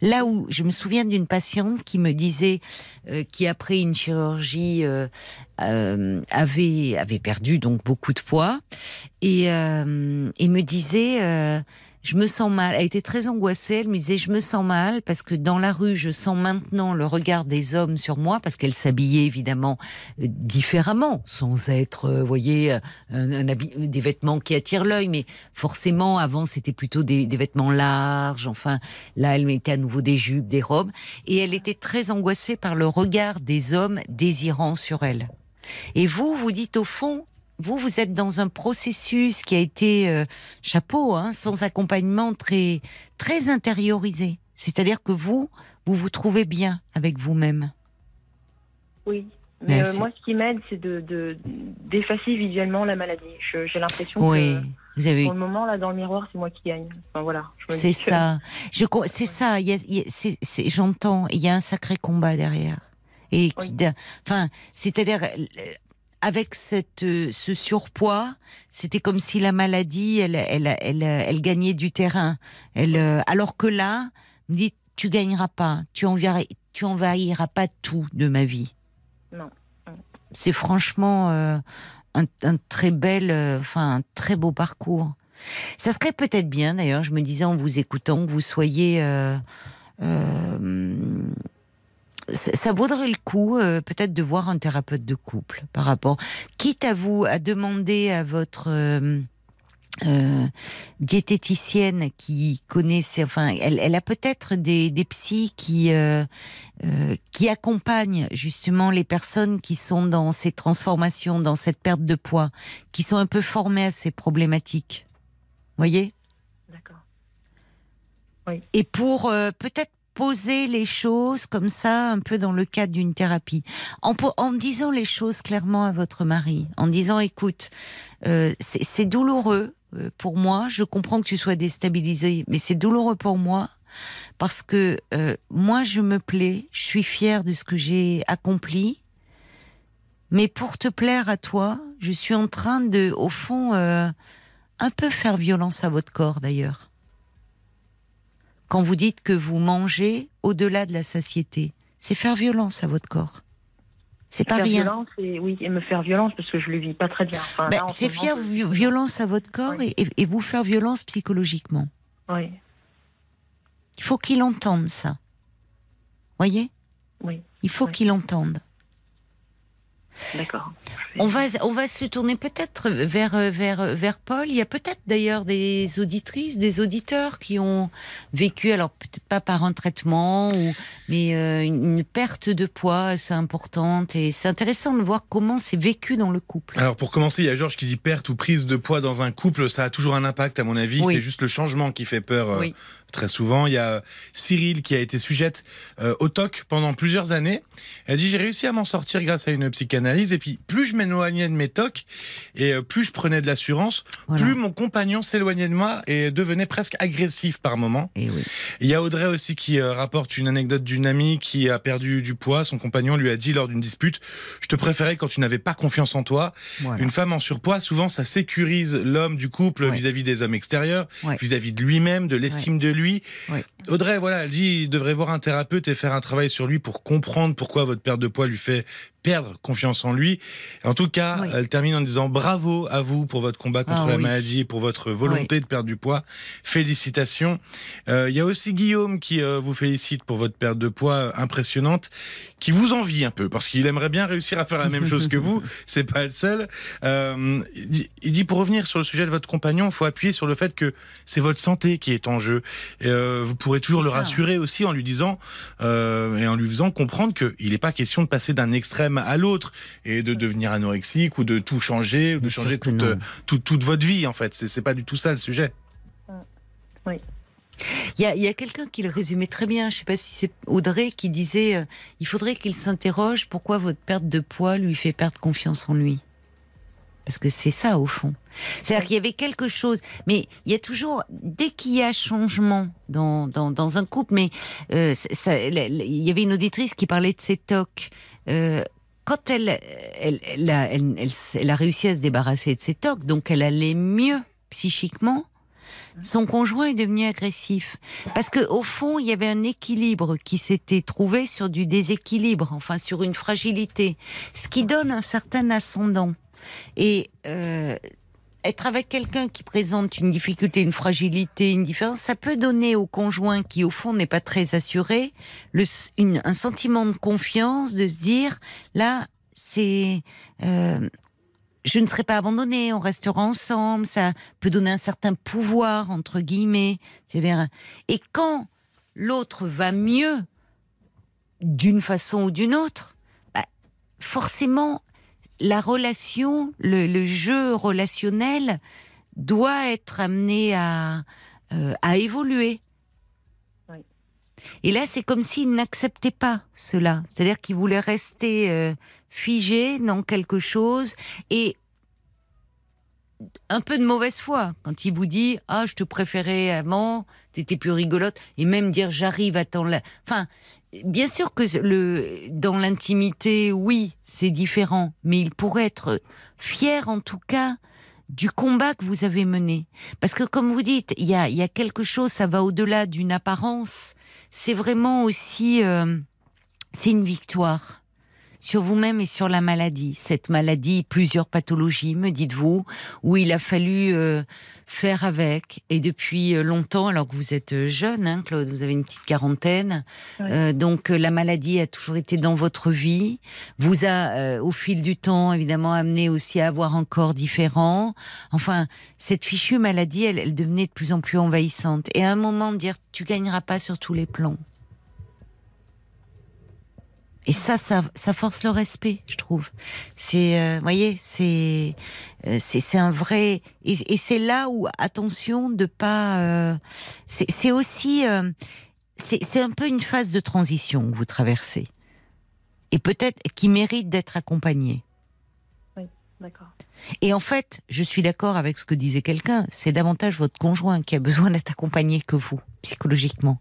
[SPEAKER 1] Là où je me souviens d'une patiente qui me disait, euh, qui après une chirurgie euh, euh, avait avait perdu donc beaucoup de poids et, et me disait je me sens mal. Elle était très angoissée. Elle me disait, je me sens mal parce que dans la rue, je sens maintenant le regard des hommes sur moi parce qu'elle s'habillait évidemment euh, différemment, sans être, vous euh, voyez, un, des vêtements qui attirent l'œil. Mais forcément, avant, c'était plutôt des, des, vêtements larges. Enfin, là, elle mettait à nouveau des jupes, des robes. Et elle était très angoissée par le regard des hommes désirant sur elle. Et vous, vous dites au fond, vous, vous êtes dans un processus qui a été, euh, chapeau, hein, sans accompagnement, très, très intériorisé. C'est-à-dire que vous, vous vous trouvez bien avec vous-même.
[SPEAKER 9] Oui. Mais euh, moi, ce qui m'aide, c'est de, d'effacer visuuement la maladie. j'ai l'impression
[SPEAKER 1] oui. que vous avez...
[SPEAKER 9] pour le moment, là, dans le miroir, c'est moi qui gagne. Enfin, voilà.
[SPEAKER 1] C'est ça. Je, c'est ça. j'entends. Il y a un sacré combat derrière. Et enfin, c'est-à-dire avec cette, euh, ce surpoids, c'était comme si la maladie, elle, elle, elle, elle gagnait du terrain. Elle, euh, alors que là, me dit, tu gagneras pas, tu enverras, tu envahiras pas tout de ma vie.
[SPEAKER 9] Non.
[SPEAKER 1] C'est franchement euh, un, un, très bel, enfin un très beau parcours. Ça serait peut-être bien, d'ailleurs, je me disais en vous écoutant, que vous soyez ça vaudrait le coup euh, peut-être de voir un thérapeute de couple par rapport, quitte à vous à demander à votre euh, euh, diététicienne qui connaît, enfin, elle, elle a peut-être des, des psys qui qui accompagnent justement les personnes qui sont dans ces transformations, dans cette perte de poids, qui sont un peu formées à ces problématiques. Voyez?
[SPEAKER 9] D'accord.
[SPEAKER 1] Oui. Et pour peut-être poser les choses comme ça, un peu dans le cadre d'une thérapie, en, disant les choses clairement à votre mari, en disant écoute, euh, c'est douloureux euh, pour moi, je comprends que tu sois déstabilisé, mais c'est douloureux pour moi parce que euh, moi je me plais, je suis fière de ce que j'ai accompli, mais pour te plaire à toi, je suis en train de, au fond, un peu faire violence à votre corps d'ailleurs quand vous dites que vous mangez au-delà de la satiété. C'est faire violence à votre corps. C'est pas rien.
[SPEAKER 9] Violence et, oui, et me faire violence parce que je le vis pas très bien.
[SPEAKER 1] Ben, c'est faire violence à votre corps et, vous faire violence psychologiquement.
[SPEAKER 9] Oui.
[SPEAKER 1] Il faut qu'il entende ça. Voyez?
[SPEAKER 9] Oui.
[SPEAKER 1] Il faut qu'il entende.
[SPEAKER 9] D'accord.
[SPEAKER 1] On va, on va se tourner peut-être vers, vers, vers Paul. Il y a peut-être d'ailleurs des auditrices, des auditeurs qui ont vécu, alors peut-être pas par un traitement, ou, mais euh, une perte de poids assez importante. Et c'est intéressant de voir comment c'est vécu dans le couple.
[SPEAKER 3] Alors pour commencer, il y a Georges qui dit perte ou prise de poids dans un couple. Ça a toujours un impact, à mon avis. C'est juste le changement qui fait peur. Euh, très souvent. Il y a Cyril qui a été sujette euh, au TOC pendant plusieurs années. Elle dit j'ai réussi à m'en sortir grâce à une psychanalyse et puis plus je m'éloignais de mes TOC et euh, plus je prenais de l'assurance, plus mon compagnon s'éloignait de moi et devenait presque agressif par moment.
[SPEAKER 1] Et oui.
[SPEAKER 3] Il y a Audrey aussi qui euh, rapporte une anecdote d'une amie qui a perdu du poids. Son compagnon lui a dit lors d'une dispute je te préférais quand tu n'avais pas confiance en toi. Une femme en surpoids souvent ça sécurise l'homme du couple vis-à-vis des hommes extérieurs, vis-à-vis de lui-même, de l'estime de lui lui. Audrey, voilà, elle dit, il devrait voir un thérapeute et faire un travail sur lui pour comprendre pourquoi votre perte de poids lui fait perdre confiance en lui. En tout cas, elle termine en disant bravo à vous pour votre combat contre ah la maladie et pour votre volonté de perdre du poids. Félicitations. Euh, il y a aussi Guillaume qui euh, vous félicite pour votre perte de poids euh, impressionnante, qui vous envie un peu parce qu'il aimerait bien réussir à faire la même chose que vous. <laughs> C'est pas le seul. il dit pour revenir sur le sujet de votre compagnon, il faut appuyer sur le fait que c'est votre santé qui est en jeu. Et, vous pourrez toujours le rassurer aussi en lui disant et en lui faisant comprendre qu'il n'est pas question de passer d'un extrême à l'autre et de devenir anorexique ou de tout changer ou de changer toute, toute, toute, votre vie en fait. C'est pas du tout ça le sujet.
[SPEAKER 9] Oui.
[SPEAKER 1] Il y a, quelqu'un qui le résumait très bien, je ne sais pas si c'est Audrey qui disait euh, il faudrait qu'il s'interroge pourquoi votre perte de poids lui fait perdre confiance en lui. Parce que c'est ça au fond. C'est-à-dire qu'il y avait quelque chose, mais il y a toujours, dès qu'il y a changement dans, dans, un couple, mais euh, il y avait une auditrice qui parlait de ces tocs. Euh, quand elle, elle, a, elle, a, réussi à se débarrasser de ses tocs, donc elle allait mieux psychiquement, son conjoint est devenu agressif. Parce que au fond, il y avait un équilibre qui s'était trouvé sur du déséquilibre, enfin sur une fragilité, ce qui donne un certain ascendant. Et euh, être avec quelqu'un qui présente une difficulté, une fragilité, une différence, ça peut donner au conjoint qui au fond n'est pas très assuré un sentiment de confiance, de se dire là c'est euh, je ne serai pas abandonnée, on restera ensemble, ça peut donner un certain pouvoir, entre guillemets. Et quand l'autre va mieux, d'une façon ou d'une autre, bah, forcément, la relation, le, jeu relationnel doit être amené à, euh, à évoluer. Et là, c'est comme s'il n'acceptait pas cela. C'est-à-dire qu'il voulait rester euh, figé dans quelque chose et un peu de mauvaise foi. Quand il vous dit ah je te préférais avant t'étais plus rigolote et même dire j'arrive à temps là enfin bien sûr que le dans l'intimité oui c'est différent mais il pourrait être fier en tout cas du combat que vous avez mené. Parce que comme vous dites il y a, y a quelque chose ça va au-delà d'une apparence. C'est vraiment aussi euh, c'est une victoire sur vous-même et sur la maladie. Cette maladie, plusieurs pathologies, me dites-vous, où il a fallu euh, faire avec. Et depuis euh, longtemps, alors que vous êtes jeune, hein, Claude, vous avez une petite quarantaine, euh, donc la maladie a toujours été dans votre vie, vous a, au fil du temps, évidemment, amené aussi à avoir un corps différent. Enfin, cette fichue maladie, elle, elle devenait de plus en plus envahissante. Et à un moment, dire, tu gagneras pas sur tous les plans. Et ça, ça, force le respect, je trouve. C'est, euh, voyez, c'est, euh, c'est, un vrai. Et, c'est là où, attention, de pas. Euh, c'est, aussi, c'est, un peu une phase de transition que vous traversez, et peut-être qui mérite d'être accompagnée.
[SPEAKER 9] Oui, d'accord.
[SPEAKER 1] Et en fait, je suis d'accord avec ce que disait quelqu'un. C'est davantage votre conjoint qui a besoin d'être accompagné que vous, psychologiquement.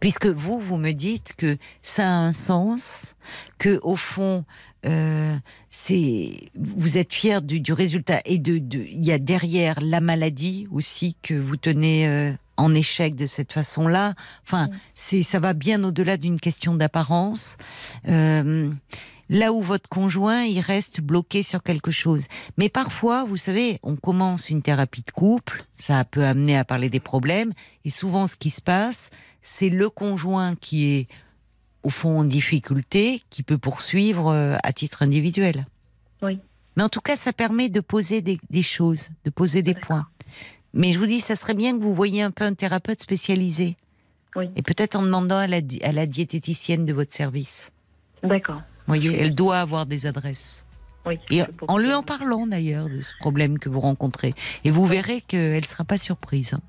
[SPEAKER 1] Puisque vous, vous me dites que ça a un sens, que au fond, euh, c'est vous êtes fier du, du, résultat et de il y a derrière la maladie aussi que vous tenez euh, en échec de cette façon-là. Enfin, c'est ça va bien au-delà d'une question d'apparence. Euh, là où votre conjoint il reste bloqué sur quelque chose. Mais parfois, vous savez, on commence une thérapie de couple, ça peut amener à parler des problèmes, et souvent ce qui se passe, c'est le conjoint qui est au fond en difficulté qui peut poursuivre euh, à titre individuel.
[SPEAKER 9] Oui.
[SPEAKER 1] Mais en tout cas, ça permet de poser des, choses, de poser des points. Mais je vous dis, ça serait bien que vous voyiez un peu un thérapeute spécialisé.
[SPEAKER 9] Oui.
[SPEAKER 1] Et peut-être en demandant à la, à la diététicienne de votre service.
[SPEAKER 9] D'accord.
[SPEAKER 1] Voyez, elle doit avoir des adresses.
[SPEAKER 9] Oui,
[SPEAKER 1] et en lui en parlant d'ailleurs de ce problème que vous rencontrez. Et vous verrez qu'elle ne sera pas surprise. Hein.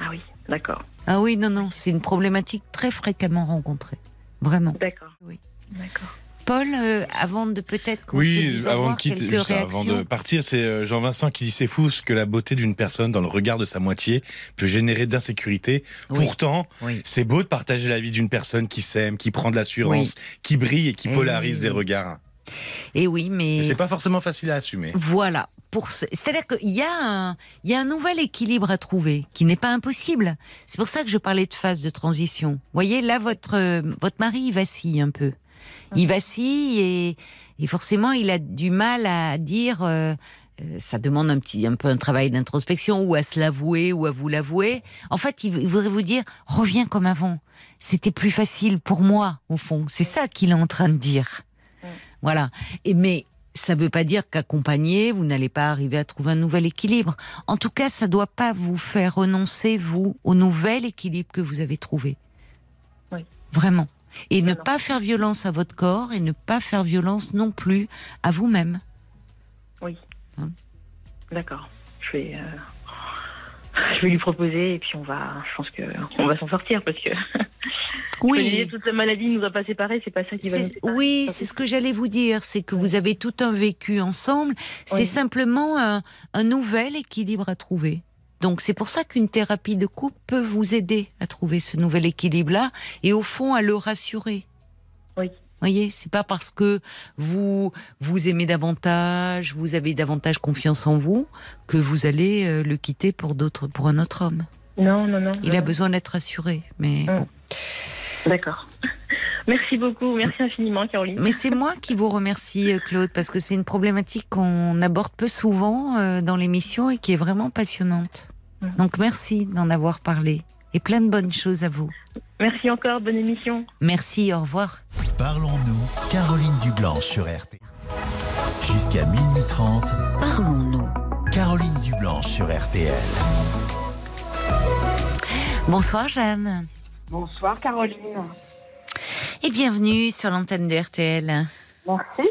[SPEAKER 9] Ah oui, d'accord.
[SPEAKER 1] Ah oui, non, non, c'est une problématique très fréquemment rencontrée. Vraiment.
[SPEAKER 9] D'accord.
[SPEAKER 1] Oui.
[SPEAKER 9] D'accord.
[SPEAKER 1] Paul, euh, avant de peut-être qu'on
[SPEAKER 3] oui,
[SPEAKER 1] se
[SPEAKER 3] avant de quitter, avant de partir, c'est euh, Jean-Vincent qui dit c'est fou ce que la beauté d'une personne dans le regard de sa moitié peut générer d'insécurité. Pourtant, c'est beau de partager la vie d'une personne qui s'aime, qui prend de l'assurance, qui brille et qui polarise des regards.
[SPEAKER 1] Et oui, mais
[SPEAKER 3] c'est pas forcément facile à assumer.
[SPEAKER 1] Voilà, c'est-à-dire qu'il y, a un, il y a un nouvel équilibre à trouver qui n'est pas impossible. C'est pour ça que je parlais de phase de transition. Vous voyez, là, votre, votre mari, il vacille un peu. Il vacille et, et forcément, il a du mal à dire. Euh, euh, ça demande un petit, un peu un travail d'introspection ou à se l'avouer ou à vous l'avouer. En fait, il, voudrait vous dire reviens comme avant. C'était plus facile pour moi, au fond. C'est ça qu'il est en train de dire. Voilà. Et mais ça ne veut pas dire qu'accompagné, vous n'allez pas arriver à trouver un nouvel équilibre. En tout cas, ça ne doit pas vous faire renoncer, vous, au nouvel équilibre que vous avez trouvé.
[SPEAKER 9] Oui.
[SPEAKER 1] Vraiment. Et ne pas faire violence à votre corps et ne pas faire violence non plus à vous-même.
[SPEAKER 9] Oui. Hein D'accord. Je vais, euh, <laughs> je vais lui proposer et puis on va, je pense que on va s'en sortir parce que <laughs> oui, toute la maladie nous a pas séparés, c'est pas ça qui va nous séparer.
[SPEAKER 1] Oui, c'est ce que j'allais vous dire, c'est que vous avez tout un vécu ensemble. C'est simplement un, un, nouvel équilibre à trouver. Donc c'est pour ça qu'une thérapie de couple peut vous aider à trouver ce nouvel équilibre-là et au fond à le rassurer.
[SPEAKER 9] Oui.
[SPEAKER 1] voyez, c'est pas parce que vous vous aimez davantage, vous avez davantage confiance en vous que vous allez euh, le quitter pour d'autres, pour un autre homme.
[SPEAKER 9] Non, non, non.
[SPEAKER 1] Il a besoin d'être rassuré, mais
[SPEAKER 9] Mm.
[SPEAKER 1] bon.
[SPEAKER 9] D'accord. <laughs> Merci beaucoup, merci infiniment, Caroline.
[SPEAKER 1] Mais c'est moi qui vous remercie, euh, Claude, parce que c'est une problématique qu'on aborde peu souvent euh, dans l'émission et qui est vraiment passionnante.
[SPEAKER 9] Mhm.
[SPEAKER 1] Donc merci d'en avoir parlé et plein de bonnes choses à vous.
[SPEAKER 9] Merci encore, bonne émission.
[SPEAKER 1] Merci, au revoir.
[SPEAKER 5] Parlons-nous. Caroline Dublanche sur RTL. Jusqu'à minuit 30.
[SPEAKER 7] Parlons-nous.
[SPEAKER 5] Caroline Dublanche sur RTL.
[SPEAKER 1] Bonsoir Jeanne
[SPEAKER 10] Bonsoir Caroline.
[SPEAKER 1] et bienvenue sur l'antenne de RTL.
[SPEAKER 10] Merci.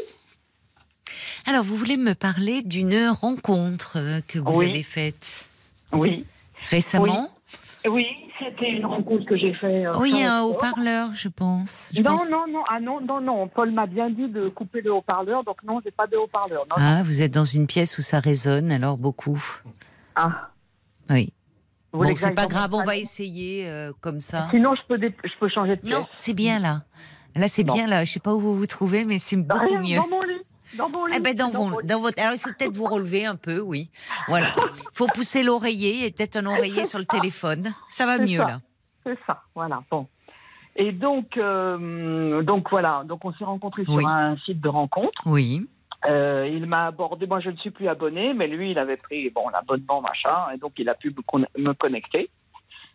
[SPEAKER 1] Alors vous voulez me parler d'une rencontre que vous
[SPEAKER 10] Oui.
[SPEAKER 1] avez faite?
[SPEAKER 10] Oui.
[SPEAKER 1] récemment
[SPEAKER 10] Oui, c'était une rencontre que j'ai faite. euh,
[SPEAKER 1] Oui,
[SPEAKER 10] fin
[SPEAKER 1] un
[SPEAKER 10] octobre.
[SPEAKER 1] haut-parleur, je pense. Je
[SPEAKER 10] Non,
[SPEAKER 1] pense-
[SPEAKER 10] non, non, ah non, non, non. Paul m'a bien dit de couper le haut-parleur, donc non, j'ai pas de haut-parleur.
[SPEAKER 1] Ah, vous êtes dans une pièce où ça résonne alors beaucoup.
[SPEAKER 10] Ah,
[SPEAKER 1] Oui.
[SPEAKER 10] vous
[SPEAKER 1] Bon, c'est pas grave, on va essayer euh, comme ça.
[SPEAKER 10] Sinon, je peux, je peux changer de pièce.
[SPEAKER 1] Non, c'est bien là. Là, c'est bien là. Je sais pas où vous vous trouvez, mais c'est
[SPEAKER 10] Dans
[SPEAKER 1] beaucoup
[SPEAKER 10] rien,
[SPEAKER 1] mieux.
[SPEAKER 10] Dans mon lit.
[SPEAKER 1] Eh ben dans,
[SPEAKER 10] Dans
[SPEAKER 1] vos- dans votre. Alors il faut peut-être vous relever un peu, oui. Voilà. Il <laughs> faut pousser l'oreiller et peut-être un oreiller sur le téléphone. Ça va mieux
[SPEAKER 10] ça.
[SPEAKER 1] là.
[SPEAKER 10] C'est ça, voilà. Bon. Et donc, euh, donc voilà. Donc, on s'est rencontrés
[SPEAKER 1] Oui.
[SPEAKER 10] sur un site de rencontre.
[SPEAKER 1] Oui.
[SPEAKER 10] Euh, il m'a abordé. Moi, je ne suis plus abonné, mais lui, il avait pris bon l'abonnement machin, et donc il a pu me connecter.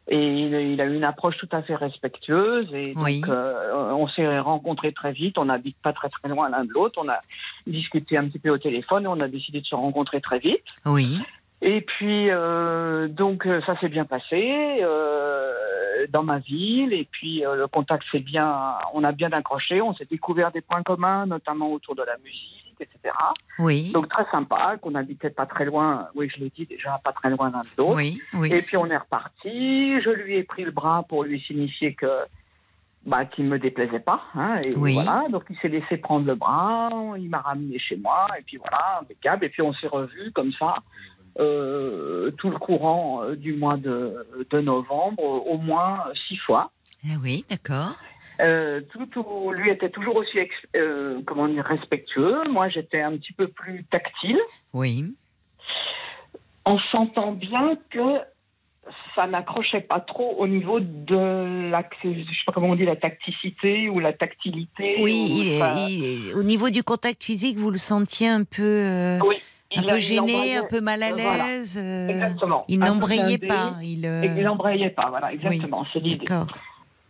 [SPEAKER 10] Et il, il a eu une approche tout à fait respectueuse. Et donc,
[SPEAKER 1] Oui.
[SPEAKER 10] euh, on s'est rencontrés très vite. On n'habite pas très très loin l'un de l'autre. On a discuté un petit peu au téléphone et on a décidé de se rencontrer très vite.
[SPEAKER 1] Oui.
[SPEAKER 10] Et puis, euh, donc, euh, ça s'est bien passé euh, dans ma ville. Et puis, le contact s'est bien, on a bien accroché. On s'est découvert des points communs, notamment autour de la musique, etc.
[SPEAKER 1] Oui.
[SPEAKER 10] Donc, très sympa, qu'on habitait pas très loin. Oui, je l'ai dit déjà, pas très loin l'un de l'autre.
[SPEAKER 1] Oui. Oui.
[SPEAKER 10] Et puis, on est reparti. Je lui ai pris le bras pour lui signifier que. Bah, qu'il me déplaisait pas, hein, et
[SPEAKER 1] Oui.
[SPEAKER 10] voilà. Donc il s'est laissé prendre le bras, il m'a ramené chez moi, et puis voilà, impeccable. Et puis on s'est revus comme ça, euh, tout le courant euh, du mois de, de novembre, au moins six fois.
[SPEAKER 1] Ah oui, d'accord.
[SPEAKER 10] Euh, tout, lui était toujours aussi ex- euh, comment dire, respectueux. Moi, j'étais un petit peu plus tactile.
[SPEAKER 1] Oui.
[SPEAKER 10] On s'entend bien que ça n'accrochait pas trop au niveau de la, je sais pas comment on dit, la tacticité ou la tactilité.
[SPEAKER 1] Oui.
[SPEAKER 10] ou
[SPEAKER 1] il-
[SPEAKER 10] ça-
[SPEAKER 1] il- au niveau du contact physique, vous le sentiez un peu, euh,
[SPEAKER 10] Oui,
[SPEAKER 1] un peu
[SPEAKER 10] a-
[SPEAKER 1] gêné, un peu mal à
[SPEAKER 10] voilà.
[SPEAKER 1] l'aise.
[SPEAKER 10] Exactement.
[SPEAKER 1] il n'embrayait pas. Il
[SPEAKER 10] n'embrayait pas, voilà, exactement, c'est l'idée.
[SPEAKER 1] D'accord.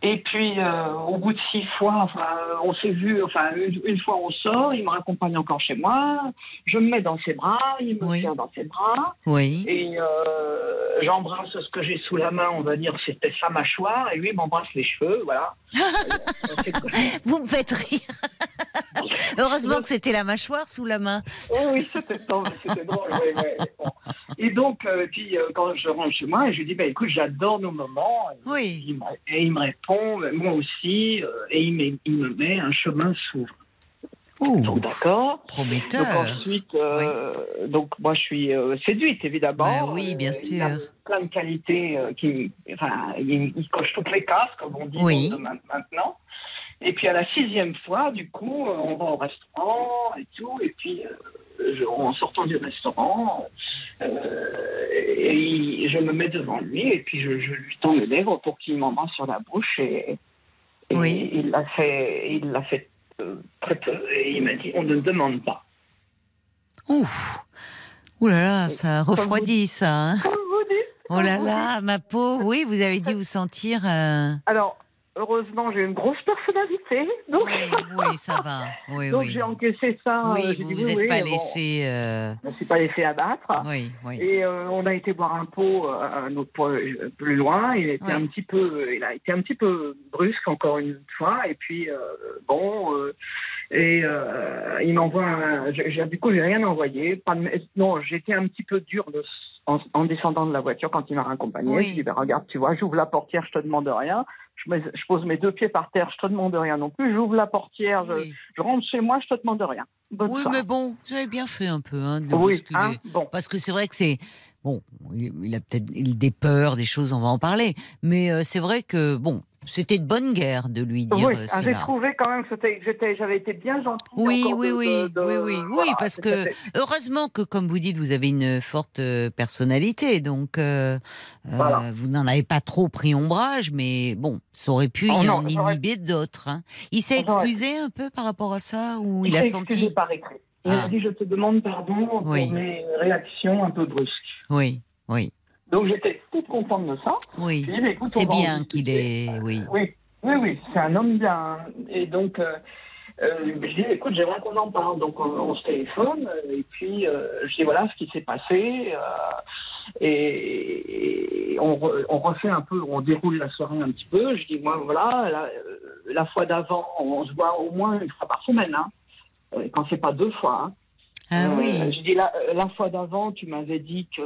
[SPEAKER 10] Et puis, euh, au bout de six fois, enfin, euh, on s'est vu, enfin, une, une fois on sort, il me raccompagne encore chez moi, je me mets dans ses bras, il me
[SPEAKER 1] Oui.
[SPEAKER 10] tient dans ses bras,
[SPEAKER 1] Oui.
[SPEAKER 10] et euh, j'embrasse ce que j'ai sous la main, on va dire, c'était sa mâchoire, et lui m'embrasse les cheveux, voilà. <laughs>
[SPEAKER 1] Vous me faites rire. <laughs> Heureusement que c'était la mâchoire sous la main.
[SPEAKER 10] Oui, oui, c'était drôle. ouais, ouais, bon. Et donc, euh, puis euh, quand je rentre chez moi, je lui dis, bah, écoute, j'adore nos moments. Et
[SPEAKER 1] Oui.
[SPEAKER 10] Il me, et il me répond, moi aussi, euh, et il, met- il me met un chemin s'ouvre. Donc, d'accord.
[SPEAKER 1] prometteur.
[SPEAKER 10] Donc ensuite, euh, donc moi je suis euh, séduite évidemment.
[SPEAKER 1] Bah oui, bien
[SPEAKER 10] Euh, Il a
[SPEAKER 1] sûr.
[SPEAKER 10] plein de qualités qui, enfin, il, il coche toutes les cases comme on dit
[SPEAKER 1] Oui.
[SPEAKER 10] maintenant. Et puis à la sixième fois, du coup, on va au restaurant et tout, et puis en sortant du restaurant, euh, et je me mets devant lui et puis je, je lui tends les lèvres pour qu'il m'embrasse sur la bouche et, et
[SPEAKER 1] Oui.
[SPEAKER 10] il l'a fait, il l'a fait euh, très peu et il m'a dit on ne demande pas.
[SPEAKER 1] Ouf. Ouh là là, ça refroidit ça. hein.
[SPEAKER 10] Vous dites.
[SPEAKER 1] Oh là là, ma peau. Oui, vous avez dit vous sentir. euh,
[SPEAKER 10] Alors, heureusement, j'ai une grosse personnalité, donc,
[SPEAKER 1] Oui, <laughs> oui, ça va. Oui,
[SPEAKER 10] donc
[SPEAKER 1] oui.
[SPEAKER 10] j'ai encaissé ça.
[SPEAKER 1] Oui,
[SPEAKER 10] euh, j'ai
[SPEAKER 1] vous
[SPEAKER 10] dit
[SPEAKER 1] vous
[SPEAKER 10] oui,
[SPEAKER 1] êtes
[SPEAKER 10] oui,
[SPEAKER 1] pas
[SPEAKER 10] bon,
[SPEAKER 1] laissé. euh,
[SPEAKER 10] Je ne me suis pas laissé abattre.
[SPEAKER 1] Oui, oui.
[SPEAKER 10] Et euh, on a été boire un pot, un autre pot plus loin. Il était un petit peu, il a été un petit peu brusque encore une fois. Et puis euh, bon, et il m'envoie. un- Du coup, j'ai rien envoyé. Pas de- non, j'étais un petit peu dur de- en, en descendant de la voiture quand il m'a raccompagné.
[SPEAKER 1] Oui.
[SPEAKER 10] Je dis ben, regarde, tu vois, j'ouvre la portière, je te demande rien. Je, mets- je pose mes deux pieds par terre, je te demande rien non plus. J'ouvre la portière, je,
[SPEAKER 1] Oui,
[SPEAKER 10] je rentre chez moi, je te demande rien. Bonne
[SPEAKER 1] Oui, mais bon, vous avez bien fait un peu hein, de
[SPEAKER 10] oui, hein, bon.
[SPEAKER 1] Parce que c'est vrai que c'est. Bon, il a peut-être des peurs, des choses, on va en parler. Mais euh, c'est vrai que, bon, C'était de bonne guerre de lui dire
[SPEAKER 10] oui,
[SPEAKER 1] euh,
[SPEAKER 10] ah, j'ai
[SPEAKER 1] cela.
[SPEAKER 10] trouvé quand même que j'avais été bien gentille.
[SPEAKER 1] Oui, oui,
[SPEAKER 10] de-
[SPEAKER 1] oui,
[SPEAKER 10] de-
[SPEAKER 1] oui, oui, parce que heureusement que, comme vous dites, vous avez une forte euh, personnalité, donc euh, euh, vous n'en avez pas trop pris ombrage, mais bon, ça aurait pu
[SPEAKER 10] Oh
[SPEAKER 1] y
[SPEAKER 10] non,
[SPEAKER 1] en inhiber d'autres. hein. Il s'est excusé un peu par rapport à ça ou il,
[SPEAKER 10] s'est
[SPEAKER 1] a senti
[SPEAKER 10] par écrit. Il
[SPEAKER 1] Ah.
[SPEAKER 10] a dit je te demande pardon pour
[SPEAKER 1] Oui.
[SPEAKER 10] mes réactions un peu brusques.
[SPEAKER 1] Oui, oui,
[SPEAKER 10] Donc j'étais toute contente de ça.
[SPEAKER 1] oui. C'est bien qu'il est, oui.
[SPEAKER 10] Oui, oui, oui, c'est un homme bien. Et donc, euh, euh, je dis, écoute, j'aimerais qu'on en parle. Donc, on, on se téléphone, euh, et puis euh, je dis, voilà ce qui s'est passé. et, et on, re- on refait un peu, on déroule la soirée un petit peu. Je dis, moi, voilà, la, la fois d'avant, on se voit au moins une fois par semaine, hein, quand c'est pas deux fois. hein.
[SPEAKER 1] Ah
[SPEAKER 10] Euh,
[SPEAKER 1] oui,
[SPEAKER 10] Je dis la, la fois d'avant, tu m'avais dit que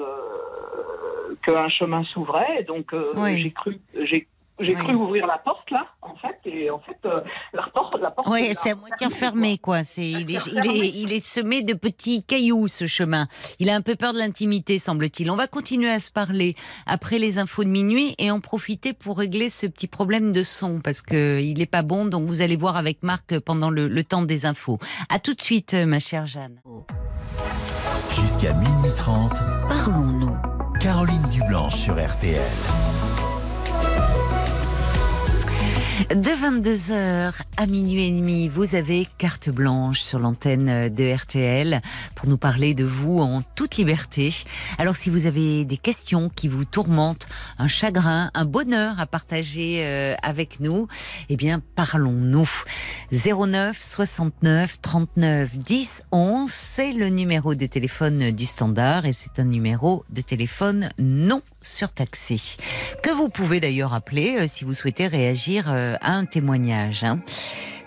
[SPEAKER 10] qu'un chemin s'ouvrait, donc euh,
[SPEAKER 1] Oui.
[SPEAKER 10] j'ai cru j'ai j'ai
[SPEAKER 1] Oui.
[SPEAKER 10] cru ouvrir la porte là, en fait, et en fait euh, la porte la porte.
[SPEAKER 1] oui, c'est à moitié refermé, quoi. C'est, il est, il est, il est semé de petits cailloux, ce chemin. Il a un peu peur de l'intimité, semble-t-il. On va continuer à se parler après les infos de minuit et en profiter pour régler ce petit problème de son parce que il est pas bon. Donc vous allez voir avec Marc pendant le, le temps des infos. À tout de suite, ma chère Jeanne.
[SPEAKER 5] Jusqu'à minuit 30,
[SPEAKER 7] Parlons-nous.
[SPEAKER 5] Caroline Dublanche sur RTL.
[SPEAKER 1] De 22h à minuit et demi, vous avez carte blanche sur l'antenne de RTL pour nous parler de vous en toute liberté. Alors si vous avez des questions qui vous tourmentent, un chagrin, un bonheur à partager euh, avec nous, eh bien parlons-nous. 09 69 39 10 11, c'est le numéro de téléphone du standard et c'est un numéro de téléphone non surtaxé que vous pouvez d'ailleurs appeler euh, si vous souhaitez réagir euh, à un témoignage. hein.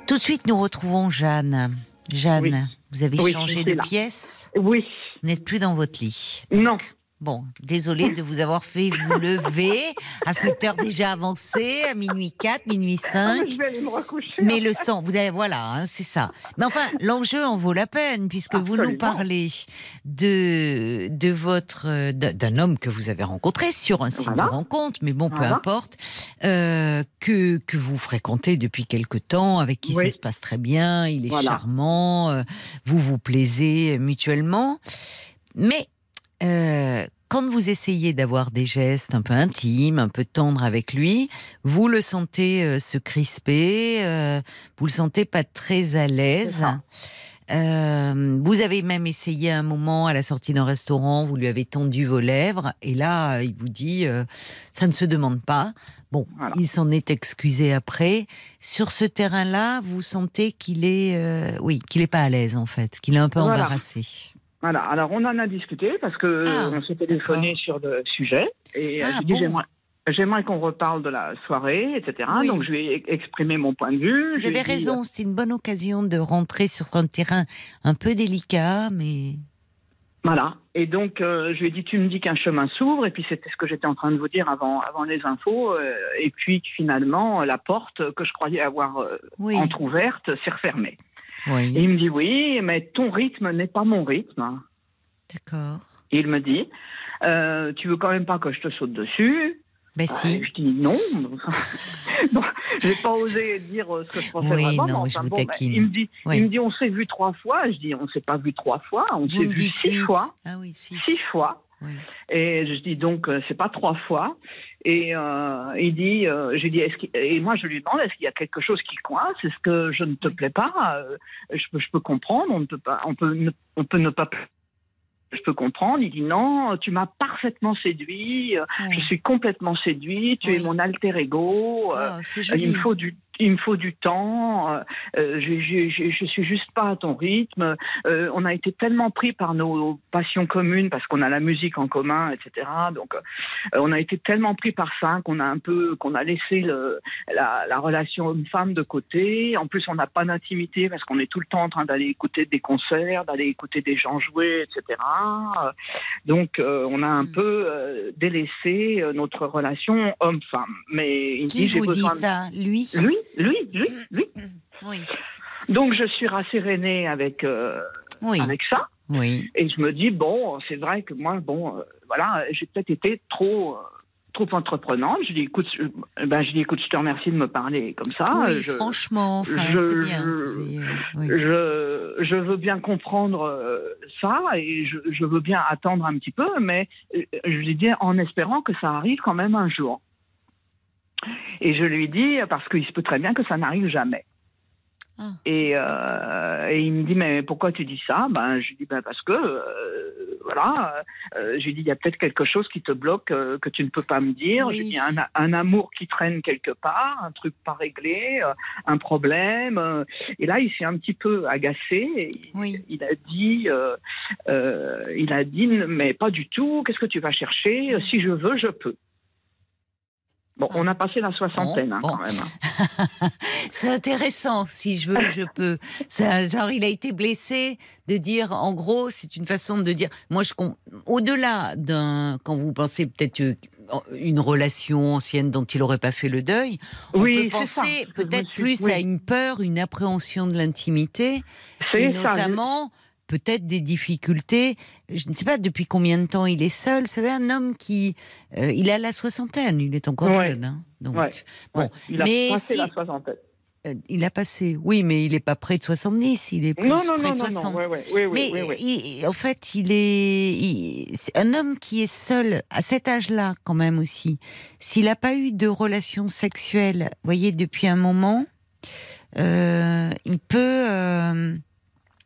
[SPEAKER 1] Tout de suite, nous retrouvons Jeanne. Jeanne,
[SPEAKER 10] Oui.
[SPEAKER 1] vous avez
[SPEAKER 10] Oui,
[SPEAKER 1] changé de
[SPEAKER 10] là.
[SPEAKER 1] pièce?
[SPEAKER 10] Oui,
[SPEAKER 1] Vous n'êtes plus dans votre lit.
[SPEAKER 10] non.
[SPEAKER 1] Bon, désolée de vous avoir fait vous lever à cette heure déjà avancée, à minuit 4, minuit
[SPEAKER 10] Ah,
[SPEAKER 1] 5.
[SPEAKER 10] mais je vais aller me recoucher.
[SPEAKER 1] Mais le sang, vous allez, voilà, hein, c'est ça. Mais enfin, l'enjeu en vaut la peine, puisque vous nous parlez de, de votre, d'un d'un homme que vous avez rencontré sur un site
[SPEAKER 10] Voilà.
[SPEAKER 1] de rencontre, mais bon, peu
[SPEAKER 10] Voilà.
[SPEAKER 1] importe, euh, que, que vous fréquentez depuis quelque temps, avec qui
[SPEAKER 10] Oui.
[SPEAKER 1] ça se passe très bien, il est
[SPEAKER 10] Voilà.
[SPEAKER 1] charmant, euh, vous vous plaisez mutuellement. Mais, euh, quand vous essayez d'avoir des gestes un peu intimes, un peu tendres avec lui, vous le sentez euh, se crisper, euh, vous le sentez pas très à l'aise. Euh, vous avez même essayé un moment à la sortie d'un restaurant, vous lui avez tendu vos lèvres, et là, il vous dit, euh, ça ne se demande pas. Bon,
[SPEAKER 10] Voilà.
[SPEAKER 1] il s'en est excusé après. Sur ce terrain-là, vous sentez qu'il est, euh, oui, qu'il est pas à l'aise en fait, qu'il est un peu
[SPEAKER 10] Voilà.
[SPEAKER 1] embarrassé.
[SPEAKER 10] Voilà, alors on en a discuté parce que
[SPEAKER 1] Ah,
[SPEAKER 10] on s'est téléphoné sur le sujet et euh,
[SPEAKER 1] Ah,
[SPEAKER 10] j'ai dit
[SPEAKER 1] bon.
[SPEAKER 10] j'aimerais. J'aimerais qu'on reparle de la soirée, etc.
[SPEAKER 1] Oui.
[SPEAKER 10] Donc je lui ai exprimé mon point de vue.
[SPEAKER 1] Vous avez
[SPEAKER 10] dit,
[SPEAKER 1] raison, c'était une bonne occasion de rentrer sur un terrain un peu délicat, mais
[SPEAKER 10] Voilà. Et donc, euh, je lui ai dit, tu me dis qu'un chemin s'ouvre, et puis c'était ce que j'étais en train de vous dire avant, avant les infos, euh, et puis finalement, la porte que je croyais avoir euh,
[SPEAKER 1] oui,
[SPEAKER 10] entrouverte s'est refermée. Et il me dit, oui, mais ton rythme n'est pas mon rythme.
[SPEAKER 1] d'accord.
[SPEAKER 10] Il me dit, euh, tu veux quand même pas que je te saute dessus
[SPEAKER 1] Ben si.
[SPEAKER 10] Euh, Je dis non. <laughs> bon, j'ai pas <laughs> osé dire euh, ce que je pensais
[SPEAKER 1] Oui,
[SPEAKER 10] vraiment.
[SPEAKER 1] non, je vous
[SPEAKER 10] ben,
[SPEAKER 1] taquine.
[SPEAKER 10] il me dit,
[SPEAKER 1] Oui.
[SPEAKER 10] il me dit, on s'est vu trois fois. Je dis, on s'est pas vu trois fois, on s'est vu six fois.
[SPEAKER 1] Ah oui, six.
[SPEAKER 10] Six fois.
[SPEAKER 1] Oui.
[SPEAKER 10] Et je dis donc, euh, c'est pas trois fois. Et euh, il dit, euh, j'ai dit, et moi je lui demande, est-ce qu'il y a quelque chose qui coince? Est-ce que je ne te plais pas? Euh, je, peux, je peux comprendre, on ne peut pas, on peut, ne, on peut ne pas. Je peux comprendre. Il dit non, tu m'as parfaitement séduit. Je suis complètement séduit. Tu es mon alter ego.
[SPEAKER 1] c'est
[SPEAKER 10] il me faut du, il me faut du temps. euh, euh, je, je, je, je suis juste pas à ton rythme. Euh, on a été tellement pris par nos passions communes parce qu'on a la musique en commun, etc. Donc, euh, on a été tellement pris par ça qu'on a un peu, qu'on a laissé le, la, la relation homme-femme de côté. En plus, on n'a pas d'intimité parce qu'on est tout le temps en train d'aller écouter des concerts, d'aller écouter des gens jouer, etc. Donc, euh, on a un
[SPEAKER 1] Mm.
[SPEAKER 10] peu euh, délaissé notre relation homme-femme. Mais il
[SPEAKER 1] Qui
[SPEAKER 10] dit,
[SPEAKER 1] vous dit
[SPEAKER 10] besoin de-
[SPEAKER 1] ça? Lui?
[SPEAKER 10] Lui, lui, lui, lui.
[SPEAKER 1] Oui.
[SPEAKER 10] Donc je suis rassérénée avec euh,
[SPEAKER 1] Oui.
[SPEAKER 10] avec ça
[SPEAKER 1] Oui.
[SPEAKER 10] et je me dis bon, c'est vrai que moi bon, euh, voilà, j'ai peut-être été trop euh, trop entreprenante. Je dis écoute, je, ben, je dis écoute, je te remercie de me parler comme ça.
[SPEAKER 1] Oui,
[SPEAKER 10] je,
[SPEAKER 1] franchement, enfin,
[SPEAKER 10] je-
[SPEAKER 1] bien.
[SPEAKER 10] je-
[SPEAKER 1] oui.
[SPEAKER 10] je, je veux bien comprendre ça et je, veux bien attendre un petit peu, mais je lui dis en espérant que ça arrive quand même un jour. Et je lui dis parce qu'il se peut très bien que ça n'arrive jamais.
[SPEAKER 1] Ah.
[SPEAKER 10] Et, euh, et il me dit mais pourquoi tu dis ça? Ben je lui dis ben parce que euh, voilà, euh, je lui dis il y a peut-être quelque chose qui te bloque que tu ne peux pas me dire.
[SPEAKER 1] Oui.
[SPEAKER 10] Je lui dis un, un amour qui traîne quelque part, un truc pas réglé, un problème. et là, il s'est un petit peu agacé. et il,
[SPEAKER 1] Oui.
[SPEAKER 10] il a dit, il a dit, mais pas du tout. Qu'est-ce que tu vas chercher? Si je veux, je peux. Bon, on a passé la soixantaine
[SPEAKER 1] Bon,
[SPEAKER 10] hein,
[SPEAKER 1] bon.
[SPEAKER 10] quand même. <laughs>
[SPEAKER 1] C'est intéressant, si je veux, je peux. Ça, genre, il a été blessé de dire, en gros, c'est une façon de dire. Moi, je au-delà d'un, quand vous pensez peut-être euh, une relation ancienne dont il n'aurait pas fait le deuil, on
[SPEAKER 10] Oui,
[SPEAKER 1] peut penser peut-être plus
[SPEAKER 10] oui.
[SPEAKER 1] à une peur, une appréhension de l'intimité, et
[SPEAKER 10] ça.
[SPEAKER 1] notamment peut-être des difficultés. Je ne sais pas depuis combien de temps il est seul. Vous savez, un homme qui, euh, il a la soixantaine, il est encore
[SPEAKER 10] Ouais.
[SPEAKER 1] jeune, hein. donc.
[SPEAKER 10] Ouais.
[SPEAKER 1] Bon,
[SPEAKER 10] il a
[SPEAKER 1] mais
[SPEAKER 10] passé
[SPEAKER 1] si-
[SPEAKER 10] la soixantaine.
[SPEAKER 1] euh, il a passé, oui, mais il n'est pas près de 70, il est plus
[SPEAKER 10] Non, non,
[SPEAKER 1] près
[SPEAKER 10] non,
[SPEAKER 1] de
[SPEAKER 10] non,
[SPEAKER 1] 60.
[SPEAKER 10] non. Ouais, oui, oui,
[SPEAKER 1] mais
[SPEAKER 10] oui,
[SPEAKER 1] il- en fait, il est, il- un homme qui est seul à cet âge-là, quand même aussi. S'il n'a pas eu de relation sexuelle, voyez, depuis un moment, euh, il peut.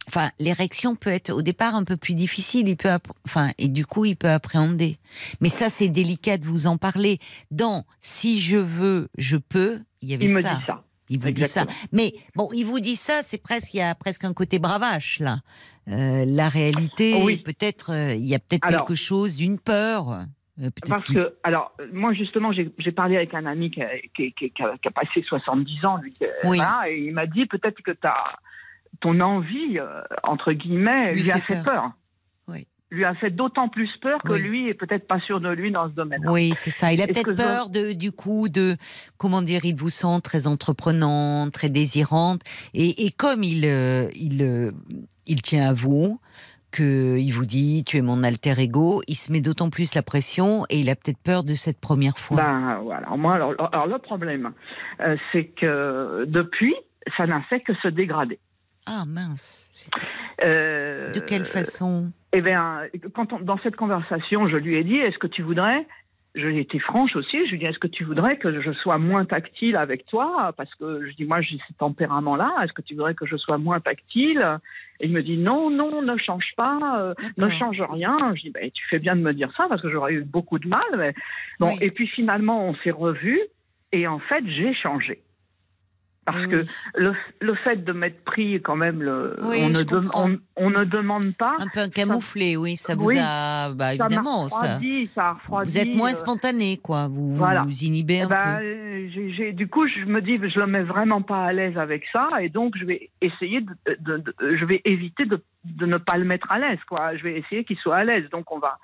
[SPEAKER 1] Enfin, l'érection peut être au départ un peu plus difficile. Il peut, enfin, et du coup, il peut appréhender. Mais ça, c'est délicat de vous en parler. Dans si je veux, je peux. Il y avait
[SPEAKER 10] Il me
[SPEAKER 1] ça.
[SPEAKER 10] dit ça.
[SPEAKER 1] Il vous dit ça. Mais bon, il vous dit ça, c'est presque, il y a presque un côté bravache là. Euh, la réalité,
[SPEAKER 10] Oui.
[SPEAKER 1] peut-être, euh, il y a peut-être quelque chose d'une peur. euh,
[SPEAKER 10] Parce que, alors, moi, justement, j'ai parlé avec un ami qui a, qui- qui- a- qui a passé 70 ans, lui.
[SPEAKER 1] Oui.
[SPEAKER 10] et il m'a dit peut-être que t'as- ton envie, euh, entre guillemets,
[SPEAKER 1] Lui
[SPEAKER 10] lui, a
[SPEAKER 1] fait peur.
[SPEAKER 10] peur.
[SPEAKER 1] Oui.
[SPEAKER 10] Lui a fait d'autant plus peur que
[SPEAKER 1] Oui.
[SPEAKER 10] lui est peut-être pas sûr de lui dans ce domaine-là.
[SPEAKER 1] Oui, c'est ça. Il a peut-être
[SPEAKER 10] je-
[SPEAKER 1] peur de, du coup, de, comment dire, il vous sent très entreprenante, très désirante. Et, et comme il, euh, il, euh, il tient à vous, qu'il vous dit, tu es mon alter ego, il se met d'autant plus la pression et il a peut-être peur de cette première fois.
[SPEAKER 10] Ben voilà. Moi, alors, alors le problème, euh, c'est que depuis, ça n'a fait que se dégrader.
[SPEAKER 1] Ah mince.
[SPEAKER 10] Euh,
[SPEAKER 1] De quelle façon
[SPEAKER 10] Eh bien, quand on- dans cette conversation, je lui ai dit, est-ce que tu voudrais, je l'ai été franche aussi, je lui ai dit, est-ce que tu voudrais que je sois moins tactile avec toi? Parce que je dis, moi, j'ai ce tempérament-là, est-ce que tu voudrais que je sois moins tactile? Et il me dit, non, non, ne change pas, euh, ne change rien. Je dis, ben, tu fais bien de me dire ça, parce que j'aurais eu beaucoup de mal. mais- Bon,
[SPEAKER 1] Oui.
[SPEAKER 10] et puis finalement, on s'est revus, et en fait, j'ai changé. Parce que le, le fait de m'être pris quand même, le,
[SPEAKER 1] Oui,
[SPEAKER 10] on, ne on, on ne demande pas.
[SPEAKER 1] Un peu un camouflé, oui, ça vous
[SPEAKER 10] Oui.
[SPEAKER 1] a, bah,
[SPEAKER 10] Ça
[SPEAKER 1] évidemment, ça.
[SPEAKER 10] refroidi, ça a refroidi,
[SPEAKER 1] Vous êtes moins
[SPEAKER 10] euh,
[SPEAKER 1] spontané, quoi. Vous
[SPEAKER 10] voilà.
[SPEAKER 1] vous inhibez
[SPEAKER 10] eh
[SPEAKER 1] un
[SPEAKER 10] ben,
[SPEAKER 1] peu.
[SPEAKER 10] euh, du coup, je me dis, je le mets vraiment pas à l'aise avec ça, et donc je vais essayer de, de- de- je vais éviter de, de ne pas le mettre à l'aise, quoi. Je vais essayer qu'il soit à l'aise. Donc on va.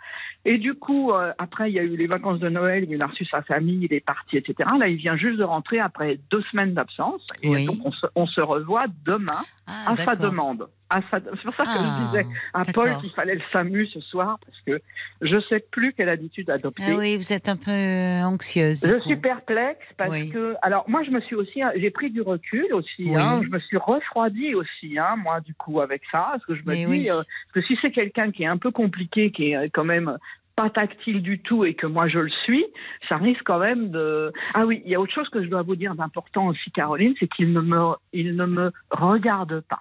[SPEAKER 10] Et du coup, euh, après, il y a eu les vacances de Noël, il a reçu sa famille, il est parti, etc. Là, il vient juste de rentrer après deux semaines d'absence, et
[SPEAKER 1] Oui.
[SPEAKER 10] donc on se, on se revoit demain
[SPEAKER 1] Ah,
[SPEAKER 10] à sa demande. Sa- C'est pour ça que
[SPEAKER 1] Ah,
[SPEAKER 10] je disais à Paul qu'il fallait le SAMU ce soir, parce que je sais plus quelle habitude adopter.
[SPEAKER 1] Ah oui, vous êtes un peu euh, anxieuse.
[SPEAKER 10] Je
[SPEAKER 1] coup.
[SPEAKER 10] suis perplexe parce
[SPEAKER 1] Oui.
[SPEAKER 10] que, alors moi je me suis aussi, j'ai pris du recul aussi,
[SPEAKER 1] Oui.
[SPEAKER 10] hein, je me suis refroidi aussi, hein, moi du coup avec ça, parce que je me
[SPEAKER 1] Mais
[SPEAKER 10] dis
[SPEAKER 1] oui.
[SPEAKER 10] euh, que si c'est quelqu'un qui est un peu compliqué, qui est quand même pas tactile du tout et que moi je le suis, ça risque quand même de. Ah oui, il y a autre chose que je dois vous dire d'important aussi, Caroline, c'est qu'il ne me, il ne me regarde pas.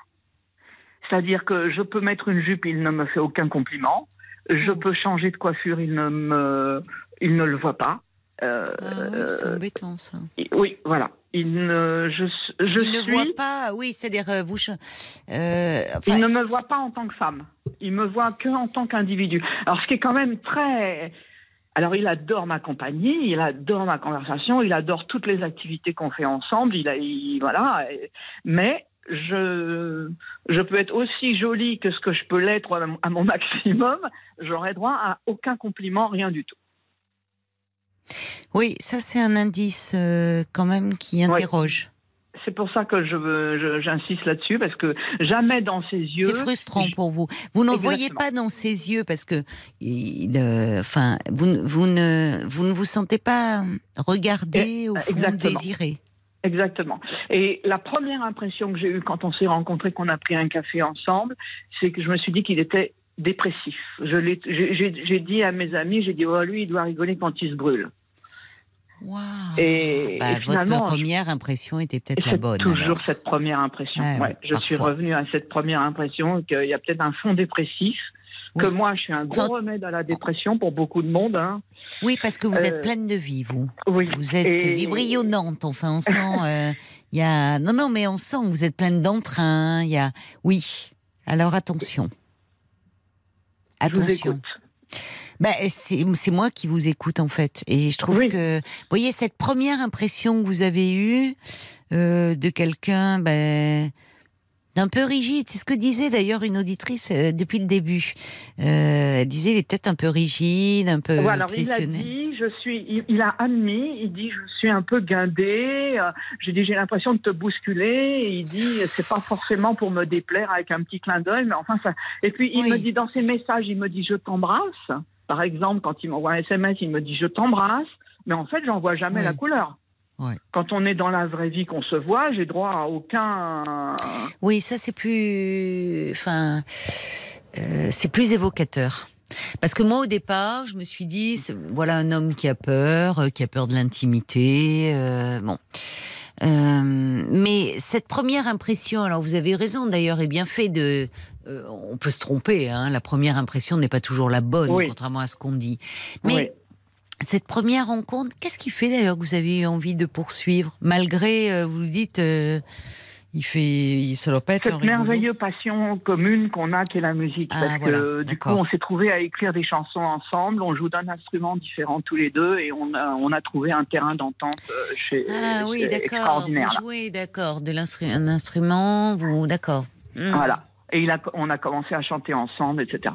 [SPEAKER 10] C'est-à-dire que je peux mettre une jupe, il ne me fait aucun compliment. Je
[SPEAKER 1] Oh.
[SPEAKER 10] peux changer de coiffure, il ne me, il ne le voit pas. Euh,
[SPEAKER 1] Ah oui, c'est embêtant ça.
[SPEAKER 10] oui, voilà. Il ne, je, je
[SPEAKER 1] il ne
[SPEAKER 10] suis.
[SPEAKER 1] voit pas, oui, c'est-à-dire euh, vous. euh, enfin,
[SPEAKER 10] Il ne me voit pas en tant que femme. Il me voit que en tant qu'individu. Alors, ce qui est quand même très. Alors, il adore ma compagnie, il adore ma conversation, il adore toutes les activités qu'on fait ensemble. Il a, il- voilà. Mais je, je peux être aussi jolie que ce que je peux l'être à mon- <laughs> maximum. J'aurai droit à aucun compliment, rien du tout.
[SPEAKER 1] Oui, ça c'est un indice euh, quand même qui interroge.
[SPEAKER 10] c'est pour ça que je, j'insiste là-dessus parce que jamais dans ses yeux.
[SPEAKER 1] C'est frustrant pour vous. Vous n'en voyez pas dans ses yeux parce que, il, enfin, vous, vous ne vous ne vous sentez pas regardé ou désiré.
[SPEAKER 10] Exactement. Et la première impression que j'ai eue quand on s'est rencontrés, qu'on a pris un café ensemble, c'est que je me suis dit qu'il était dépressif. j'ai dit à mes amis, j'ai dit, oh, lui, il doit rigoler quand il se brûle.
[SPEAKER 1] Wow. Et, bah, votre première impression était peut-être la bonne.
[SPEAKER 10] Toujours cette première impression. ouais, je suis revenue à cette première impression qu'il y a peut-être un fond dépressif. Que moi, je suis un gros remède à la dépression pour beaucoup de monde. Hein.
[SPEAKER 1] Oui, parce que vous êtes euh, pleine de vie, vous. Oui. Vous êtes et... Enfin, on sent. Euh, y a... Non, non, mais on sent que vous êtes pleine d'entrain. Il y a. Oui. Alors attention. Attention. Bah, c'est moi qui vous écoute en fait. Et je trouve que, vous voyez, cette première impression que vous avez eue euh, de quelqu'un ben, d'un peu rigide, c'est ce que disait d'ailleurs une auditrice euh, depuis le début. Euh, elle disait, il est peut-être un peu rigide, un peu
[SPEAKER 10] alors, Il a dit, je suis, il, a admis, il dit, je suis un peu guindé. J'ai dit, j'ai l'impression de te bousculer. il dit, c'est pas forcément pour me déplaire avec un petit clin d'œil, mais enfin ça. Et puis il me dit dans ses messages, il me dit, je t'embrasse. Par exemple, quand il m'envoie un SMS, il me dit je t'embrasse, mais en fait, j'en vois jamais la couleur. Quand on est dans la vraie vie qu'on se voit, j'ai droit à aucun.
[SPEAKER 1] Oui, ça c'est plus, enfin, euh, c'est plus évocateur. Parce que moi, au départ, je me suis dit, voilà un homme qui a peur, euh, qui a peur de l'intimité. Euh, bon. mais cette première impression, alors vous avez raison d'ailleurs, est bien fait de on peut se tromper, hein, la première impression n'est pas toujours la bonne, contrairement à ce qu'on dit. Mais cette première rencontre, qu'est-ce qui fait d'ailleurs que vous avez eu envie de poursuivre, malgré, euh, vous le dites, euh, il fait, ça doit pas être
[SPEAKER 10] cette merveilleuse passion commune qu'on a, qui est la musique. Ah, parce que du coup, on s'est trouvé à écrire des chansons ensemble. On joue d'un instrument différent tous les deux, et on a, on a trouvé un terrain d'entente chez.
[SPEAKER 1] Ah oui, d'accord. Vous jouez, d'accord, de l'instrument, instrument, vous, d'accord.
[SPEAKER 10] Hmm. Voilà. Et il a, on a commencé à chanter ensemble, etc.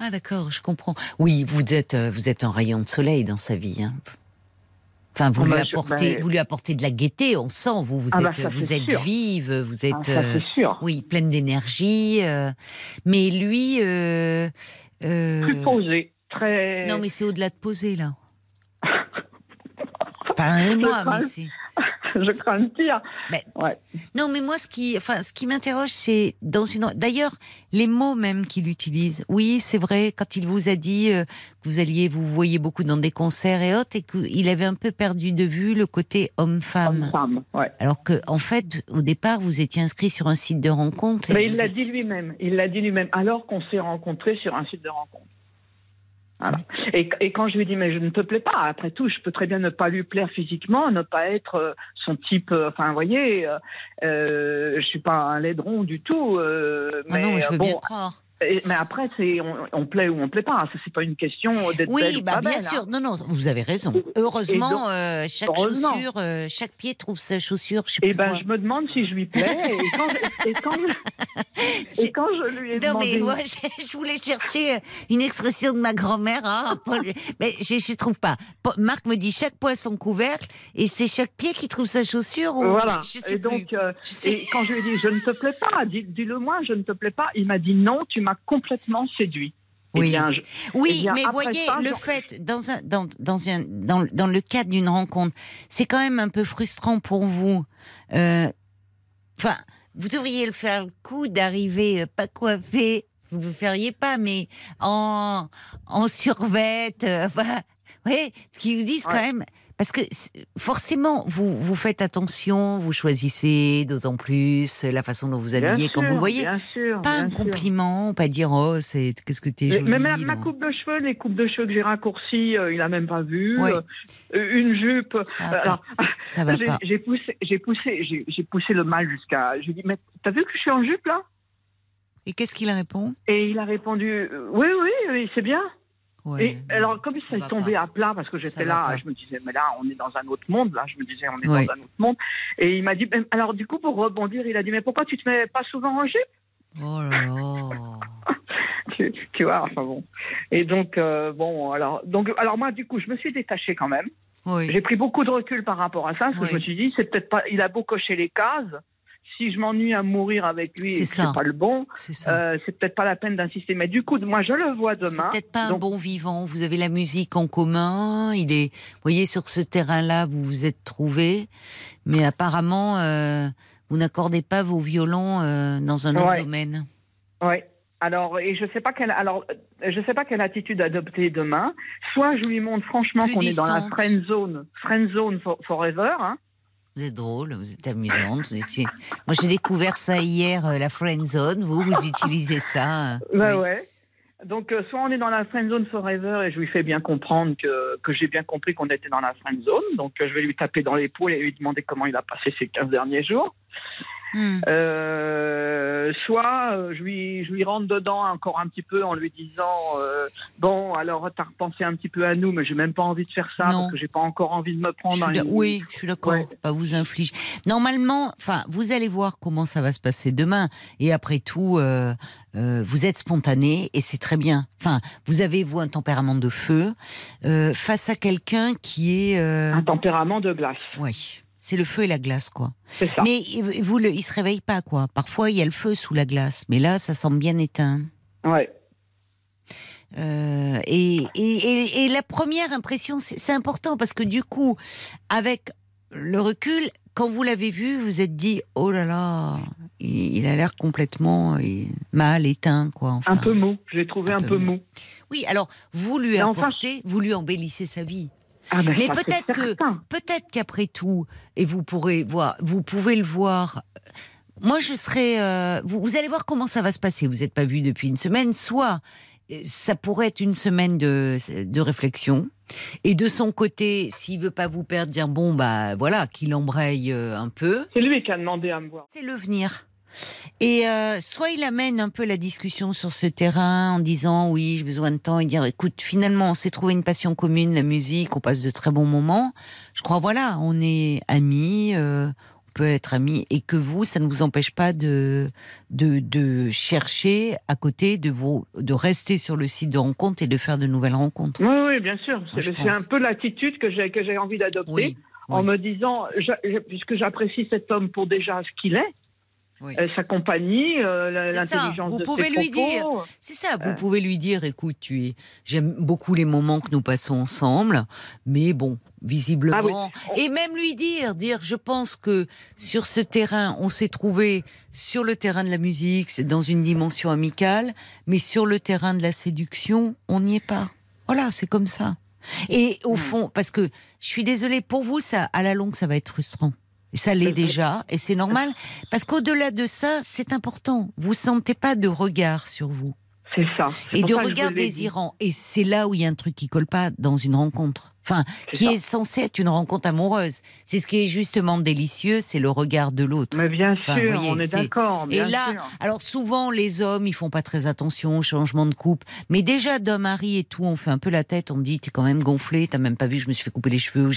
[SPEAKER 1] Ah d'accord, je comprends. Oui, vous êtes, euh, vous êtes un rayon de soleil dans sa vie. Hein. Enfin, vous, lui apportez, bah, vous lui apportez de la gaieté, on sent, vous, vous ah bah, êtes, vous êtes vive, vous êtes,
[SPEAKER 10] ah, euh, sûr.
[SPEAKER 1] oui, pleine d'énergie. Euh. mais lui,
[SPEAKER 10] plus posé, très.
[SPEAKER 1] Non, mais c'est au-delà de poser là. <laughs> Parlez-moi, mais c'est. <laughs>
[SPEAKER 10] je crains le pire.
[SPEAKER 1] Non, mais moi, ce qui, enfin, ce qui m'interroge, c'est dans une. D'ailleurs, les mots même qu'il utilise. Oui, c'est vrai. Quand il vous a dit euh, que vous alliez, vous voyez beaucoup dans des concerts et autres, et qu'il avait un peu perdu de vue le côté homme-femme.
[SPEAKER 10] Homme-femme, ouais.
[SPEAKER 1] Alors que, en fait, au départ, vous étiez inscrit sur un site de rencontre.
[SPEAKER 10] Mais il l'a dit lui-même. Il l'a dit lui-même. Alors qu'on s'est rencontrés sur un site de rencontre. Et, quand je lui dis mais je ne te plais pas, après tout, je peux très bien ne pas lui plaire physiquement, ne pas être euh, son type. Euh, enfin, vous voyez, euh, euh, je suis pas un laidron du tout.
[SPEAKER 1] Euh, ah non, je veux bien croire
[SPEAKER 10] mais après, c'est on, plaît ou on plaît pas. Ça, c'est pas une question d'être
[SPEAKER 1] oui,
[SPEAKER 10] belle ou
[SPEAKER 1] bah,
[SPEAKER 10] pas
[SPEAKER 1] bien
[SPEAKER 10] belle,
[SPEAKER 1] sûr. Non, non, vous avez raison. Heureusement, euh, chaque chaussure, euh, chaque pied trouve sa chaussure. Je sais
[SPEAKER 10] et eh ben, je me demande si je lui plais. et, quand, et, quand, <laughs> et, quand, je lui ai non, demandé.
[SPEAKER 1] mais moi, je, voulais chercher euh, une expression de ma grand-mère. Hein, mais je, ne trouve pas. Marc me dit chaque poids son couvercle, et c'est chaque pied qui trouve sa chaussure. Ou...
[SPEAKER 10] Voilà. et donc, et quand je lui ai dit je ne te plais pas, dis-le moi, je ne te plais pas, il m'a dit non, tu complètement séduit.
[SPEAKER 1] Eh oui, oui mais voyez, le fait, dans, un, dans, dans, un, dans, dans le cadre d'une rencontre, c'est quand même un peu frustrant pour vous. Euh, enfin, vous devriez le faire le coup d'arriver euh, pas coiffé, vous ne le feriez pas, mais en, en survette. Euh, <laughs> oui, ce qu'ils vous disent quand même, parce que forcément, vous, vous faites attention, vous choisissez d'autant plus la façon dont vous habillez quand vous voyez.
[SPEAKER 10] Bien sûr,
[SPEAKER 1] pas un compliment, pas dire oh c'est qu'est-ce que t'es jolie.
[SPEAKER 10] Mais ma, ma, coupe de cheveux, les coupes de cheveux que j'ai raccourcies, euh, il a même pas vu. Euh, une jupe.
[SPEAKER 1] Ça va pas. Ça va pas.
[SPEAKER 10] J'ai poussé, j'ai poussé, j'ai poussé le mal jusqu'à. Je lui ai dit mais t'as vu que je suis en jupe là?
[SPEAKER 1] Et qu'est-ce qu'il a répondu?
[SPEAKER 10] Et il a répondu oui oui, oui c'est bien et alors, comme il s'est tombé à plat, parce que j'étais là, je me disais, mais là, on est dans un autre monde, là, je me disais, on est dans un autre monde. Et il m'a dit, alors, du coup, pour rebondir, il a dit, mais pourquoi tu te mets pas souvent en jupe?
[SPEAKER 1] Oh là là <laughs>
[SPEAKER 10] tu, vois, enfin bon. Et donc, euh, bon, alors, donc, alors, moi, du coup, je me suis détachée quand même. J'ai pris beaucoup de recul par rapport à ça, parce que je me suis dit, c'est peut-être pas, il a beau cocher les cases. Si je m'ennuie à mourir avec lui, c'est pas le bon. Euh, c'est peut-être pas la peine d'insister. Mais du coup, moi, je le vois demain. C'est
[SPEAKER 1] peut-être pas un bon vivant. Vous avez la musique en commun. Il est, vous voyez, sur ce terrain-là, vous vous êtes trouvés. Mais apparemment, euh, vous n'accordez pas vos violons euh, dans un autre domaine.
[SPEAKER 10] Oui. Alors, et je sais pas quelle, alors, je sais pas quelle attitude adopter demain. Soit je lui montre franchement qu'on est dans la friend zone, friend zone forever. Hein.
[SPEAKER 1] Vous êtes drôle, vous êtes amusante. Moi, j'ai découvert ça hier, euh, la friend zone. Vous, vous utilisez ça.
[SPEAKER 10] Bah ouais. Donc, euh, soit on est dans la friend zone forever et je lui fais bien comprendre que, que j'ai bien compris qu'on était dans la friend zone. Donc, euh, je vais lui taper dans l'épaule et lui demander comment il a passé ces 15 derniers jours. Hmm. Euh, soit euh, je lui, je lui rentre dedans encore un petit peu en lui disant euh, bon alors t'as repensé un petit peu à nous mais j'ai même pas envie de faire ça parce que j'ai pas encore envie de me prendre.
[SPEAKER 1] Oui, je suis d'accord. Pas vous inflige. Normalement, enfin vous allez voir comment ça va se passer demain et après tout vous êtes spontané et c'est très bien. Enfin vous avez vous un tempérament de feu face à quelqu'un qui est
[SPEAKER 10] un tempérament de glace.
[SPEAKER 1] Oui. C'est le feu et la glace, quoi. Mais vous, le, il se réveille pas, quoi. Parfois, il y a le feu sous la glace, mais là, ça semble bien éteint.
[SPEAKER 10] Ouais.
[SPEAKER 1] Euh, et, et, et, la première impression, c'est important parce que du coup, avec le recul, quand vous l'avez vu, vous êtes dit oh là là, il, a l'air complètement mal éteint quoi.
[SPEAKER 10] un peu mou. Je l'ai trouvé un, peu, mou.
[SPEAKER 1] Oui, alors vous lui apportez, vous lui embellissez sa vie. Ah, ben, mais peut-être que, peut-être qu'après tout, et vous pourrez voir, vous pouvez le voir. Moi, je serais. Euh, vous, allez voir comment ça va se passer. Vous n'êtes pas vu depuis une semaine. Soit euh, ça pourrait être une semaine de, de réflexion. Et de son côté, s'il veut pas vous perdre, dire bon bah voilà, qu'il embraye euh, un peu.
[SPEAKER 10] C'est lui qui a demandé à me voir.
[SPEAKER 1] C'est le venir. Et euh, soit il amène un peu la discussion sur ce terrain en disant oui, j'ai besoin de temps et dire écoute, finalement, on s'est trouvé une passion commune, la musique, on passe de très bons moments. Je crois, voilà, on est amis, euh, on peut être amis et que vous, ça ne vous empêche pas de, de, chercher à côté, de, vous, de rester sur le site de rencontre et de faire de nouvelles rencontres.
[SPEAKER 10] Oui, oui bien sûr. C'est un peu l'attitude que j'ai, que j'ai envie d'adopter. en me disant, puisque j'apprécie cet homme pour déjà ce qu'il est, euh, sa compagnie, euh, l'intelligence
[SPEAKER 1] vous pouvez lui dire, c'est ça. Vous euh. pouvez lui dire, écoute, tu es, j'aime beaucoup les moments que nous passons ensemble, mais bon, visiblement, ah et même lui dire, dire, je pense que sur ce terrain, on s'est trouvé sur le terrain de la musique, dans une dimension amicale, mais sur le terrain de la séduction, on n'y est pas. Voilà, c'est comme ça. Et au hmm. fond, parce que je suis désolée pour vous, ça, à la longue, ça va être frustrant. Ça l'est déjà, et c'est normal, parce qu'au-delà de ça, c'est important. Vous sentez pas de regard sur vous.
[SPEAKER 10] C'est ça.
[SPEAKER 1] Et de regard désirant. Et c'est là où il y a un truc qui colle pas dans une rencontre enfin, qui est censé être une rencontre amoureuse. C'est ce qui est justement délicieux, c'est le regard de l'autre.
[SPEAKER 10] Mais bien sûr, on est, d'accord.
[SPEAKER 1] Et là, alors souvent les hommes, ils font pas très attention au changement de coupe, mais déjà d'un mari et tout, on fait un peu la tête, on dit t'es quand même gonflé, t'as même pas vu, je me suis fait couper les cheveux.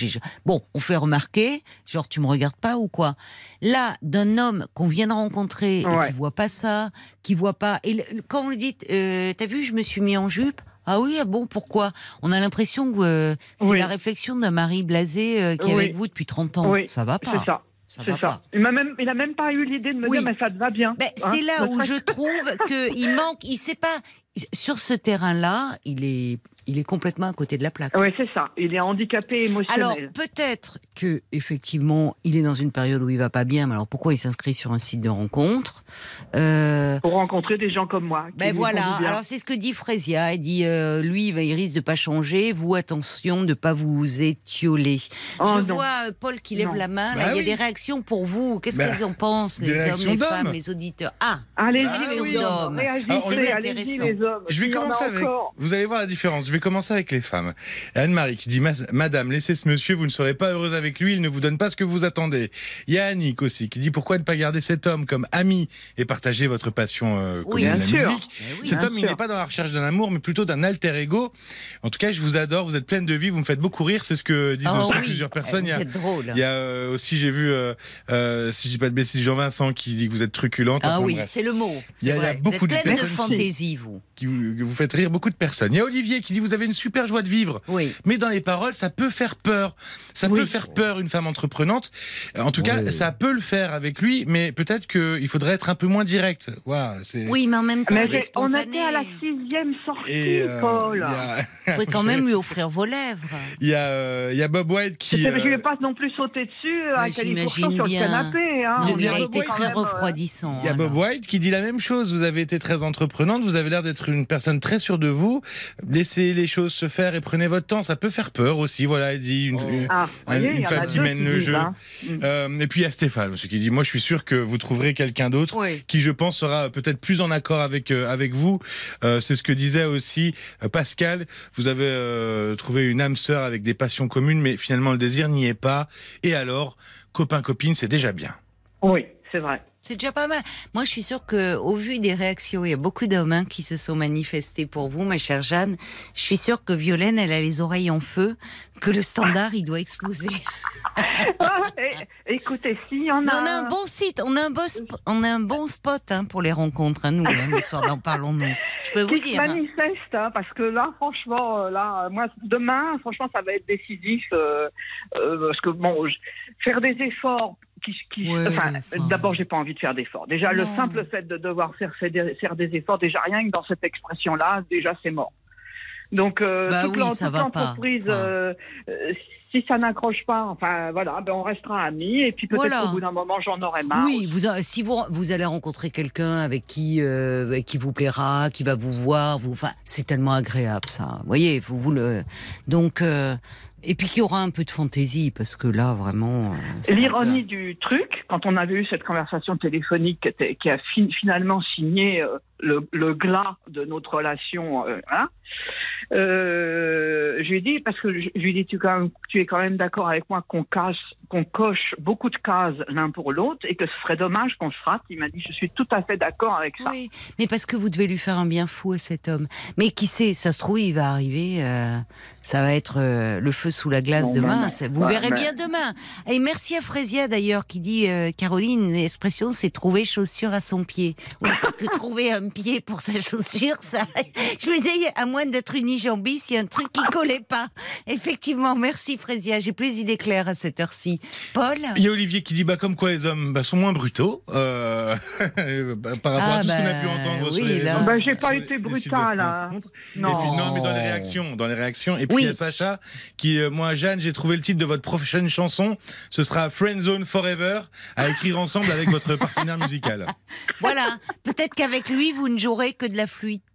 [SPEAKER 1] Bon, on fait remarquer, genre tu me regardes pas ou quoi? Là, d'un homme qu'on vient de rencontrer, et qui voit pas ça, qui voit pas, et quand vous lui dites, euh, t'as vu, je me suis mis en jupe? Ah oui, ah bon, pourquoi? On a l'impression que euh, c'est la réflexion d'un mari blasé euh, qui est avec vous depuis 30 ans. Ça va pas.
[SPEAKER 10] C'est ça. Ça c'est ça. Il n'a même, même pas eu l'idée de me dire, mais ça te va bien.
[SPEAKER 1] Ben, hein, c'est là où je trouve qu'il manque, il sait pas. Sur ce terrain-là, il est il est complètement à côté de la plaque.
[SPEAKER 10] Oui, c'est ça. Il est handicapé émotionnel.
[SPEAKER 1] Alors peut-être que effectivement, il est dans une période où il va pas bien. Mais alors pourquoi il s'inscrit sur un site de rencontre
[SPEAKER 10] euh... Pour rencontrer des gens comme moi.
[SPEAKER 1] Ben voilà. Alors c'est ce que dit Frésia. Il dit euh, lui, il risque de pas changer. Vous attention de pas vous étioler. Oh, Je vois euh, Paul qui lève la main. Bah il y a des réactions pour vous. Qu'est-ce bah, qu'ils en pensent les hommes, les femmes, les auditeurs? Ah,
[SPEAKER 10] allez-y ah les hommes.
[SPEAKER 1] C'est intéressant. Les hommes.
[SPEAKER 3] Je vais commencer avec. Vous allez voir la différence. Je vais commencer avec les femmes. Anne-Marie qui dit Madame, laissez ce monsieur, vous ne serez pas heureuse avec lui, il ne vous donne pas ce que vous attendez. Il y a Annick aussi qui dit Pourquoi ne pas garder cet homme comme ami et partager votre passion euh, oui, la musique eh Cet homme, il n'est pas dans la recherche d'un amour, mais plutôt d'un alter ego. En tout cas, je vous adore, vous êtes pleine de vie, vous me faites beaucoup rire, c'est ce que disent oh plusieurs personnes.
[SPEAKER 1] Eh, il y a, drôle.
[SPEAKER 3] il y a euh, aussi, j'ai vu, euh, si je dis pas de bêtises, Jean-Vincent qui dit que vous êtes truculente.
[SPEAKER 1] Ah oui, c'est le mot.
[SPEAKER 3] Il y, a, beaucoup
[SPEAKER 1] de fantaisie, vous.
[SPEAKER 3] Qui vous, vous faites rire beaucoup de personnes. Il y a Olivier qui dit vous avez une super joie de vivre.
[SPEAKER 1] Oui.
[SPEAKER 3] Mais dans les paroles, ça peut faire peur. Ça
[SPEAKER 10] Oui.
[SPEAKER 3] peut faire peur une femme entreprenante. En tout cas, ça peut le faire avec lui, mais peut-être qu'il faudrait être un peu moins direct.
[SPEAKER 1] Oui, mais en même temps,
[SPEAKER 10] Mais on était à la sixième sortie,
[SPEAKER 3] Et euh,
[SPEAKER 10] Paul.
[SPEAKER 3] a-
[SPEAKER 1] Vous pouvez quand même lui offrir vos lèvres.
[SPEAKER 3] il y, a, euh, il y a Bob White qui.
[SPEAKER 10] Je ne
[SPEAKER 3] euh,
[SPEAKER 10] vais pas non plus sauter dessus à
[SPEAKER 1] j'imagine
[SPEAKER 10] sur le
[SPEAKER 1] bien.
[SPEAKER 10] canapé. Hein.
[SPEAKER 1] Non,
[SPEAKER 3] il a
[SPEAKER 1] a
[SPEAKER 3] Bob
[SPEAKER 1] été
[SPEAKER 3] White
[SPEAKER 1] très
[SPEAKER 10] même, euh,
[SPEAKER 1] refroidissant.
[SPEAKER 3] Il y a
[SPEAKER 1] alors.
[SPEAKER 3] Bob White qui dit la même chose. Vous avez été très entreprenante, vous avez l'air d'être une personne très sûre de vous. Laissez les choses se faire et prenez votre temps. Ça peut faire peur aussi. Voilà, il dit une,
[SPEAKER 11] Oh.
[SPEAKER 3] une-
[SPEAKER 10] Ah,
[SPEAKER 3] une femme qui mène le
[SPEAKER 10] disent,
[SPEAKER 3] jeu.
[SPEAKER 10] hein.
[SPEAKER 3] Euh, et puis il y a Stéphane aussi qui dit Moi, je suis sûr que vous trouverez quelqu'un d'autre
[SPEAKER 1] Oui.
[SPEAKER 3] qui, je pense, sera peut-être plus en accord avec euh, avec vous. Euh, C'est ce que disait aussi Pascal. Vous avez euh, trouvé une âme sœur avec des passions communes, mais finalement le désir n'y est pas. Et alors, copain copine, c'est déjà bien.
[SPEAKER 10] Oui, c'est vrai.
[SPEAKER 1] C'est déjà pas mal. Moi, je suis sûre que, au vu des réactions, il y a beaucoup d'hommes hein, qui se sont manifestés pour vous, ma chère Jeanne. Je suis sûre que Violaine, elle a les oreilles en feu, que le standard, il doit exploser. <laughs>
[SPEAKER 10] Ah, et- écoutez, en
[SPEAKER 1] Non,
[SPEAKER 10] a.
[SPEAKER 1] on a un bon site, on a un bon, sp- on a un bon spot hein, pour les rencontres, hein, nous, hein, le soir d'en parlons-nous. Je peux vous
[SPEAKER 10] qui se
[SPEAKER 1] dire. hein.
[SPEAKER 10] manifeste, parce que là, franchement, euh, là, moi, demain, franchement, ça va être décisif, euh, euh, parce que bon, je- faire des efforts. Qui, qui,
[SPEAKER 1] Ouais,
[SPEAKER 10] enfin,
[SPEAKER 1] enfin.
[SPEAKER 10] d'abord, j'ai pas envie de faire d'efforts. Déjà, le simple fait de devoir faire, faire des, faire des efforts, déjà rien que dans cette expression-là, déjà c'est mort. Donc, euh,
[SPEAKER 1] Bah
[SPEAKER 10] toute
[SPEAKER 1] oui,
[SPEAKER 10] l'en-
[SPEAKER 1] ça
[SPEAKER 10] toute
[SPEAKER 1] va pas.
[SPEAKER 10] l'entreprise,
[SPEAKER 1] Enfin.
[SPEAKER 10] euh, euh, si ça n'accroche pas, enfin voilà, ben on restera amis, et puis peut-être
[SPEAKER 1] Voilà.
[SPEAKER 10] qu'au bout d'un moment, j'en aurai marre.
[SPEAKER 1] Oui, vous, si vous, vous allez rencontrer quelqu'un avec qui, euh, qui vous plaira, qui va vous voir, vous, enfin, c'est tellement agréable ça. Vous voyez, vous, vous le, donc, euh, et puis qu'il y aura un peu de fantaisie parce que là, vraiment. euh,
[SPEAKER 10] L'ironie du truc, quand on avait eu cette conversation téléphonique qui, a fin- finalement signé euh, le, le glas de notre relation, euh, hein, euh, je lui ai dit, parce que je, je lui ai dit, tu, quand même- tu es quand même d'accord avec moi qu'on coche beaucoup de cases l'un pour l'autre et que ce serait dommage qu'on se rate. Il m'a dit, je suis tout à fait d'accord avec ça.
[SPEAKER 1] Oui, mais parce que vous devez lui faire un bien fou à cet homme. Mais qui sait, ça se trouve, il va arriver, euh, ça va être le feu sous la glace
[SPEAKER 10] Non,
[SPEAKER 1] demain.
[SPEAKER 10] non.
[SPEAKER 1] Vous
[SPEAKER 10] Ouais,
[SPEAKER 1] verrez
[SPEAKER 10] mais-
[SPEAKER 1] bien demain. Et merci à Frésia d'ailleurs qui dit, Caroline, l'expression c'est trouver chaussure à son pied. Oui, parce que <laughs> trouver un pied pour sa <laughs> chaussure, ça, je me disais, à moins d'être unijambiste, il y a un truc qui collait pas. Effectivement, merci Frésia, j'ai plus d'idées claires à cette heure-ci. Paul
[SPEAKER 3] Il y a Olivier qui dit bah comme quoi les hommes bah, sont moins brutaux euh, bah, <laughs> par rapport
[SPEAKER 1] Ah,
[SPEAKER 3] à tout ce qu'on a
[SPEAKER 1] bah,
[SPEAKER 3] pu entendre sur
[SPEAKER 1] oui,
[SPEAKER 3] les
[SPEAKER 1] là.
[SPEAKER 3] réseaux.
[SPEAKER 10] Bah, j'ai pas
[SPEAKER 3] sur
[SPEAKER 10] été brutal, hein.
[SPEAKER 3] rencontres.
[SPEAKER 10] Non.
[SPEAKER 3] Et puis non, mais dans les réactions, dans les réactions. Et puis
[SPEAKER 1] Oui.
[SPEAKER 3] il y a Sacha qui, euh, moi Jeanne, j'ai trouvé le titre de votre prochaine chanson. Ce sera Friend Zone Forever à écrire ensemble avec votre partenaire musical. <laughs>
[SPEAKER 1] Voilà, peut-être qu'avec lui, vous ne jouerez que de la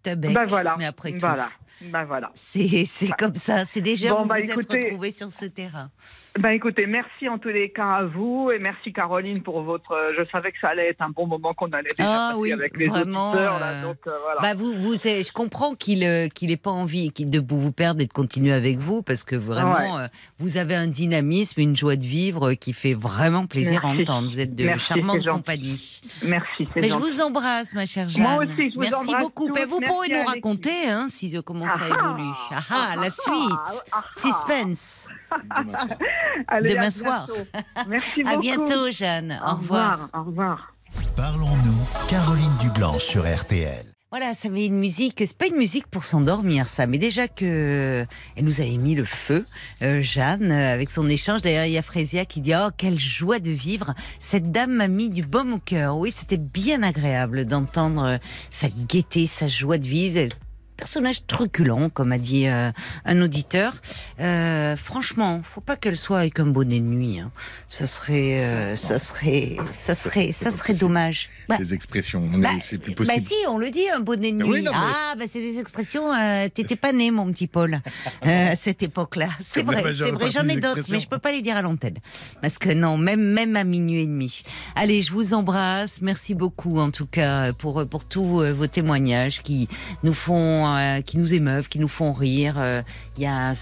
[SPEAKER 1] à bec.
[SPEAKER 10] Ben voilà.
[SPEAKER 1] Mais après tout,
[SPEAKER 10] Voilà. Ben voilà.
[SPEAKER 1] c'est c'est comme ça. C'est déjà
[SPEAKER 10] Bon,
[SPEAKER 1] vous
[SPEAKER 10] bah,
[SPEAKER 1] vous
[SPEAKER 10] écoutez-
[SPEAKER 1] êtes sur ce terrain.
[SPEAKER 10] Ben écoutez, merci en tous les cas à vous et merci Caroline pour votre. euh, Je savais que ça allait être un bon moment qu'on allait déjà
[SPEAKER 1] Ah
[SPEAKER 10] passer
[SPEAKER 1] oui,
[SPEAKER 10] avec les
[SPEAKER 1] vraiment,
[SPEAKER 10] auditeurs là,
[SPEAKER 1] euh,
[SPEAKER 10] donc euh, voilà.
[SPEAKER 1] Bah vous, vous, je comprends qu'il euh, qu'il ait pas envie qu'il- de vous perdre et de continuer avec vous parce que vraiment, vous avez un dynamisme, une joie de vivre qui fait vraiment plaisir à entendre. Vous êtes de
[SPEAKER 10] Merci,
[SPEAKER 1] charmante compagnie.
[SPEAKER 10] merci, c'est
[SPEAKER 1] Mais je vous embrasse, ma chère Jeanne.
[SPEAKER 10] Moi aussi, je vous
[SPEAKER 1] Merci
[SPEAKER 10] embrasse
[SPEAKER 1] beaucoup.
[SPEAKER 10] tous.
[SPEAKER 1] Et vous
[SPEAKER 10] Merci
[SPEAKER 1] pourrez nous raconter hein, si comment ça
[SPEAKER 10] Ah ah,
[SPEAKER 1] évolue. Ah ah,
[SPEAKER 10] ah
[SPEAKER 1] la
[SPEAKER 10] ah,
[SPEAKER 1] suite.
[SPEAKER 10] ah ah.
[SPEAKER 1] Suspense. <laughs>
[SPEAKER 3] Demain soir.
[SPEAKER 10] Allez,
[SPEAKER 1] demain
[SPEAKER 10] à
[SPEAKER 1] soir.
[SPEAKER 10] bientôt. <laughs> Merci
[SPEAKER 1] À
[SPEAKER 10] beaucoup.
[SPEAKER 1] bientôt, Jeanne. Au, revoir.
[SPEAKER 10] Au revoir.
[SPEAKER 5] Parlons-nous, Caroline Dublanche sur RTL.
[SPEAKER 1] Voilà, ça met une musique. C'est pas une musique pour s'endormir, ça, mais déjà que elle nous avait mis le feu, euh, Jeanne, euh, avec son échange. D'ailleurs, il y a Frésia qui dit oh quelle joie de vivre. Cette dame m'a mis du baume au cœur. Oui, c'était bien agréable d'entendre euh, sa gaieté, sa joie de vivre. Personnage truculent, comme a dit euh, un auditeur. Euh, franchement, faut pas qu'elle soit avec un bonnet de nuit. hein. Ça serait, euh, ça serait, ça serait, ça serait dommage. Bah,
[SPEAKER 3] Des expressions,
[SPEAKER 1] bah,
[SPEAKER 3] c'est plus
[SPEAKER 1] bah
[SPEAKER 3] possible.
[SPEAKER 1] si, on le dit, un bonnet de nuit.
[SPEAKER 3] Oui, non, mais-
[SPEAKER 1] Ah, bah c'est des expressions. euh, T'étais pas né, mon petit Paul, euh, à cette époque-là. C'est vrai, c'est vrai. J'en ai d'autres, mais je peux pas les dire à l'antenne, parce que non, même même à minuit et demi. Allez, je vous embrasse. Merci beaucoup, en tout cas, pour pour tous euh, vos témoignages qui nous font, euh, qui nous émeuvent, qui nous font rire. Euh, Il y a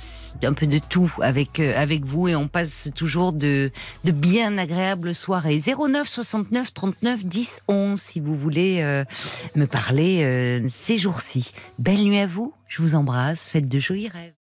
[SPEAKER 1] un peu de tout avec euh, avec vous et on passe toujours de de bien agréables soirées. 09 69 39 10 11 si vous voulez me parler ces jours-ci. Belle nuit à vous, je vous embrasse, faites de jolis rêves.